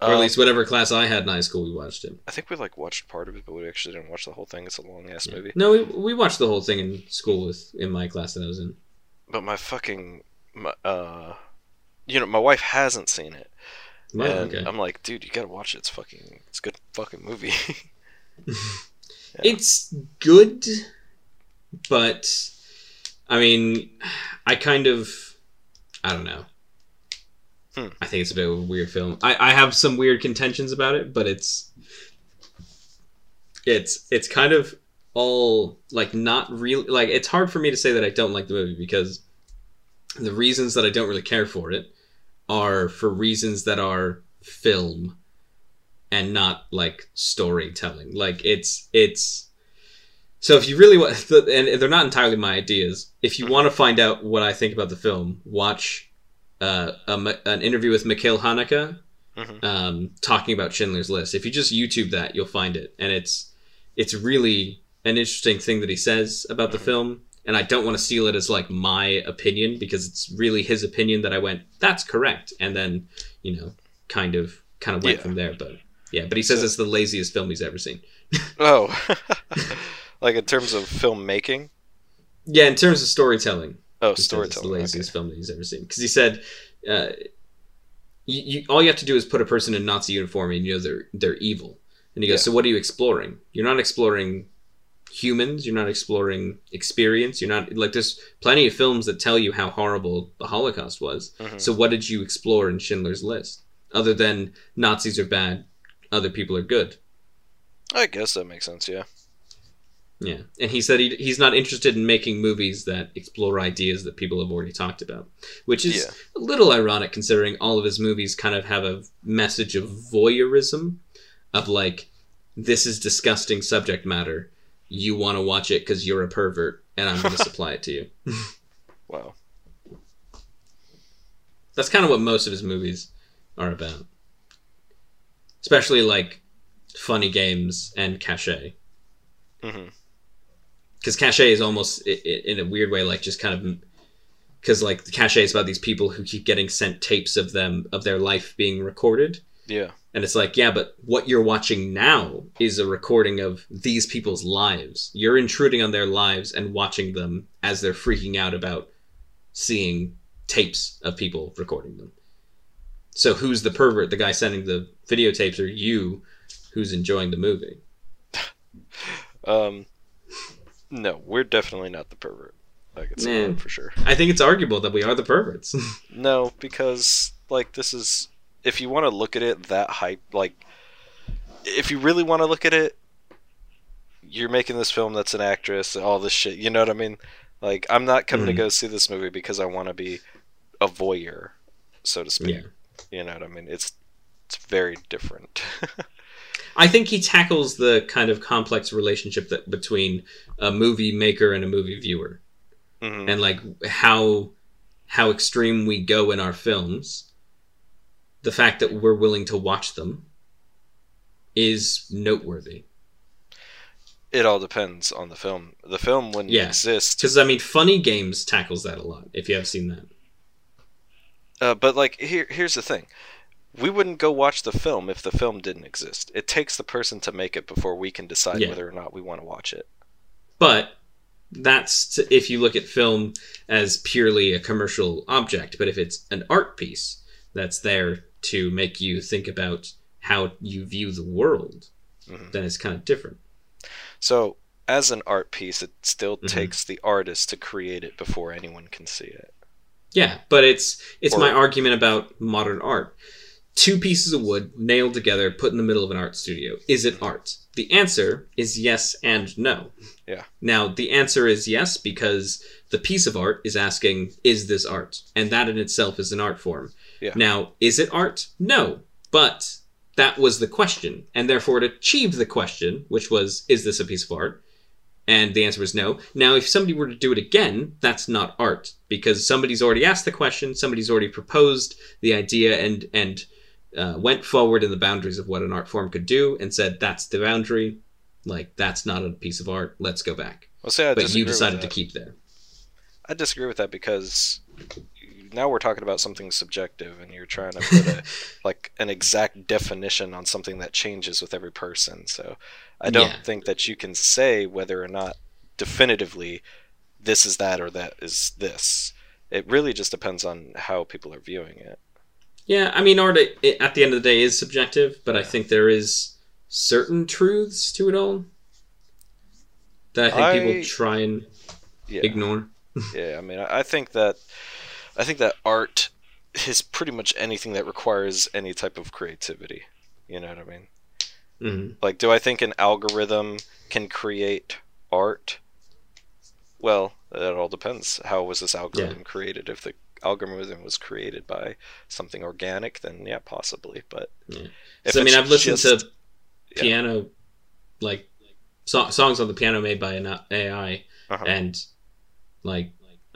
or at Um, least whatever class I had in high school, we watched it. I think we like watched part of it, but we actually didn't watch the whole thing. It's a long ass movie. No, we, we watched the whole thing in school with in my class that I was in. But my fucking, my, uh, you know, my wife hasn't seen it, Wow, and okay. I'm like, dude, you gotta watch it. It's fucking, it's a good fucking movie. (laughs) Yeah. It's good, but I mean, I kind of, I don't know. Hmm. I think it's a bit of a weird film. I, I have some weird contentions about it, but it's it's it's kind of all like not really like it's hard for me to say that I don't like the movie because the reasons that I don't really care for it are for reasons that are film and not like storytelling. Like it's it's so if you really want, (laughs) and they're not entirely my ideas. If you want to find out what I think about the film, watch uh, a, an interview with Michael Haneke Mhm. um, talking about Schindler's List. If you just YouTube that, you'll find it, and it's it's really an interesting thing that he says about the Mhm. film. And I don't want to steal it as like my opinion because it's really his opinion that I went, that's correct, and then you know, kind of kind of went Yeah. from there. But yeah, but he says So- it's the laziest film he's ever seen. (laughs) Oh, (laughs) like in terms of filmmaking. Yeah, in terms of storytelling, Oh, says it's the storytelling. Okay. laziest film that he's ever seen. Because he said, uh, you, you, all you have to do is put a person in Nazi uniform and you know they're they're evil. And he goes, Yeah. so what are you exploring? You're not exploring humans. You're not exploring experience. You're not like there's plenty of films that tell you how horrible the Holocaust was. Mhm. So what did you explore in Schindler's List other than Nazis are bad, other people are good? I guess that makes sense. Yeah. Yeah, and he said he, he's not interested in making movies that explore ideas that people have already talked about, which is Yeah. a little ironic considering all of his movies kind of have a message of voyeurism, of like, this is disgusting subject matter. You want to watch it because you're a pervert, and I'm going (laughs) to supply it to you. Wow. That's kind of what most of his movies are about, especially like funny games and Caché. hmm because Caché is almost in a weird way like just kind of because like the Caché is about these people who keep getting sent tapes of them of their life being recorded Yeah. and it's like yeah but what you're watching now is a recording of these people's lives you're intruding on their lives and watching them as they're freaking out about seeing tapes of people recording them so who's the pervert the guy sending the videotapes or you who's enjoying the movie (laughs) Um. No, we're definitely not the pervert. I can say Man. for sure. i think it's arguable that we are the perverts (laughs) No, because like this is if you want to look at it that hype like if you really want to look at it you're making this film that's an actress and all this shit, you know what I mean? Like I'm not coming to Mhm. go see this movie because I want to be a voyeur, so to speak. yeah You know what I mean? It's it's very different. (laughs) I think he tackles the kind of complex relationship that between a movie maker and a movie viewer, Mhm. and like how how extreme we go in our films. The fact that we're willing to watch them is noteworthy. It all depends on the film. The film when Yeah. it exists Because I mean, Funny Games tackles that a lot. If you have seen that, Uh, but like here, here's the thing: we wouldn't go watch the film if the film didn't exist. It takes the person to make it before we can decide Yeah. whether or not we want to watch it. But that's t- if you look at film as purely a commercial object. But if it's an art piece that's there to make you think about how you view the world, Mhm. then it's kind of different. So, as an art piece, it still Mhm. takes the artist to create it before anyone can see it. Yeah, but it's it's Or- my argument about modern art. Two pieces of wood nailed together, put in the middle of an art studio. Is it art? The answer is yes and no. Yeah. Now, the answer is yes because the piece of art is asking, is this art? And that in itself is an art form. Yeah. Now, is it art? No. But that was the question. And therefore it achieved the question, which was, is this a piece of art? And the answer was no. Now, if somebody were to do it again, that's not art because somebody's already asked the question, somebody's already proposed the idea, and and uh, went forward in the boundaries of what an art form could do, and said that's the boundary. Like that's not a piece of art. Let's go back. Well, see, but you decided to keep there. I disagree with that because now we're talking about something subjective, and you're trying to put a, (laughs) like an exact definition on something that changes with every person. So, I don't Yeah. think that you can say whether or not definitively this is that or that is this. It really just depends on how people are viewing it. Yeah, I mean, art at the end of the day is subjective, but I think there is certain truths to it all that I think I- people try and Yeah. ignore. (laughs) Yeah, I mean, I think that I think that art is pretty much anything that requires any type of creativity. You know what I mean? hmm Like, do I think an algorithm can create art? Well, it all depends. How was this algorithm created? If the algorithm was created by something organic, then yeah, possibly. But Yeah. so I mean, I've listened just- to yeah. piano, like so- songs on the piano made by an AI, Uh-huh. and like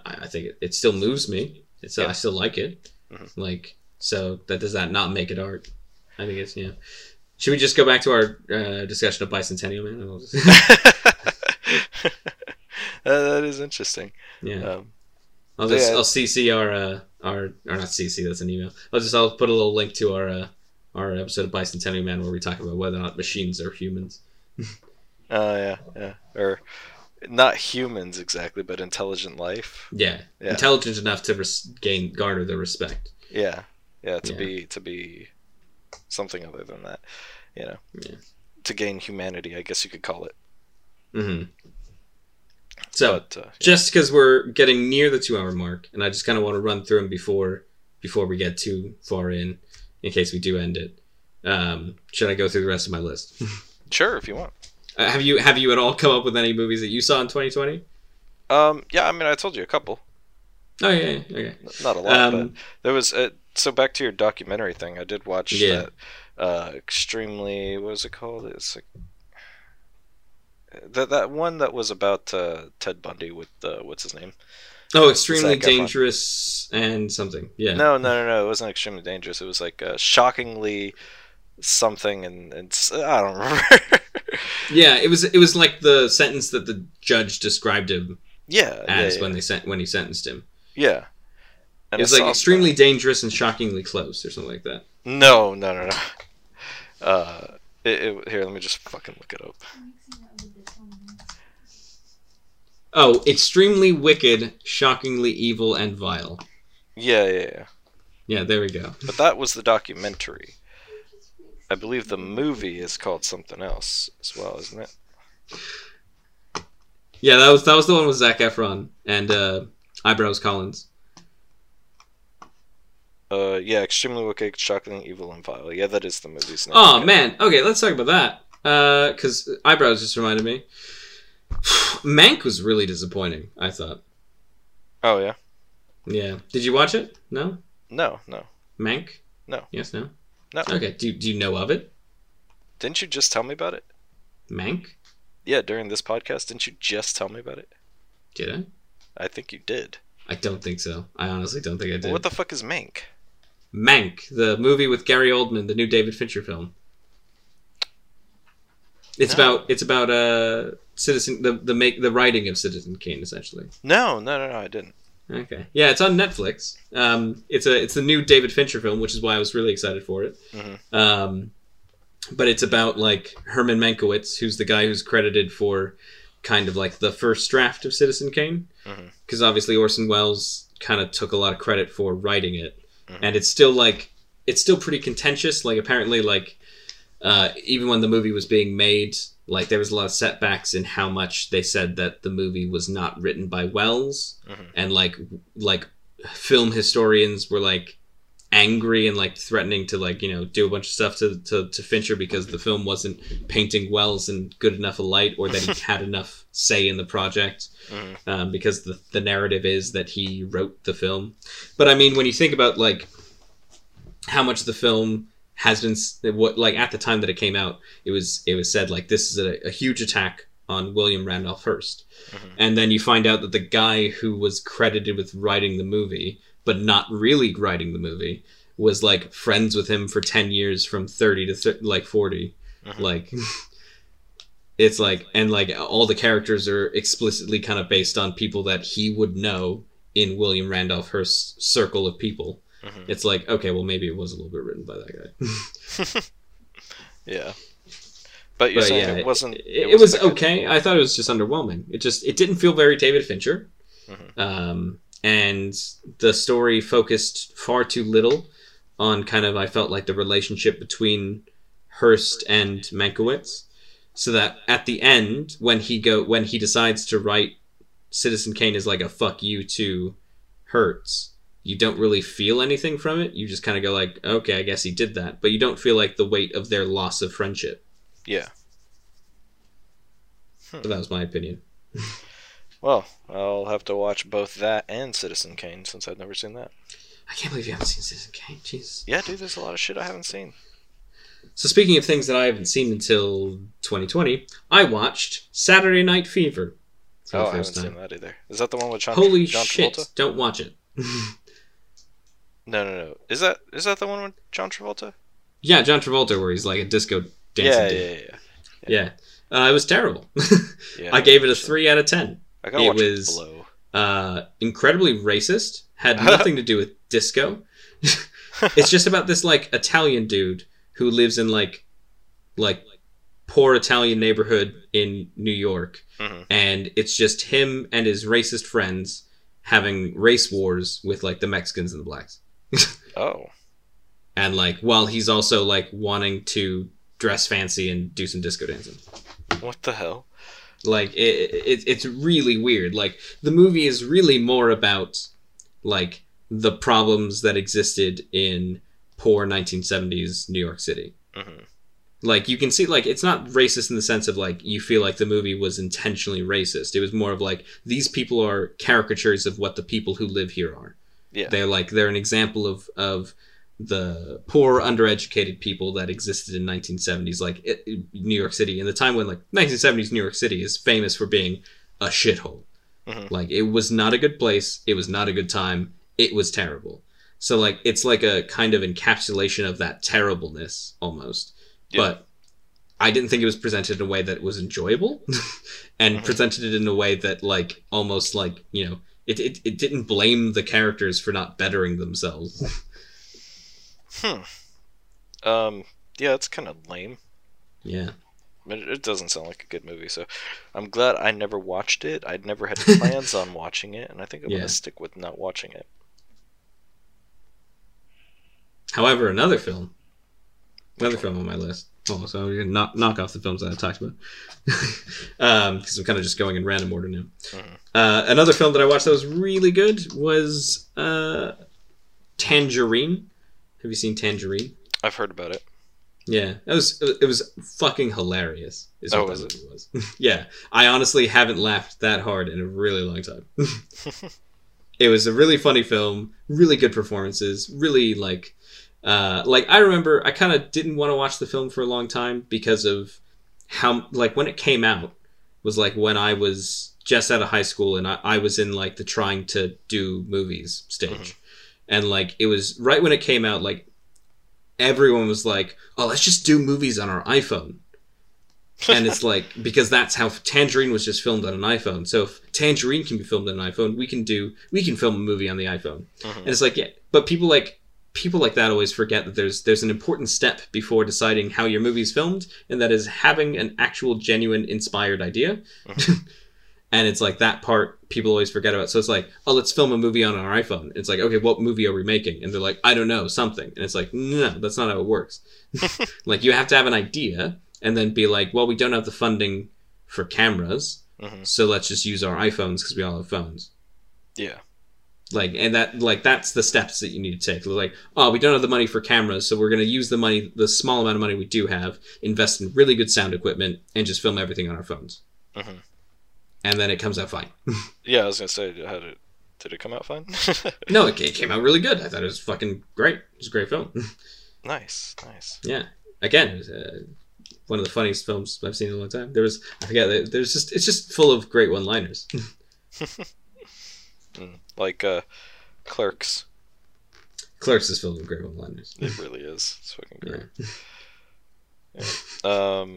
I, I think it, it still moves me. It's Yeah. I still like it. Mhm. Like so that does that not make it art? I think it's yeah. Should we just go back to our uh, discussion of bicentennial man? Just- (laughs) Uh, (laughs) that is interesting. yeah, Um, I'll just yeah. I'll CC our uh, our or not CC that's an email. I'll just I'll put a little link to our uh, our episode of bicentennial man where we talk about whether or not machines are humans. (laughs) Oh yeah, yeah. Or not humans exactly, but intelligent life. Yeah, Yeah. intelligent enough to res- gain garner the respect. Yeah, yeah. To Yeah. be to be something other than that, you know. Yeah. To gain humanity, I guess you could call it. hmm So, but uh, just because we're getting near the two-hour mark, and I just kind of want to run through them before before we get too far in, in case we do end it. Um, should I go through the rest of my list? (laughs) sure, if you want. uh, have you have you at all come up with any movies that you saw in 2020? Um, yeah, I mean, I told you a couple, Oh yeah, yeah, okay. Not a lot, but Um, there was. Uh, so back to your documentary thing, I did watch Yeah. that. Uh, extremely. What was it called? It's like. That, that one that was about uh, Ted Bundy with uh, what's his name? oh, extremely dangerous and something. Yeah. No, no, no, no. It wasn't extremely dangerous. It was like uh, shockingly something, and, and I don't (laughs) remember. Yeah, it was it was like the sentence that the judge described him yeah, as yeah, when they sent when he sentenced him. yeah. And it was like extremely dangerous and shockingly close, or something like that. No, no, no, no. (laughs) Uh, it, it, here, let me just fucking look it up. Oh, extremely wicked, shockingly evil, and vile. Yeah, yeah, yeah. Yeah, there we go. (laughs) But that was the documentary. I believe the movie is called something else as well, isn't it? Yeah, that was that was the one with Zac Efron and uh, Eyebrows Collins. Uh, yeah, extremely wicked, shockingly evil, and vile. Yeah, that is the movie's name. Oh man, okay, let's talk about that. Uh, Because Eyebrows just reminded me. (sighs) Mank was really disappointing. I thought. Oh yeah. Yeah. Did you watch it? No. No, no, Mank. No. Yes. No. no. Okay. Do Do you know of it? Didn't you just tell me about it? Mank. Yeah, during this podcast, didn't you just tell me about it? Did I? I think you did. I don't think so. I honestly don't think I did. Well, what the fuck is Mank? Mank, the movie with Gary Oldman, the new David Fincher film. It's No. about it's about uh Citizen the the make the writing of Citizen Kane essentially. No, no, no, no, I didn't. Okay. Yeah, it's on Netflix. Um, it's a it's the new David Fincher film, which is why I was really excited for it. Mhm. Um, but it's about like Herman Mankiewicz, who's the guy who's credited for kind of like the first draft of Citizen Kane, because obviously Orson Welles kind of took a lot of credit for writing it, Mhm. and it's still like it's still pretty contentious. Like apparently, like uh, even when the movie was being made, like there was a lot of setbacks in how much they said that the movie was not written by Welles, Mhm. and like like film historians were like angry and like threatening to like you know do a bunch of stuff to, to, to Fincher because the film wasn't painting Welles in good enough a light or that he had (laughs) enough say in the project Mhm. um, because the, the narrative is that he wrote the film but I mean when you think about like how much the film has been what like at the time that it came out it was it was said like this is a, a huge attack on William Randolph Hearst Mhm. and then you find out that the guy who was credited with writing the movie but not really writing the movie was like friends with him for 10 years from 30 to thir- like 40 Mhm. like (laughs) it's like and like all the characters are explicitly kind of based on people that he would know in William Randolph Hearst's circle of people Mhm. it's like okay well maybe it was a little bit written by that guy (laughs) (laughs) Yeah. But you're but saying yeah it wasn't. it, it was okay i thought it was just underwhelming it just it didn't feel very david fincher Mhm. um, and the story focused far too little on kind of i felt like the relationship between hearst and mankiewicz so that at the end when he go when he decides to write citizen kane is like a fuck you to Hearst you don't really feel anything from it you just kind of go like okay i guess he did that but you don't feel like the weight of their loss of friendship Yeah. but that was my opinion (laughs) Well, I'll have to watch both that and Citizen Kane since I've never seen that. I can't believe you haven't seen Citizen Kane. Jesus. Yeah, dude, there's a lot of shit I haven't seen. So speaking of things that I haven't seen until 2020, I watched Saturday Night Fever Oh, I haven't time. seen that either. Is that the one with John, Holy John shit! Travolta? Don't watch it. (laughs) No, no, no. Is that is that the one with John Travolta? yeah, John Travolta, where he's like a disco dancing Yeah, dude. yeah, yeah, Yeah, Uh, it was terrible. (laughs) yeah. I gave it a three out of ten. I gotta it watch was- Blow. Uh, incredibly racist. Had (laughs) nothing to do with disco. (laughs) it's just about this like Italian dude who lives in like like poor Italian neighborhood in New York Mhm. and it's just him and his racist friends having race wars with like the Mexicans and the blacks. (laughs) Oh, And like while he's also like wanting to dress fancy and do some disco dancing. what the hell? Like it, it it's really weird. Like the movie is really more about like the problems that existed in poor 1970s New York City. hmm Like you can see like it's not racist in the sense of like you feel like the movie was intentionally racist. It was more of like these people are caricatures of what the people who live here are. Yeah. They're like they're an example of of the poor undereducated people that existed in 1970s like it, it- New York City in the time when like 1970s New York City is famous for being a shithole. Mhm. Like it was not a good place, it was not a good time, it was terrible. So like it's like a kind of encapsulation of that terribleness almost. Yeah. But I didn't think it was presented in a way that was enjoyable (laughs) and Mhm. presented it in a way that like almost like, you know, it, it, it didn't blame the characters for not bettering themselves. (laughs) Hmm. Um. Yeah, it's kind of lame. yeah. But it doesn't sound like a good movie, so I'm glad I never watched it. I'd never had (laughs) plans on watching it, and I think I'm Yeah. gonna stick with not watching it. However, another film, another film on my list. Oh, so we're gonna knock, knock off the films that I talked about (laughs) because I'm kind of just going in random order now. Mhm. Uh, another film that I watched that was really good was uh, Tangerine. Have you seen Tangerine? I've heard about it. Yeah, it was it was fucking hilarious. Is Oh, what was movie was. (laughs) yeah, I honestly haven't laughed that hard in a really long time. (laughs) it was a really funny film, really good performances, really like uh, like I remember I kind of didn't want to watch the film for a long time because of how like when it came out was like when I was just out of high school and I, I was in like the trying to do movies stage. Mhm. And like it was right when it came out, like everyone was like, "Oh, let's just do movies on our iPhone." (laughs) and it's like because that's how Tangerine was just filmed on an iPhone. So if Tangerine can be filmed on an iPhone, we can do we can film a movie on the iPhone. Mhm. And it's like yeah, but people like people like that always forget that there's there's an important step before deciding how your movie is filmed, and that is having an actual genuine inspired idea. (laughs) and it's like that part people always forget about. So it's like, oh, let's film a movie on our iPhone. It's like, okay, what movie are we making? And they're like, I don't know, something. And it's like, no, that's not how it works. (laughs) (laughs) like you have to have an idea and then be like, well, we don't have the funding for cameras, Mhm. so let's just use our iPhones because we all have phones. Yeah. Like and that like that's the steps that you need to take. Like, oh, we don't have the money for cameras, so we're gonna use the money, the small amount of money we do have, invest in really good sound equipment, and just film everything on our phones. Mhm. And then it comes out fine. (laughs) Yeah, I was gonna say, how did did it come out fine? (laughs) no, it it came out really good. I thought it was fucking great. It was a great film. (laughs) nice, nice. yeah. Again, it was, uh, one of the funniest films I've seen in a long time. There was I forget. There's just it's just full of great one-liners. Mm. Like uh, Clerks. Clerks is filled with great one-liners. It really is. It's fucking Yeah. great. Um,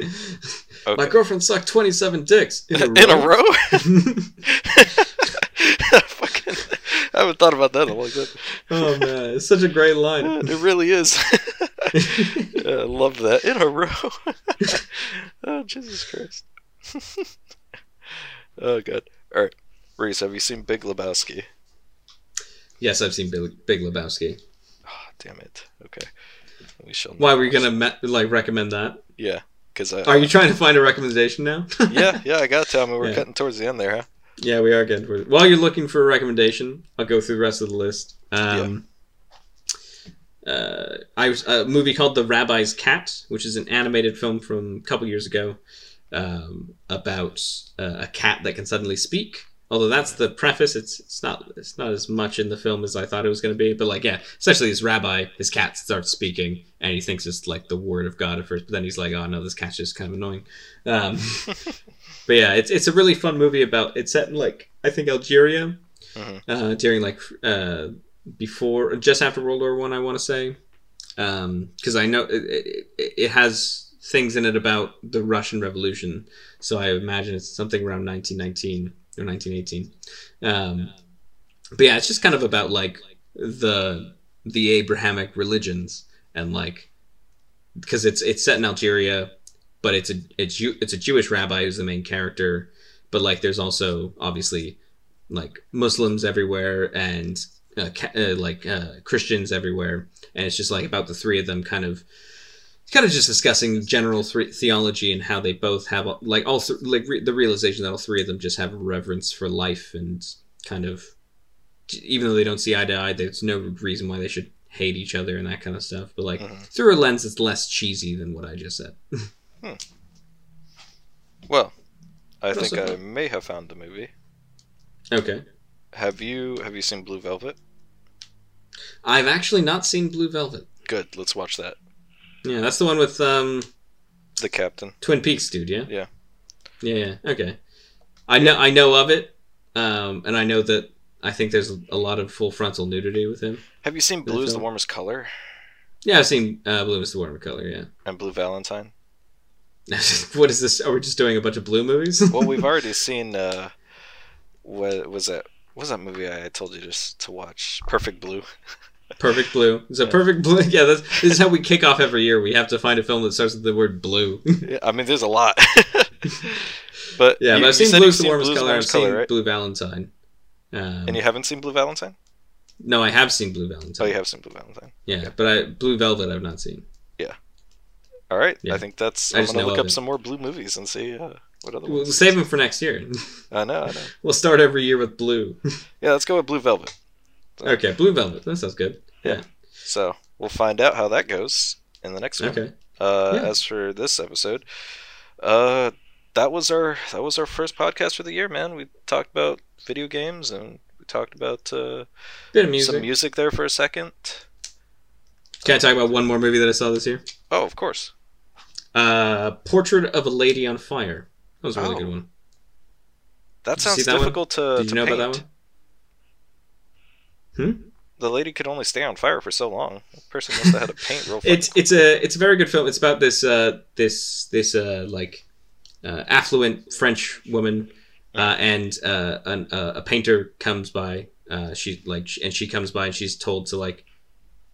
(laughs) My girlfriend sucked 27 dicks in a (laughs) In a row. row? (laughs) Fucking, I haven't thought about that in a long time. oh man, it's such a great line. It really is. Yeah, I love that. In a row. oh, Jesus Christ. oh, God. All right. Reese, have you seen Big Lebowski? yes, I've seen Big, Big Lebowski. Oh, damn it. Okay. We shall Why were you gonna me- like recommend that? Yeah, because I. Are you trying to find a recommendation now? (laughs) yeah, yeah, I got to. I mean, we're Yeah. cutting towards the end there, huh? yeah, we are good. While you're looking for a recommendation, I'll go through the rest of the list. Um, uh, I was a movie called The Rabbi's Cat, which is an animated film from a couple years ago um, about uh, a cat that can suddenly speak. Although that's the preface, it's it's not it's not as much in the film as I thought it was going to be. But like, yeah, essentially, this rabbi, his cat starts speaking, and he thinks it's like the word of God at first, but then he's like, oh no, this cat's just kind of annoying. Um, (laughs) but yeah, it's it's a really fun movie about it's set in like I think Algeria Mhm. uh, during like uh, before just after World War One, I, want to say, because I know it, it, it has things in it about the Russian Revolution, so I imagine it's something around 1919 or 1918. Um, but yeah, it's just kind of about like the the Abrahamic religions and like because it's it's set in Algeria, but it's a it's it's a Jewish rabbi who's the main character, but like there's also obviously like Muslims everywhere and uh, ca- uh, like uh, Christians everywhere, and it's just like about the three of them kind of kind of just discussing general th- theology and how they both have like all th- like re- the realization that all three of them just have a reverence for life and kind of even though they don't see eye to eye, there's no reason why they should hate each other and that kind of stuff. But like Mhm. through a lens that's less cheesy than what I just said. (laughs) Well, I think. I may have found the movie. okay, Have you Have you seen Blue Velvet? I've actually not seen Blue Velvet. Good. Let's watch that. Yeah, that's the one with um, The Captain. Twin Peaks dude, yeah? Yeah. Yeah, yeah. Okay. I know I know of it. Um and I know that I think there's a lot of full frontal nudity with him. Have you seen Blue is the. Warmest Color Yeah, I've seen uh, Blue is the Warmest Color, yeah. and Blue Valentine? (laughs) what is this? Are we just doing a bunch of blue movies? Well, we've (laughs) already seen. Uh, what was that? What was that movie I told you just to watch? Perfect Blue. (laughs) Perfect Blue. So Yeah. Perfect Blue. (laughs) Yeah, that's, this is how we kick off every year. We have to find a film that starts with the word blue. (laughs) Yeah, I mean, there's a lot. (laughs) but yeah, you- but I've seen said Blue is the seen Warmest Color. I've seen Color, right? Blue Valentine. Um, And you haven't seen Blue Valentine? no, I have seen Blue Valentine. Oh, you have seen Blue Valentine. Yeah, but I Blue Velvet I've not seen. Yeah. All right. Yeah. I think that's. I I'm just gonna look up it. some more blue movies and see uh, what other We'll ones. save them for next year. I know. I know. we'll start every year with Blue. Yeah, let's go with Blue Velvet. Okay, Blue Velvet. That sounds good. Yeah. So we'll find out how that goes in the next one. Okay. Uh, Yeah. As for this episode, uh, that was our that was our first podcast for the year, man. We talked about video games and we talked about uh, Bit of music. some music there for a second. Can I talk about one more movie that I saw this year? Oh, of course. Uh, Portrait of a Lady on Fire. That was a really Oh. good one. That Did sounds see that one? difficult to, Did you to know paint. about that one? Hmm? The lady could only stay on fire for so long. The person must have had to paint real. (laughs) It's it's a it's a very good film. It's about this uh this this uh like uh, affluent French woman, uh, and uh, an, uh, a painter comes by. Uh, she like, and she comes by, and she's told to like,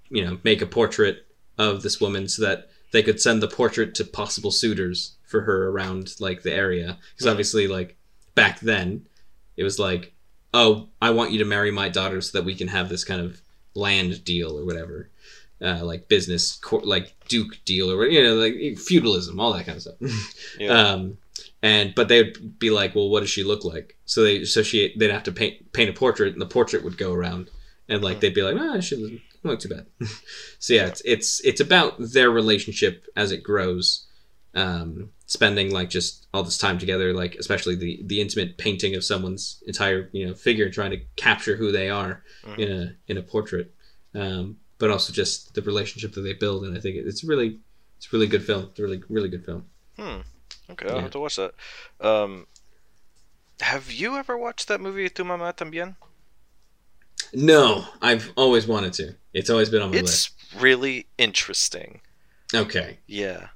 you know, make a portrait of this woman so that they could send the portrait to possible suitors for her around like the area. Because obviously, like back then, it was like, oh, I want you to marry my daughter so that we can have this kind of land deal or whatever. Uh, like business, cor- like duke deal, or you know, like feudalism, all that kind of stuff. (laughs) Yeah. Um, and but they'd be like, well, what does she look like? So they so she they'd have to paint paint a portrait, and the portrait would go around, and like they'd be like, ah, she doesn't look too bad. (laughs) so yeah, it's it's it's about their relationship as it grows, um, spending like just all this time together, like especially the the intimate painting of someone's entire you know figure, trying to capture who they are in a in a portrait, um, but also just the relationship that they build, and I think it's really it's a really good film. It's a really really good film. Hmm. Okay, I'll Yeah. have to watch that. Um, have you ever watched that movie Tu Mamá También? No, I've always wanted to. It's always been on my list. It's really interesting. Okay. Yeah.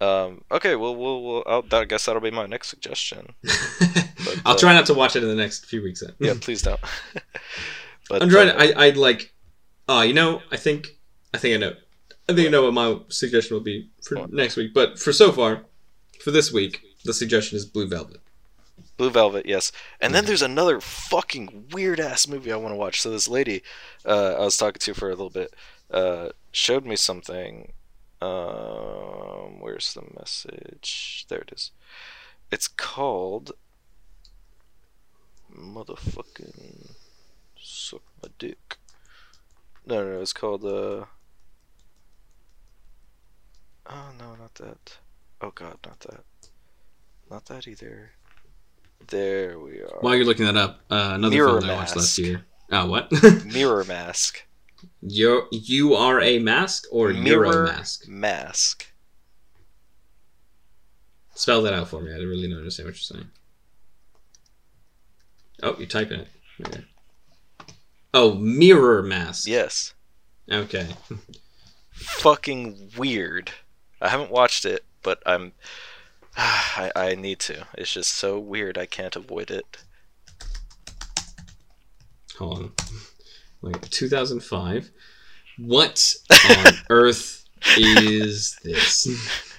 Um, okay, well, we'll, we'll I'll, I guess that'll be my next suggestion. (laughs) I'll uh, try not to watch it in the next few weeks. Then. Yeah, please don't. (laughs) (laughs) but I'm trying. uh, To, I I like. Oh, you know, I think I think I know. I think I know what my suggestion will be for What? next week. But for so far, for this week, the suggestion is Blue Velvet. Blue Velvet, yes. And then there's another fucking weird ass movie I want to watch. So this lady, uh, I was talking to for a little bit, uh, showed me something. Um, where's the message? There it is. It's called motherfucking suck my dick. No, no, no it's called uh. Oh no, not that. Oh god, not that. Not that either. There we are. While you're looking that up, uh, another Mirror film that I watched last year. Oh, what? (laughs) Mirror Mask. You're, you are a mask or you're a Mirror mask? Mask. Spell that out for me. I didn't really understand what you're saying. Oh, you're typing it. Okay. Oh, mirror mask. Yes. Okay. Fucking weird. I haven't watched it, but I'm. (sighs) I, I need to. It's just so weird. I can't avoid it. Hold on. Like 2005. What on (laughs) earth is this?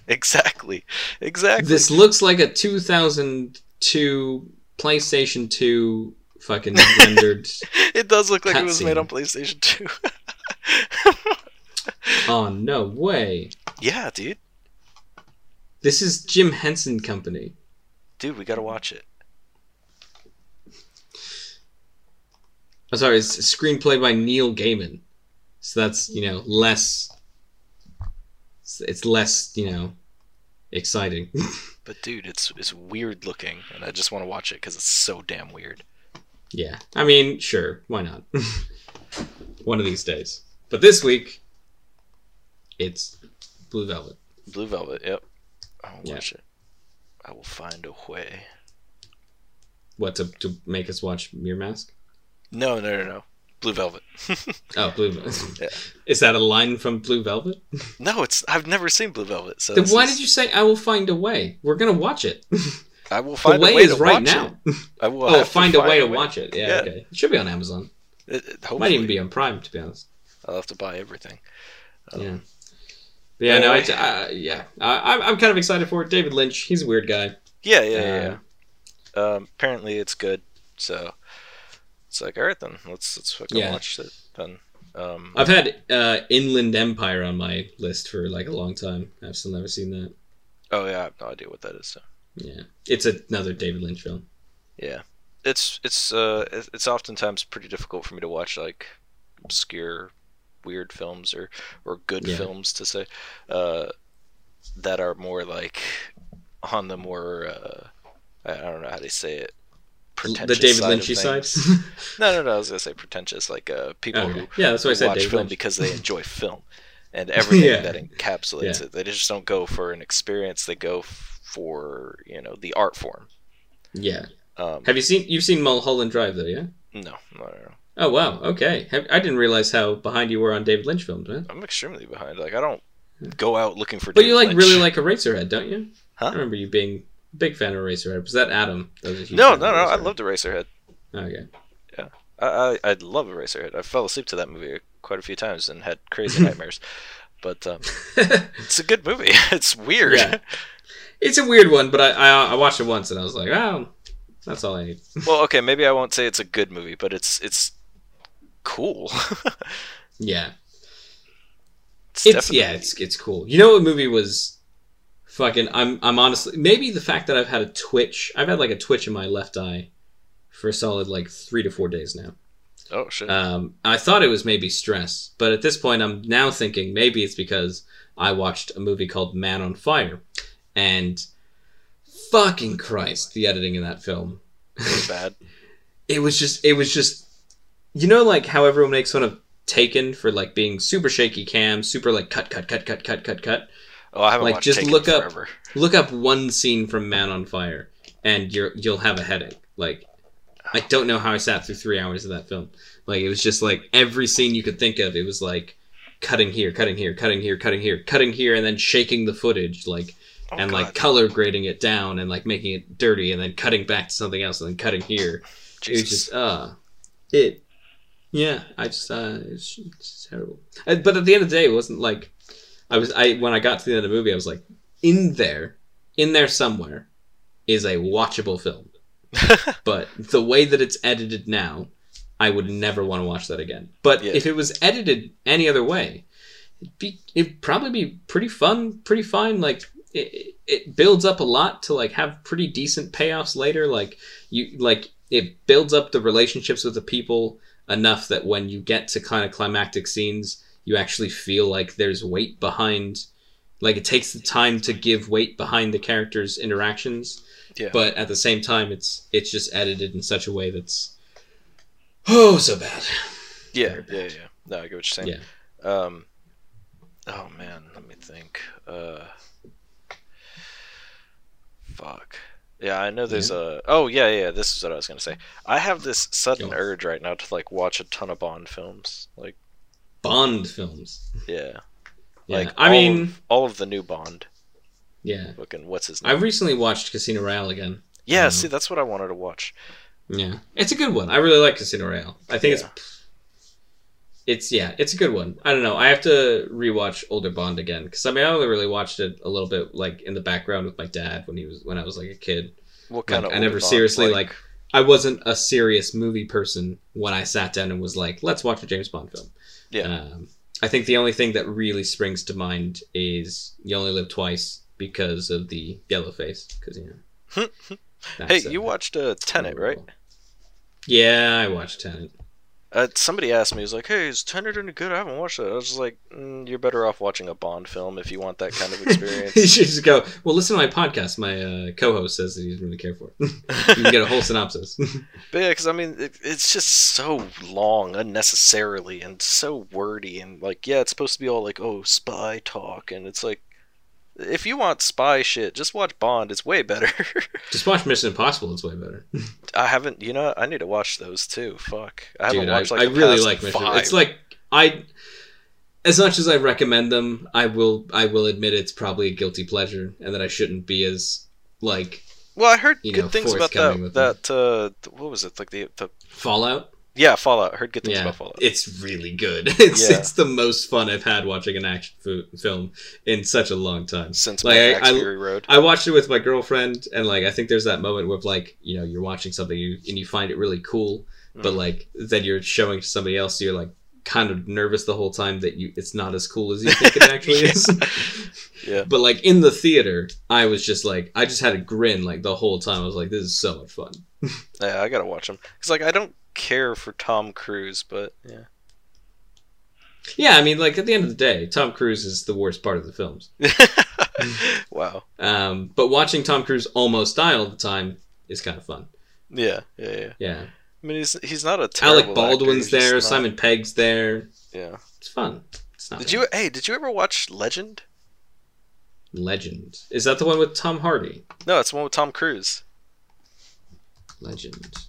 Exactly. Exactly. This looks like a 2002 PlayStation 2 fucking rendered. (laughs) it does look like it was made on PlayStation 2. (laughs) Oh no way! yeah, dude. This is Jim Henson Company. Dude, we gotta watch it. I'm sorry, it's a screenplay by Neil Gaiman. So that's you know less. it's- It's less you know exciting. (laughs) But dude, it's it's weird looking, and I just want to watch it because it's so damn weird. Yeah, I mean, sure, why not? (laughs) One of these days. But this week, it's Blue Velvet. Blue Velvet. Yep. I'll Yeah. watch it. I will find a way. What to to make us watch Mirror Mask? No, no, no, no. Blue Velvet. (laughs) Oh, Blue Velvet. Yeah. (laughs) Is that a line from Blue Velvet? (laughs) no, it's I've never seen Blue Velvet, so Then why is- did you say I will find a way? We're gonna watch it. I will find way a way is to right watch now. it. I will oh, have find, to a way to watch it. Yeah, Yeah. okay. It should be on Amazon. It, it, might even be on Prime, to be honest. I'll have to buy everything. Um, Yeah. But yeah, no, I, Anyway. uh, yeah, I, I'm- I'm kind of excited for it. David Lynch, he's a weird guy. Yeah, yeah, yeah. Uh, yeah. Um, apparently, it's good. So it's like, all right, then let's let's fucking Yeah. watch it. Then, um, I've had uh, Inland Empire on my list for like a long time. I've still never seen that. oh yeah, I have no idea what that is. So Yeah, it's another David Lynch film. yeah, it's it's uh it's oftentimes pretty difficult for me to watch like obscure, weird films or or good Yeah. films to say, uh, that are more like on the more uh, I don't know how to say it. The David side of Lynchy side. (laughs) No, no, no. I was gonna say pretentious, like uh, people Okay. who Yeah, that's why I who said watch David film Lynch. because they enjoy (laughs) film and everything Yeah. that encapsulates Yeah. it. They just don't go for an experience. They go for you know the art form. Yeah. Um, Have you seen? You've seen Mulholland Drive, though, yeah? no, no, no, no. Oh wow. Okay. Have, I didn't realize how behind you were on David Lynch films, man. I'm extremely behind. Like I don't go out looking for. But David you like Lynch. really like Eraserhead, don't you? Huh? I remember you being big fan of Eraserhead. Was that Adam? That was No, no, no. I loved Eraserhead. Okay. I, I I love Eraserhead. I fell asleep to that movie quite a few times and had crazy nightmares. (laughs) But um, (laughs) it's a good movie. (laughs) It's weird. Yeah. it's a weird one, but I, I I watched it once and I was like, oh, that's all I need. well, okay, maybe I won't say it's a good movie, but it's it's cool. yeah, it's it's yeah, it's it's cool. You know what movie was fucking? I'm I'm honestly maybe the fact that I've had a twitch. I've had like a twitch in my left eye for a solid like three to four days now. oh shit. Um, I thought it was maybe stress, but at this point, I'm now thinking maybe it's because I watched a movie called Man on Fire, and fucking Christ, the editing in that film. It's bad. (laughs) It was just, it was just, you know, like how everyone makes fun of Taken for like being super shaky cam, super like cut, cut, cut, cut, cut, cut, cut. Oh, I haven't Like, just Taken look up- forever. Look up one scene from Man on Fire, and you're you'll have a headache. Like, I don't know how I sat through three hours of that film. Like, it was just like every scene you could think of. It was like cutting here, cutting here, cutting here, cutting here, cutting here, and then shaking the footage, like Oh, and God. like color grading it down and like making it dirty, and then cutting back to something else, and then cutting here. It was just uh, it. Yeah, I just uh, it's, it's terrible. But at the end of the day, it wasn't like I was. I when I got to the end of the movie, I was like, in there, in there somewhere, is a watchable film. (laughs) but the way that it's edited now, I would never want to watch that again. But Yeah. if it was edited any other way, it'd be it'd probably be pretty fun, pretty fine. Like it, it builds up a lot to like have pretty decent payoffs later. Like you like it builds up the relationships with the people enough that when you get to kind of climactic scenes, you actually feel like there's weight behind. Like it takes the time to give weight behind the characters' interactions yeah. but at the same time it's it's just edited in such a way that's oh so bad yeah, very yeah, yeah. No, I get what you're saying. Yeah. Um. Oh man, let me think. Uh. Fuck. Yeah, I know there's a. Oh yeah, yeah. This is what I was gonna say. I have this sudden urge right now to like watch a ton of Bond films. Like, bond films yeah, yeah like i mean of, all of the new Bond. yeah Fucking what's his name? i recently watched casino royale again yeah, Mhm. see, that's what I wanted to watch. yeah it's a good one i really like casino royale i think Yeah. it's it's yeah it's a good one i don't know i have to rewatch older bond again because i mean i only really watched it a little bit like in the background with my dad when he was when i was like a kid What kind Like, of? I never Bond? seriously like, I wasn't a serious movie person when I sat down and was like, let's watch a James Bond film. Yeah. Um, I think the only thing that really springs to mind is You Only Live Twice because of the yellow face. Because, you know. (laughs) Hey, you uh, watched uh, Tenet, right? Yeah, I watched Tenet. Uh, somebody asked me, he was like, "Hey, is Tenet any good? I haven't watched it." I was just like, mm, "You're better off watching a Bond film if you want that kind of (laughs) experience." you should just go, well, listen to my podcast. My uh, co host says that he doesn't really care for it. (laughs) you can get a whole synopsis. (laughs) But yeah, because I mean, it, it's just so long unnecessarily and so wordy and like, yeah, it's supposed to be all like, oh, spy talk, and it's like, if you want spy shit, just watch Bond. It's way better. (laughs) just watch Mission Impossible. It's way better. (laughs) I haven't, you know, I need to watch those too. Fuck, I haven't I, watched like I really like Mission. five. It's like I, as much as I recommend them, I will I will admit it's probably a guilty pleasure, and that I shouldn't be as like well, I heard good know, things about that. That uh, what was it? Like the the Fallout. Yeah, Fallout. Heard good things Yeah, about Fallout. it's really good. (laughs) It's Yeah. it's the most fun I've had watching an action fo- film in such a long time. Since like, I- I- Road. I watched it with my girlfriend, and like I think there's that moment where like you know you're watching something you, and you find it really cool, but Mhm. like then you're showing to somebody else, you're like kind of nervous the whole time that you it's not as cool as you think it (laughs) actually Yeah. is. (laughs) Yeah. But like in the theater, I was just like I just had a grin like the whole time. I was like, this is so much fun. Yeah, I gotta watch them. Cause like I don't care for Tom Cruise, but yeah. Yeah, I mean like at the end of the day, Tom Cruise is the worst part of the films. (laughs) wow. Um, but watching Tom Cruise almost die all the time is kind of fun. Yeah, yeah, yeah. Yeah, I mean, he's he's not a terrible Alec Baldwin's there, not- Simon Pegg's there. Yeah. It's fun. It's not Did you? Hey, did you ever watch Legend? Legend. Is that the one with Tom Hardy? No, it's the one with Tom Cruise. Legend.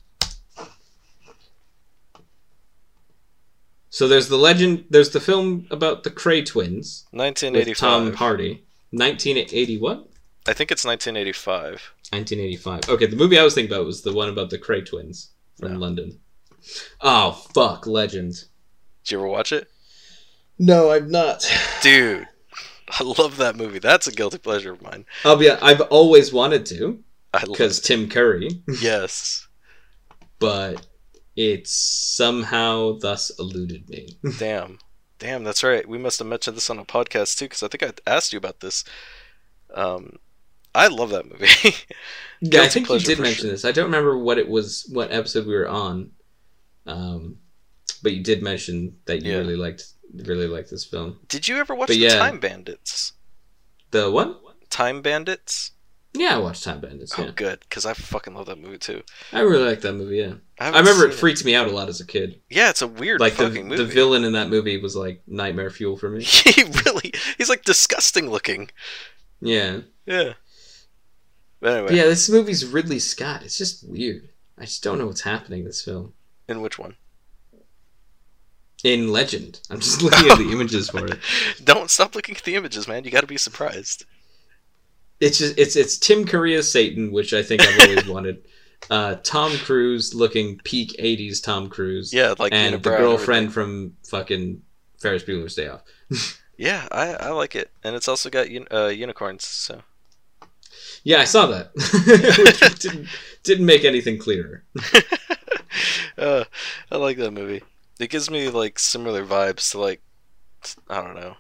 So there's the legend. There's the film about the Kray twins with 1985. Tom Hardy. 1980 what? I think it's 1985. 1985. Okay, the movie I was thinking about was the one about the Kray twins from No. London. Oh fuck, legend. Did you ever watch it? No, I'm not. Dude, I love that movie. That's a guilty pleasure of mine. I'll be. I've always wanted to I love because. Tim Curry, Yes. but it's somehow thus eluded me. (laughs) Damn. Damn, that's right. We must have mentioned this on a podcast too, because I think I asked you about this. Um, I love that movie. (laughs) Yeah, I think you did mention sure. this. I don't remember what it was, what episode we were on, um, but you did mention that you Yeah. really liked really liked this film. Did you ever watch But the yeah. Time Bandits? The what? Time Bandits? Yeah, I watched Time Bandits. Oh, Yeah, good, because I fucking love that movie too. I really like that movie. Yeah, I haven't remember it freaked me out a lot as a kid. Yeah, it's a weird Like the movie. the villain in that movie was like nightmare fuel for me. (laughs) he really, he's like disgusting looking. Yeah, Yeah. Anyway, yeah. This movie's Ridley Scott. It's just weird. I just don't know what's happening in this film. in which one? In Legend, I'm just looking at the (laughs) images for it. Don't stop looking at the images, man. You got to be surprised. It's just it's it's Tim Curry as Satan, which I think I've always (laughs) wanted. Uh, Tom Cruise looking peak '80s Tom Cruise, Yeah, like and the girlfriend from fucking Ferris Bueller's Day Off. (laughs) Yeah, I, I like it, and it's also got un- uh, unicorns. So Yeah, I saw that. (laughs) Which didn't didn't make anything clearer. uh, I like that movie. It gives me like similar vibes to like I don't know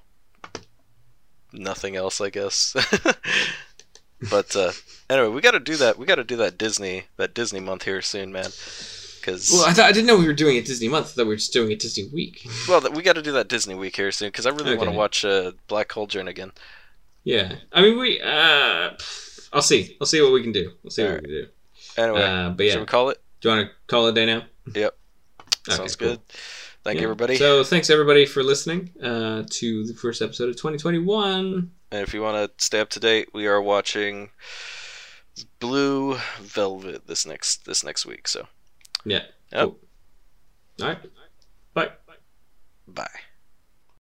nothing else, I guess. But uh, anyway, we got to do that. We got to do that Disney that Disney month here soon, man. Because Well, I thought I didn't know we were doing a Disney month. We were just doing a Disney week. well, th- we got to do that Disney week here soon. Because I really want to watch uh, Black Cauldron again. Yeah, I mean we. Uh, I'll see. I'll see what we can do. We'll see what we can do. Anyway, Uh, but should yeah, we call it? do you want to call it a day now? Yep. Okay, Sounds cool. good. Thank Yeah. you, everybody. So thanks everybody for listening uh, to the first episode of 2021. And if you want to stay up to date, we are watching Blue Velvet this next this next week. So Yeah. Yep. Cool. All right. Bye. bye.